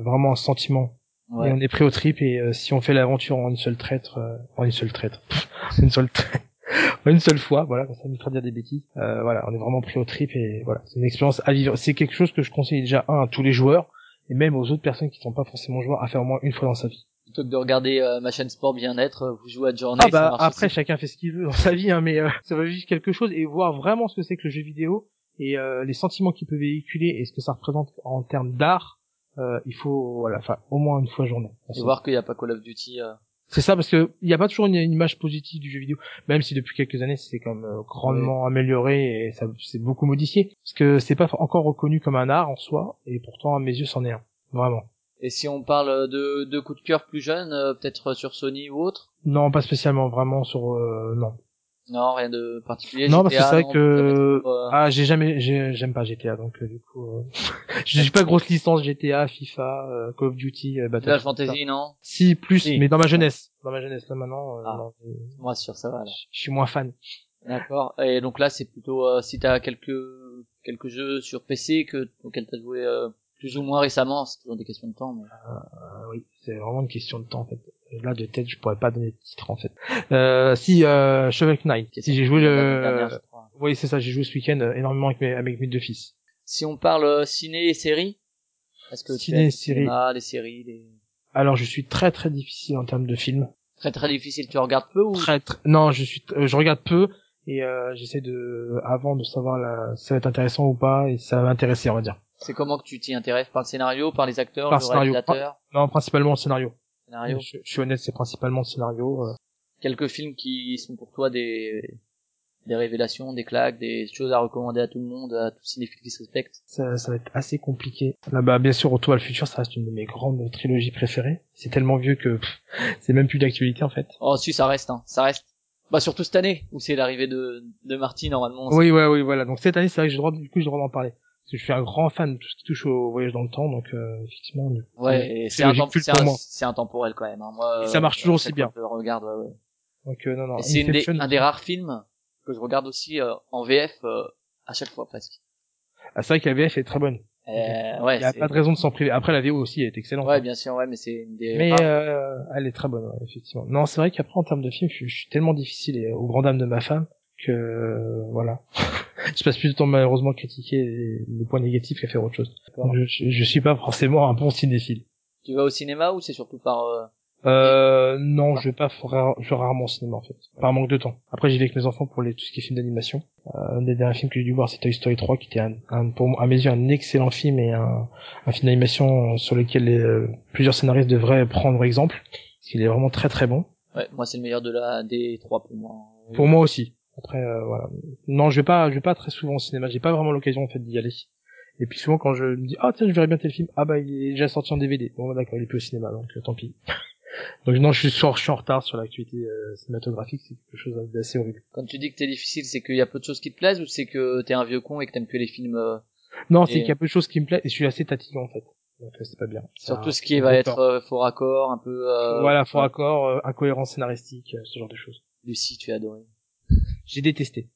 vraiment un sentiment. Ouais. Et on est pris au trip et si on fait l'aventure en une seule traite, en une seule traite, une seule traite une seule fois, voilà, ça nous fera dire des bêtises. Euh, voilà, on est vraiment pris au trip et voilà, c'est une expérience à vivre. C'est quelque chose que je conseille déjà un à tous les joueurs et même aux autres personnes qui sont pas forcément joueurs à faire au moins une fois dans sa vie. Plutôt que de regarder euh, ma chaîne sport bien-être, euh, vous jouez à Journée. Ah bah après chacun fait ce qu'il veut dans sa vie, hein, mais euh, ça va vivre quelque chose et voir vraiment ce que c'est que le jeu vidéo et les sentiments qu'il peut véhiculer et ce que ça représente en termes d'art. il faut voilà, enfin au moins une fois journée. Et voir qu'il n'y a pas Call of Duty. C'est ça parce que il n'y a pas toujours une, image positive du jeu vidéo, même si depuis quelques années c'est quand même euh, grandement amélioré et ça c'est beaucoup modifié. Parce que c'est pas encore reconnu comme un art en soi et pourtant à mes yeux c'en est un, vraiment. Et si on parle de, de coups de cœur plus jeunes, euh, peut-être sur Sony ou autre? Non, pas spécialement, vraiment sur euh, non. Non, rien de particulier. Non, parce que c'est vrai que euh, ah, j'ai jamais, j'aime pas GTA, donc euh, du coup, euh... j'ai pas grosse licence GTA, FIFA, euh, Call of Duty, Battlefield. Fantasy, non? Si, plus, mais dans ma jeunesse, dans ma jeunesse là maintenant. Ah. Moi, sur ça va. Je suis moins fan. D'accord. Et donc là, c'est plutôt si t'as quelques quelques jeux sur PC que auxquels t'as joué plus ou moins récemment, c'est toujours des questions de temps. Mais... oui, c'est vraiment une question de temps en fait là de tête je pourrais pas donner de titre en fait. Euh, si euh, Shovel Knight. Si j'ai joué le oui c'est ça j'ai joué ce week-end euh, énormément avec mes avec mes deux fils. Si on parle euh, ciné et séries est-ce que ciné et séries les séries les... alors je suis très très difficile en termes de films. Très très difficile tu regardes peu ou? Très, très... non je suis je regarde peu et euh, j'essaie de avant de savoir la... si ça va être intéressant ou pas et ça va m'intéresser on va dire. C'est comment que tu t'y intéresses? Par le scénario par les acteurs par le scénario. réalisateur? non principalement le scénario je, suis honnête, c'est principalement le scénario. Euh. Quelques films qui sont pour toi des des révélations, des claques, des choses à recommander à tout le monde, à tous cinéphile qui se respectent ça, ça va être assez compliqué. Là, bah, bien sûr, Retour à le futur, ça reste une de mes grandes trilogies préférées. C'est tellement vieux que c'est même plus d'actualité en fait. Oh si, ça reste, hein, ça reste. Bah surtout cette année où c'est l'arrivée de de Marty normalement. Oui, ouais, oui, voilà. Donc cette année, c'est vrai que j'ai le droit, du coup, j'ai le droit d'en parler je suis un grand fan de tout ce qui touche au voyage dans le temps, donc euh, effectivement. Ouais, c'est intemporel quand même. Hein. Moi, ça marche toujours aussi bien. Je regarde, ouais. ouais. Donc euh, non, non. C'est un des rares films que je regarde aussi euh, en VF euh, à chaque fois presque. Ah, c'est vrai que la VF est très bonne. Euh, ouais, il y a pas de raison de s'en priver. Après la VO aussi est excellente. Ouais, bien sûr, ouais, mais c'est une des. Mais euh, elle est très bonne, ouais, effectivement. Non, c'est vrai qu'après en termes de film, je, je, suis tellement difficile et au grand dam de ma femme que voilà. je passe plus de temps malheureusement critiquer les, points négatifs qu'à faire autre chose. Je, je, suis pas forcément un bon cinéphile. Tu vas au cinéma ou c'est surtout par euh... Euh, non, je vais pas, je vais rarement au cinéma en fait, par manque de temps. Après, j'y vais avec mes enfants pour les tout ce qui est film d'animation. Euh, un des derniers films que j'ai dû voir, c'est Toy Story 3, qui était un, un, pour à mes yeux un excellent film et un, un film d'animation sur lequel euh, plusieurs scénaristes devraient prendre exemple, parce qu'il est vraiment très très bon. Ouais, moi c'est le meilleur de la des trois pour moi. Pour moi aussi. Après, euh, voilà. Non, je vais pas, je vais pas très souvent au cinéma. J'ai pas vraiment l'occasion en fait d'y aller. Et puis souvent quand je me dis ah tiens je verrais bien tel film, ah bah il est déjà sorti en DVD. Bon bah, d'accord il est plus au cinéma donc euh, tant pis. donc non je suis, sur, je suis en retard sur l'activité euh, cinématographique, c'est quelque chose d'assez horrible. Quand tu dis que t'es difficile, c'est qu'il y a peu de choses qui te plaisent ou c'est que t'es un vieux con et que t'aimes que les films euh, Non c'est qu'il y a peu de choses qui me plaisent et je suis assez tatillon en fait. Donc c'est pas bien. Surtout ce qui va être euh, faux raccord, un peu. Euh, voilà faux ouais. accord, euh, incohérence scénaristique, ce genre de choses. Lucie, tu as adoré. J'ai détesté.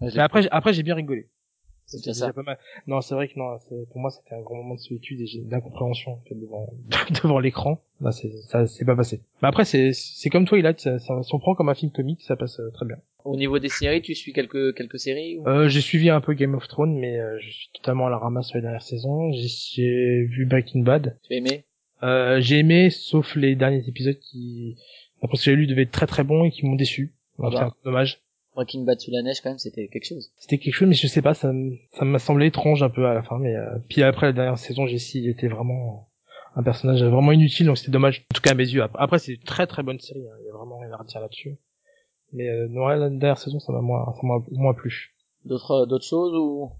Ouais, Mais après, après j'ai bien rigolé. c'est déjà ça. déjà pas mal. Non, c'est vrai que non, pour moi c'était un grand moment de solitude et j'ai- d'incompréhension en fait, devant devant l'écran. Là, c'est ça, c'est pas passé. Mais après, c'est c'est comme toi, il a, ça, ça, si on prend comme un film comique, ça passe euh, très bien. Au niveau des séries, tu suis quelques quelques séries ou... Euh, j'ai suivi un peu Game of Thrones, mais euh, je suis totalement à la ramasse sur les dernières saisons. J'ai- vu Breaking Bad. Tu as aimé? Euh, j'ai aimé, sauf les derniers épisodes qui, après ce que j'ai lu, devaient être très très bons et qui m'ont déçu. Ah bah. c'est un peu dommage. Breaking Bad sous la neige, quand même, c'était quelque chose. C'était quelque chose, mais je sais pas, ça, ça m'a semblé étrange un peu à la fin. Mais euh, puis après la dernière saison, Jesse il était vraiment un personnage vraiment inutile, donc c'était dommage. En tout cas à mes yeux. Après, c'est une très très bonne série, hein. il y a vraiment rien à redire là-dessus. Mais euh, non, la dernière saison, ça m'a moins, ça m'a moins plu. D'autres d'autres choses ou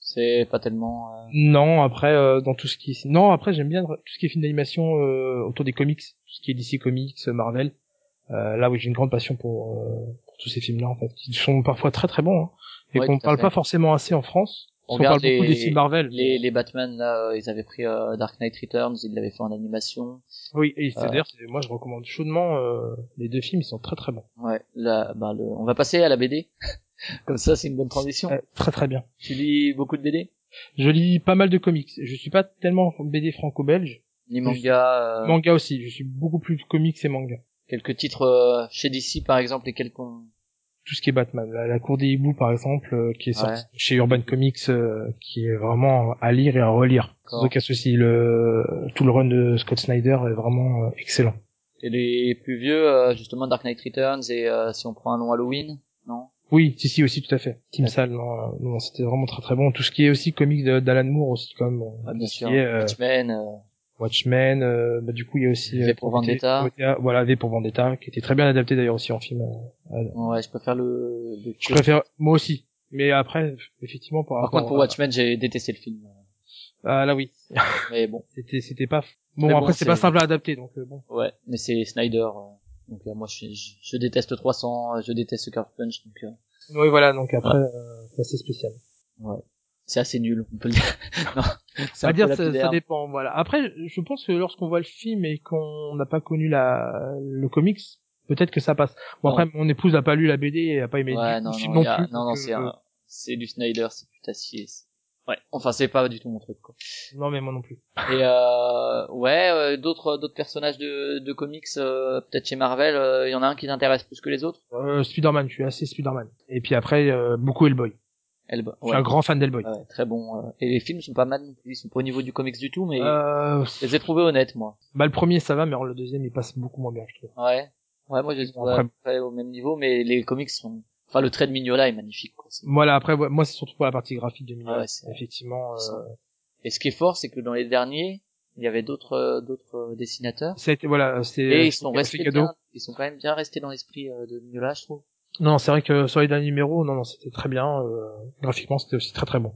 c'est pas tellement. euh, Non, après euh, dans tout ce qui, non après j'aime bien tout ce qui est film d'animation euh, autour des comics, tout ce qui est DC Comics, Marvel. Euh, là où j'ai une grande passion pour, euh, pour tous ces films-là en fait, qui sont parfois très très bons hein, et Ouais, qu'on parle fait. pas forcément assez en France. On On, parle beaucoup des films Marvel. Les les Batman là, euh, ils avaient pris euh, Dark Knight Returns, ils l'avaient fait en animation. Oui, et c'est Euh, moi je recommande chaudement euh, les deux films, ils sont très très bons. Ouais. Là, bah le... on va passer à la BD. Comme ça, c'est une bonne transition. Très très bien. Tu lis beaucoup de BD Je lis pas mal de comics. Je suis pas tellement BD franco-belge. Ni manga. Manga aussi. Je suis beaucoup plus comics et manga. Quelques titres euh, chez DC par exemple, lesquels qu'on. Tout ce qui est Batman. La, la Cour des hiboux par exemple, euh, qui est sortie Ouais. chez Urban Comics, euh, qui est vraiment à lire et à relire. Sans aucun souci. Le, tout le run de Scott Snyder est vraiment euh, excellent. Et les plus vieux, euh, justement Dark Knight Returns et euh, si on prend un nom Halloween, non? Oui, si si aussi tout à fait. Team Ouais. Sal, non, non, c'était vraiment très très bon. Tout ce qui est aussi comics de- d'Alan Moore aussi quand même. Ah, Bien sûr. euh, Watchmen. euh, bah, du coup il y a aussi V euh, pour Vendetta. Prometheus, voilà V pour Vendetta, qui était très bien adapté d'ailleurs aussi en film. euh, Ouais, je préfère le. le- je préfère moi aussi, mais après effectivement par Par rapport contre, pour Watchmen, j'ai détesté le film. ah là oui, Mais bon, c'était c'était pas bon Mais bon, après c'est pas simple à adapter donc euh, bon. ouais. Mais c'est Snyder. Donc moi, je, je, je déteste 300, euh, je déteste Sucker Punch. Donc euh, Oui voilà donc après euh, c'est spécial. ouais, c'est assez nul, on peut le dire. non, À un dire ça, ça dépend voilà. Après je pense que lorsqu'on voit le film et qu'on n'a pas connu la le comics, peut-être que ça passe. Bon Non. après mon épouse a pas lu la BD et a pas aimé Ouais, le non, film non, non a- plus. non, non, c'est euh, c'est du Snyder, c'est putassier. Ouais, enfin c'est pas du tout mon truc quoi. non mais moi non plus. Et euh, ouais, euh, d'autres d'autres personnages de, de comics, euh, peut-être chez Marvel, il y en a un qui t'intéresse plus que les autres? Euh, Spider-Man, je suis assez Spider-Man. Et puis après euh, beaucoup Hellboy. Elle, Je suis un grand fan d'Hellboy. Ouais, très bon. euh, Et les films sont pas mal non plus. Ils sont pas au niveau du comics du tout, mais Euh, je les ai trouvés honnêtes, moi. bah le premier ça va, mais alors le deuxième il passe beaucoup moins bien, je trouve. Ouais. Ouais, moi, je les trouve après- au même niveau, mais les comics sont... Enfin, le trait de Mignola est magnifique, quoi. C'est- Voilà, après ouais, moi c'est surtout pour la partie graphique de Mignola. Ouais, Effectivement, euh, Et ce qui est fort, c'est que dans les derniers, il y avait d'autres euh, d'autres euh, dessinateurs. ça a été voilà, c'est Et ils sont restés bien, ils sont quand même bien restés dans l'esprit de Mignola, je trouve. Non, c'est vrai que sur les derniers numéros, non non, c'était très bien. euh, graphiquement, c'était aussi très très bon.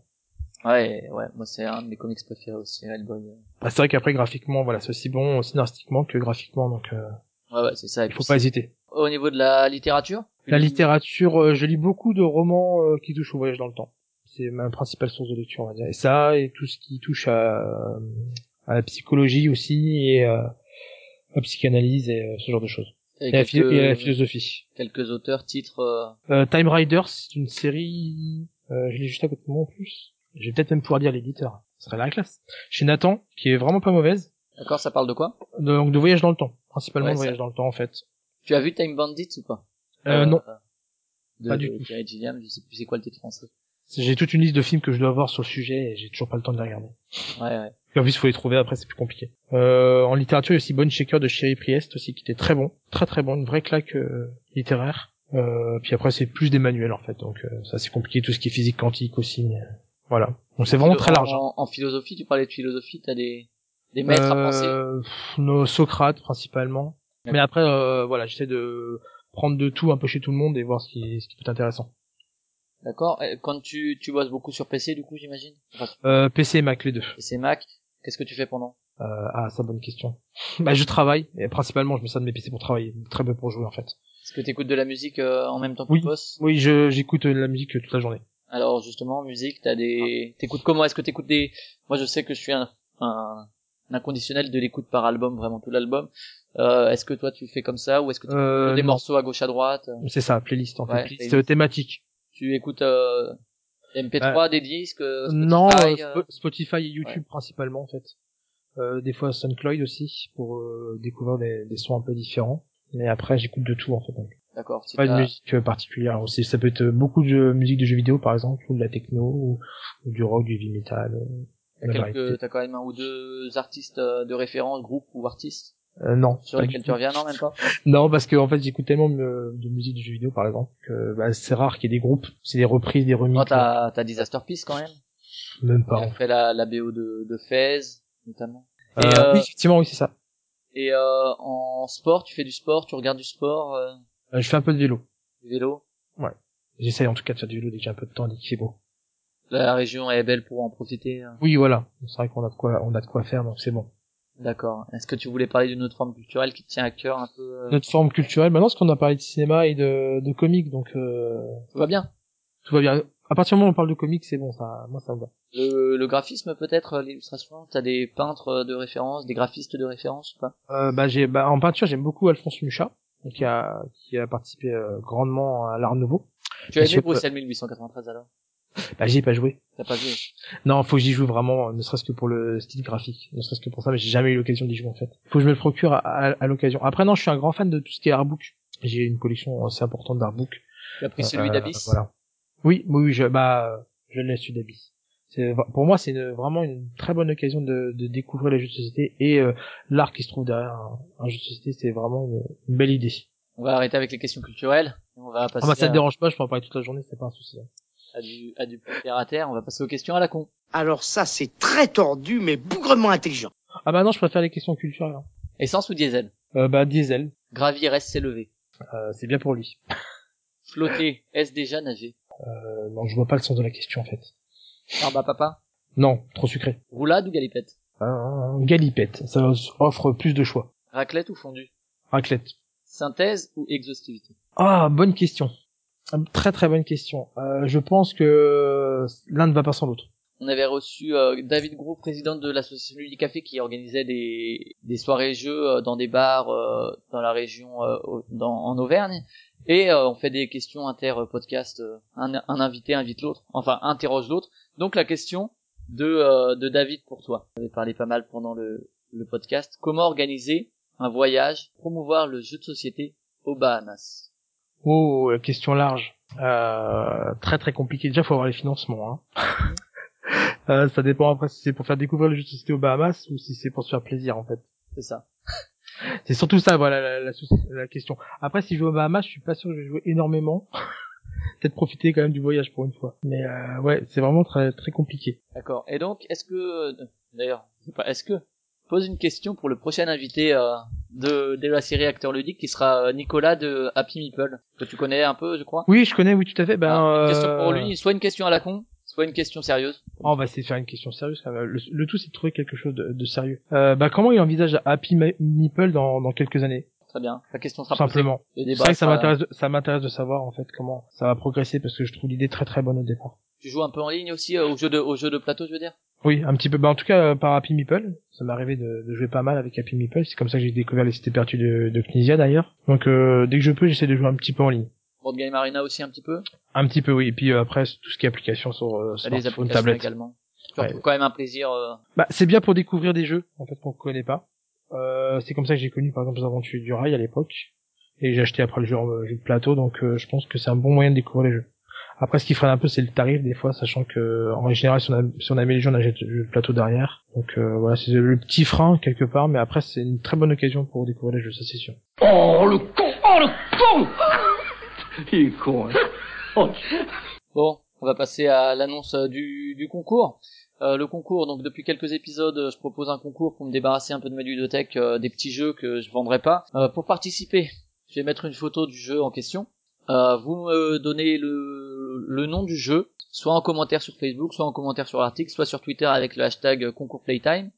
Ouais, ouais, moi c'est un de mes comics préférés aussi, Hellboy. euh. Bah, c'est vrai qu'après graphiquement, voilà, c'est aussi bon scénaristiquement que graphiquement, donc euh, Ouais, ouais, c'est ça. Il faut pas hésiter. Au niveau de la littérature? La littérature, euh, je lis beaucoup de romans euh, qui touchent au voyage dans le temps. C'est ma principale source de lecture, on va dire. Et ça, et tout ce qui touche à, à la psychologie aussi, et euh, à la psychanalyse, et euh, ce genre de choses. Et la, et philosophie. quelques auteurs, titres... euh, Euh, Time Riders, c'est une série, euh, je l'ai juste à côté de moi en plus. Je vais peut-être même pouvoir dire l'éditeur. Ce serait la classe. Chez Nathan, qui est vraiment pas mauvaise. D'accord, ça parle de quoi? Donc de voyage dans le temps. Principalement Ouais, de ça- voyage dans le temps, en fait. Tu as vu Time Bandits ou pas? Euh, non. de, Pas du de tout. Terry Gilliam, je sais plus c'est quoi le titre français. J'ai toute une liste de films que je dois voir sur le sujet et j'ai toujours pas le temps de les regarder. Ouais, ouais. Et en plus, il faut les trouver après, c'est plus compliqué. Euh, en littérature, il y a aussi Bonne Shaker de Sherry Priest aussi, qui était très bon. Très très bon, une vraie claque euh, littéraire. Euh, puis après, c'est plus des manuels, en fait. Donc, euh, ça, c'est compliqué. Tout ce qui est physique quantique aussi. mais, voilà. Donc, c'est vraiment très large. hein. En, en philosophie, tu parlais de philosophie, t'as des, des maîtres à penser Euh, nos Socrates, principalement. Mais après, euh, voilà, j'essaie de prendre de tout un peu chez tout le monde et voir ce qui, ce qui peut être intéressant. D'accord. Et Quand tu, tu bosses beaucoup sur PC, du coup, j'imagine? Enfin, Euh, PC et Mac les deux. PC Mac, qu'est-ce que tu fais pendant? Euh, ah, ça bonne question. bah je travaille et principalement je me sers de mes PC pour travailler, très peu pour jouer en fait. Est-ce que tu écoutes de la musique euh, en même temps que Oui. tu bosses? Oui, je j'écoute euh, la musique toute la journée. Alors justement, musique, t'as des... T'écoutes comment? Est-ce que t'écoutes des... Moi, je sais que je suis un, un, un inconditionnel de l'écoute par album, vraiment tout l'album. Euh, est-ce que toi, tu fais comme ça ou est-ce que tu Euh, des non. morceaux à gauche à droite? C'est ça, playlist en fait, Ouais, playlist euh, thématique. Tu écoutes euh, MP3, des disques euh, Non, Spotify, euh, euh, Spo- Spotify et YouTube principalement en fait. Euh, des fois SoundCloud aussi pour euh, découvrir des, des sons un peu différents. Mais après j'écoute de tout en fait. D'accord. Pas de musique euh, particulière aussi. Ça peut être euh, beaucoup de musique de jeux vidéo par exemple, ou de la techno, ou, ou du rock, du heavy metal. euh, T'as quand même un ou deux artistes euh, de référence, groupes ou artistes Euh, non. sur lesquels tu reviens, non même pas. Non, parce que en fait j'écoute tellement de, de musique de jeux vidéo par exemple que bah, c'est rare qu'il y ait des groupes, c'est des reprises, des remixes. Non, t'as, t'as Disaster Peace quand même. Même pas. a fait la, la BO de, de Fez, notamment. Euh, Et, euh, Oui, effectivement, oui, c'est ça. Et euh, en sport, tu fais du sport, tu regardes du sport, euh, je fais un peu de vélo. du vélo. J'essaye en tout cas de faire du vélo dès que j'ai un peu de temps, dès qu'il fait beau. La région est belle pour en profiter. hein. Oui, voilà. C'est vrai qu'on a de quoi, on a de quoi faire, donc c'est bon. D'accord. Est-ce que tu voulais parler d'une autre forme culturelle qui te tient à cœur un peu euh, Notre forme culturelle, maintenant, parce qu'on a parlé de cinéma et de, de comics, donc euh, Tout va bien. tout va bien. À partir du moment où on parle de comics, c'est bon, ça, moi ça me va. Le, le graphisme peut-être, euh, l'illustration. T'as des peintres de référence, des graphistes de référence ou pas? Euh, bah, j'ai, bah, en peinture, j'aime beaucoup Alphonse Mucha, qui a, qui a participé euh, grandement à l'Art Nouveau. Tu as aimé. Bruxelles 1893 alors? Bah, j'y ai pas joué. T'as pas vu Non, faut que j'y joue vraiment, ne serait-ce que pour le style graphique, ne serait-ce que pour ça, mais j'ai jamais eu l'occasion d'y jouer en fait. Faut que je me le procure à, à- à l'occasion. Après, non, je suis un grand fan de tout ce qui est artbook. J'ai une collection assez importante d'artbook. Tu as pris celui Euh, d'Abyss? Voilà. Oui, oui, je, bah, je l'ai celui d'Abyss. C'est pour moi, c'est vraiment une très bonne occasion de, de découvrir les jeux de société et euh, l'art qui se trouve derrière un, un jeu de société, c'est vraiment une, une belle idée. On va arrêter avec les questions culturelles. On va passer Ah bah ça à, te dérange pas, je peux en parler toute la journée, c'est pas un souci. hein. À du, à du plus terre à terre. On va passer aux questions à la con. Alors ça, c'est très tordu, mais bougrement intelligent. Ah bah non, je préfère les questions culturelles. hein. Essence ou diesel? Euh, bah diesel, Gravir, est s'élever. euh, c'est bien pour lui. Flotter, est-ce déjà nager? Euh, non, je vois pas le sens de la question en fait. Barbe à papa? Non, trop sucré. Roulade ou galipette? Un galipette, ça offre plus de choix. Raclette ou fondue? Raclette. Synthèse ou exhaustivité? Ah, bonne question. Ah, Très très bonne question. Euh, je pense que l'un ne va pas sans l'autre. On avait reçu euh, David Gros, président de l'association du Café, qui organisait des, des soirées jeux euh, dans des bars euh, dans la région, euh, dans, en Auvergne. Et euh, on fait des questions inter-podcast. un, un invité invite l'autre, enfin interroge l'autre. Donc la question de, de David pour toi. On avait parlé pas mal pendant le, le podcast. Comment organiser un voyage, promouvoir le jeu de société aux Bahamas? Oh, euh, question large. Euh, très très compliqué. Déjà, faut avoir les financements. Hein. Euh, ça dépend après si c'est pour faire découvrir le jeu de société aux Bahamas ou si c'est pour se faire plaisir en fait. C'est ça. C'est surtout ça, voilà la, la, la question. Après, si je joue aux Bahamas, je suis pas sûr que je vais jouer énormément. Peut-être profiter quand même du voyage pour une fois. Mais euh, ouais, c'est vraiment très très compliqué. D'accord. Et donc, est-ce que, d'ailleurs, c'est pas, est-ce que, pose une question pour le prochain invité euh, de, de la série Acteur Ludique qui sera euh, Nicolas de Happy Meeple, que tu connais un peu, je crois? Oui, je connais, oui, tout à fait. Ben, Alors, une question euh, pour lui, soit une question à la con, soit une question sérieuse. Oh, on va essayer de faire une question sérieuse. quand même. Le, le tout, c'est de trouver quelque chose de, de sérieux. Euh, bah, comment il envisage Happy Me- Meeple dans, dans quelques années? Très bien. La question sera simplement. Le C'est vrai que ça m'intéresse, de- ça m'intéresse de savoir en fait comment ça va progresser parce que je trouve l'idée très très bonne au départ. Tu joues un peu en ligne aussi euh, au jeu de, au jeu de plateau, je veux dire? Oui, un petit peu. Bah, en tout cas, euh, par Happy Meeple, ça m'est arrivé de, de jouer pas mal avec Happy Meeple. C'est comme ça que j'ai découvert les cités perdues de, de Knizia d'ailleurs. Donc, euh, dès que je peux, j'essaie de jouer un petit peu en ligne. Board Game Arena aussi un petit peu? Un petit peu, oui. Et puis euh, après, tout ce qui est application sur euh, des smartphone, applications tablette. également. Ouais. quand même un plaisir. euh, Bah, c'est bien pour découvrir des jeux en fait qu'on connaît pas. Euh, c'est comme ça que j'ai connu par exemple les aventures du rail à l'époque et j'ai acheté après le jeu, euh, jeu de plateau donc euh, je pense que c'est un bon moyen de découvrir les jeux. Après ce qui freine un peu c'est le tarif des fois sachant que en général si on a, si on a mis les jeux on achète le plateau derrière. Donc euh, voilà c'est le petit frein quelque part mais après c'est une très bonne occasion pour découvrir les jeux ça c'est sûr. Oh, le con Oh, le con Il est con, hein. Oh, Bon, on va passer à l'annonce euh, du, du concours. Euh, le concours, donc depuis quelques épisodes, euh, je propose un concours pour me débarrasser un peu de ma ludothèque, euh, des petits jeux que je vendrai pas. Euh, pour participer, je vais mettre une photo du jeu en question. Euh, vous me donnez le, le nom du jeu, soit en commentaire sur Facebook, soit en commentaire sur l'article, soit sur Twitter avec le hashtag concours playtime.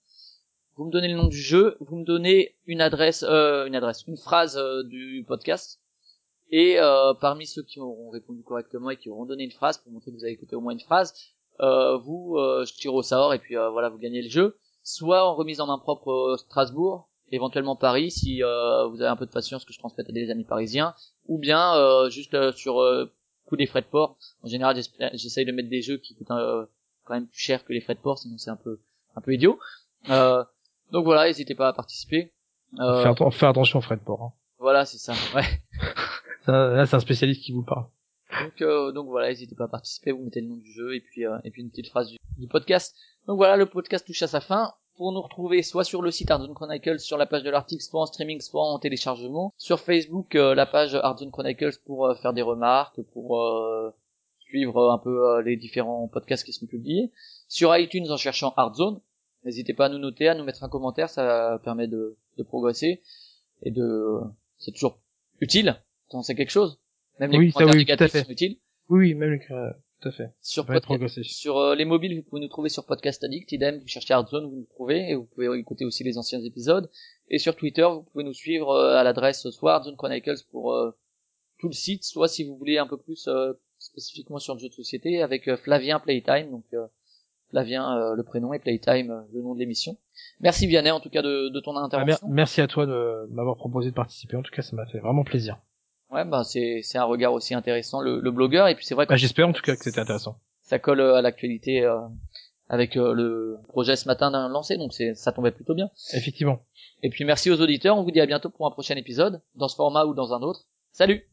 Vous me donnez le nom du jeu, vous me donnez une adresse, euh, une adresse, une phrase euh, du podcast. Et euh, parmi ceux qui auront répondu correctement et qui auront donné une phrase pour montrer que vous avez écouté au moins une phrase, euh, vous, euh, je tire au sort et puis euh, voilà, vous gagnez le jeu. Soit en remise en main propre euh, Strasbourg, éventuellement Paris si euh, vous avez un peu de patience que je transmette à des amis parisiens, ou bien euh, juste euh, sur euh, coût des frais de port. En général, j'espère- j'essaye de mettre des jeux qui coûtent euh, quand même plus cher que les frais de port, sinon c'est un peu un peu idiot. Euh, donc voilà, n'hésitez pas à participer. Euh, Fais, atten- fais attention, Fred Port. Hein. voilà, c'est ça. Ouais. Ça, là, c'est un spécialiste qui vous parle. Donc, euh, donc voilà, n'hésitez pas à participer, vous mettez le nom du jeu et puis euh, et puis une petite phrase du, du podcast. Donc voilà, le podcast touche à sa fin. Pour nous retrouver soit sur le site Hardzone Chronicles, sur la page de l'article, soit en streaming, soit en téléchargement. Sur Facebook, euh, la page Hardzone Chronicles pour euh, faire des remarques, pour euh, suivre un peu euh, les différents podcasts qui sont publiés. Sur iTunes en cherchant Hardzone. N'hésitez pas à nous noter, à nous mettre un commentaire, ça permet de, de progresser et de c'est toujours utile c'est quelque chose. Même les Oui, ça, commentaires oui, négatifs sont utiles. Oui, oui, même les- tout à fait. Sur, sur euh, les mobiles, vous pouvez nous trouver sur Podcast Addict, idem, vous cherchez Hardzone, vous nous trouvez, et vous pouvez écouter aussi les anciens épisodes. Et sur Twitter, vous pouvez nous suivre euh, à l'adresse soit Hardzone Chronicles pour euh, tout le site, soit si vous voulez un peu plus euh, spécifiquement sur le jeu de société, avec euh, Flavien Playtime, donc euh, Flavien euh, le prénom et Playtime euh, le nom de l'émission. Merci Vianney en tout cas de, de ton Ah, mer- intervention. merci à toi de m'avoir proposé de participer. En tout cas, ça m'a fait vraiment plaisir. Ouais, bah c'est c'est un regard aussi intéressant le, le blogueur et puis c'est vrai que Bah, J'espère en tout cas que c'était intéressant. ça colle euh, à l'actualité euh, avec euh, le projet ce matin d'un lancé, donc c'est ça tombait plutôt bien. Effectivement. Et puis merci aux auditeurs, on vous dit à bientôt pour un prochain épisode, dans ce format ou dans un autre. Salut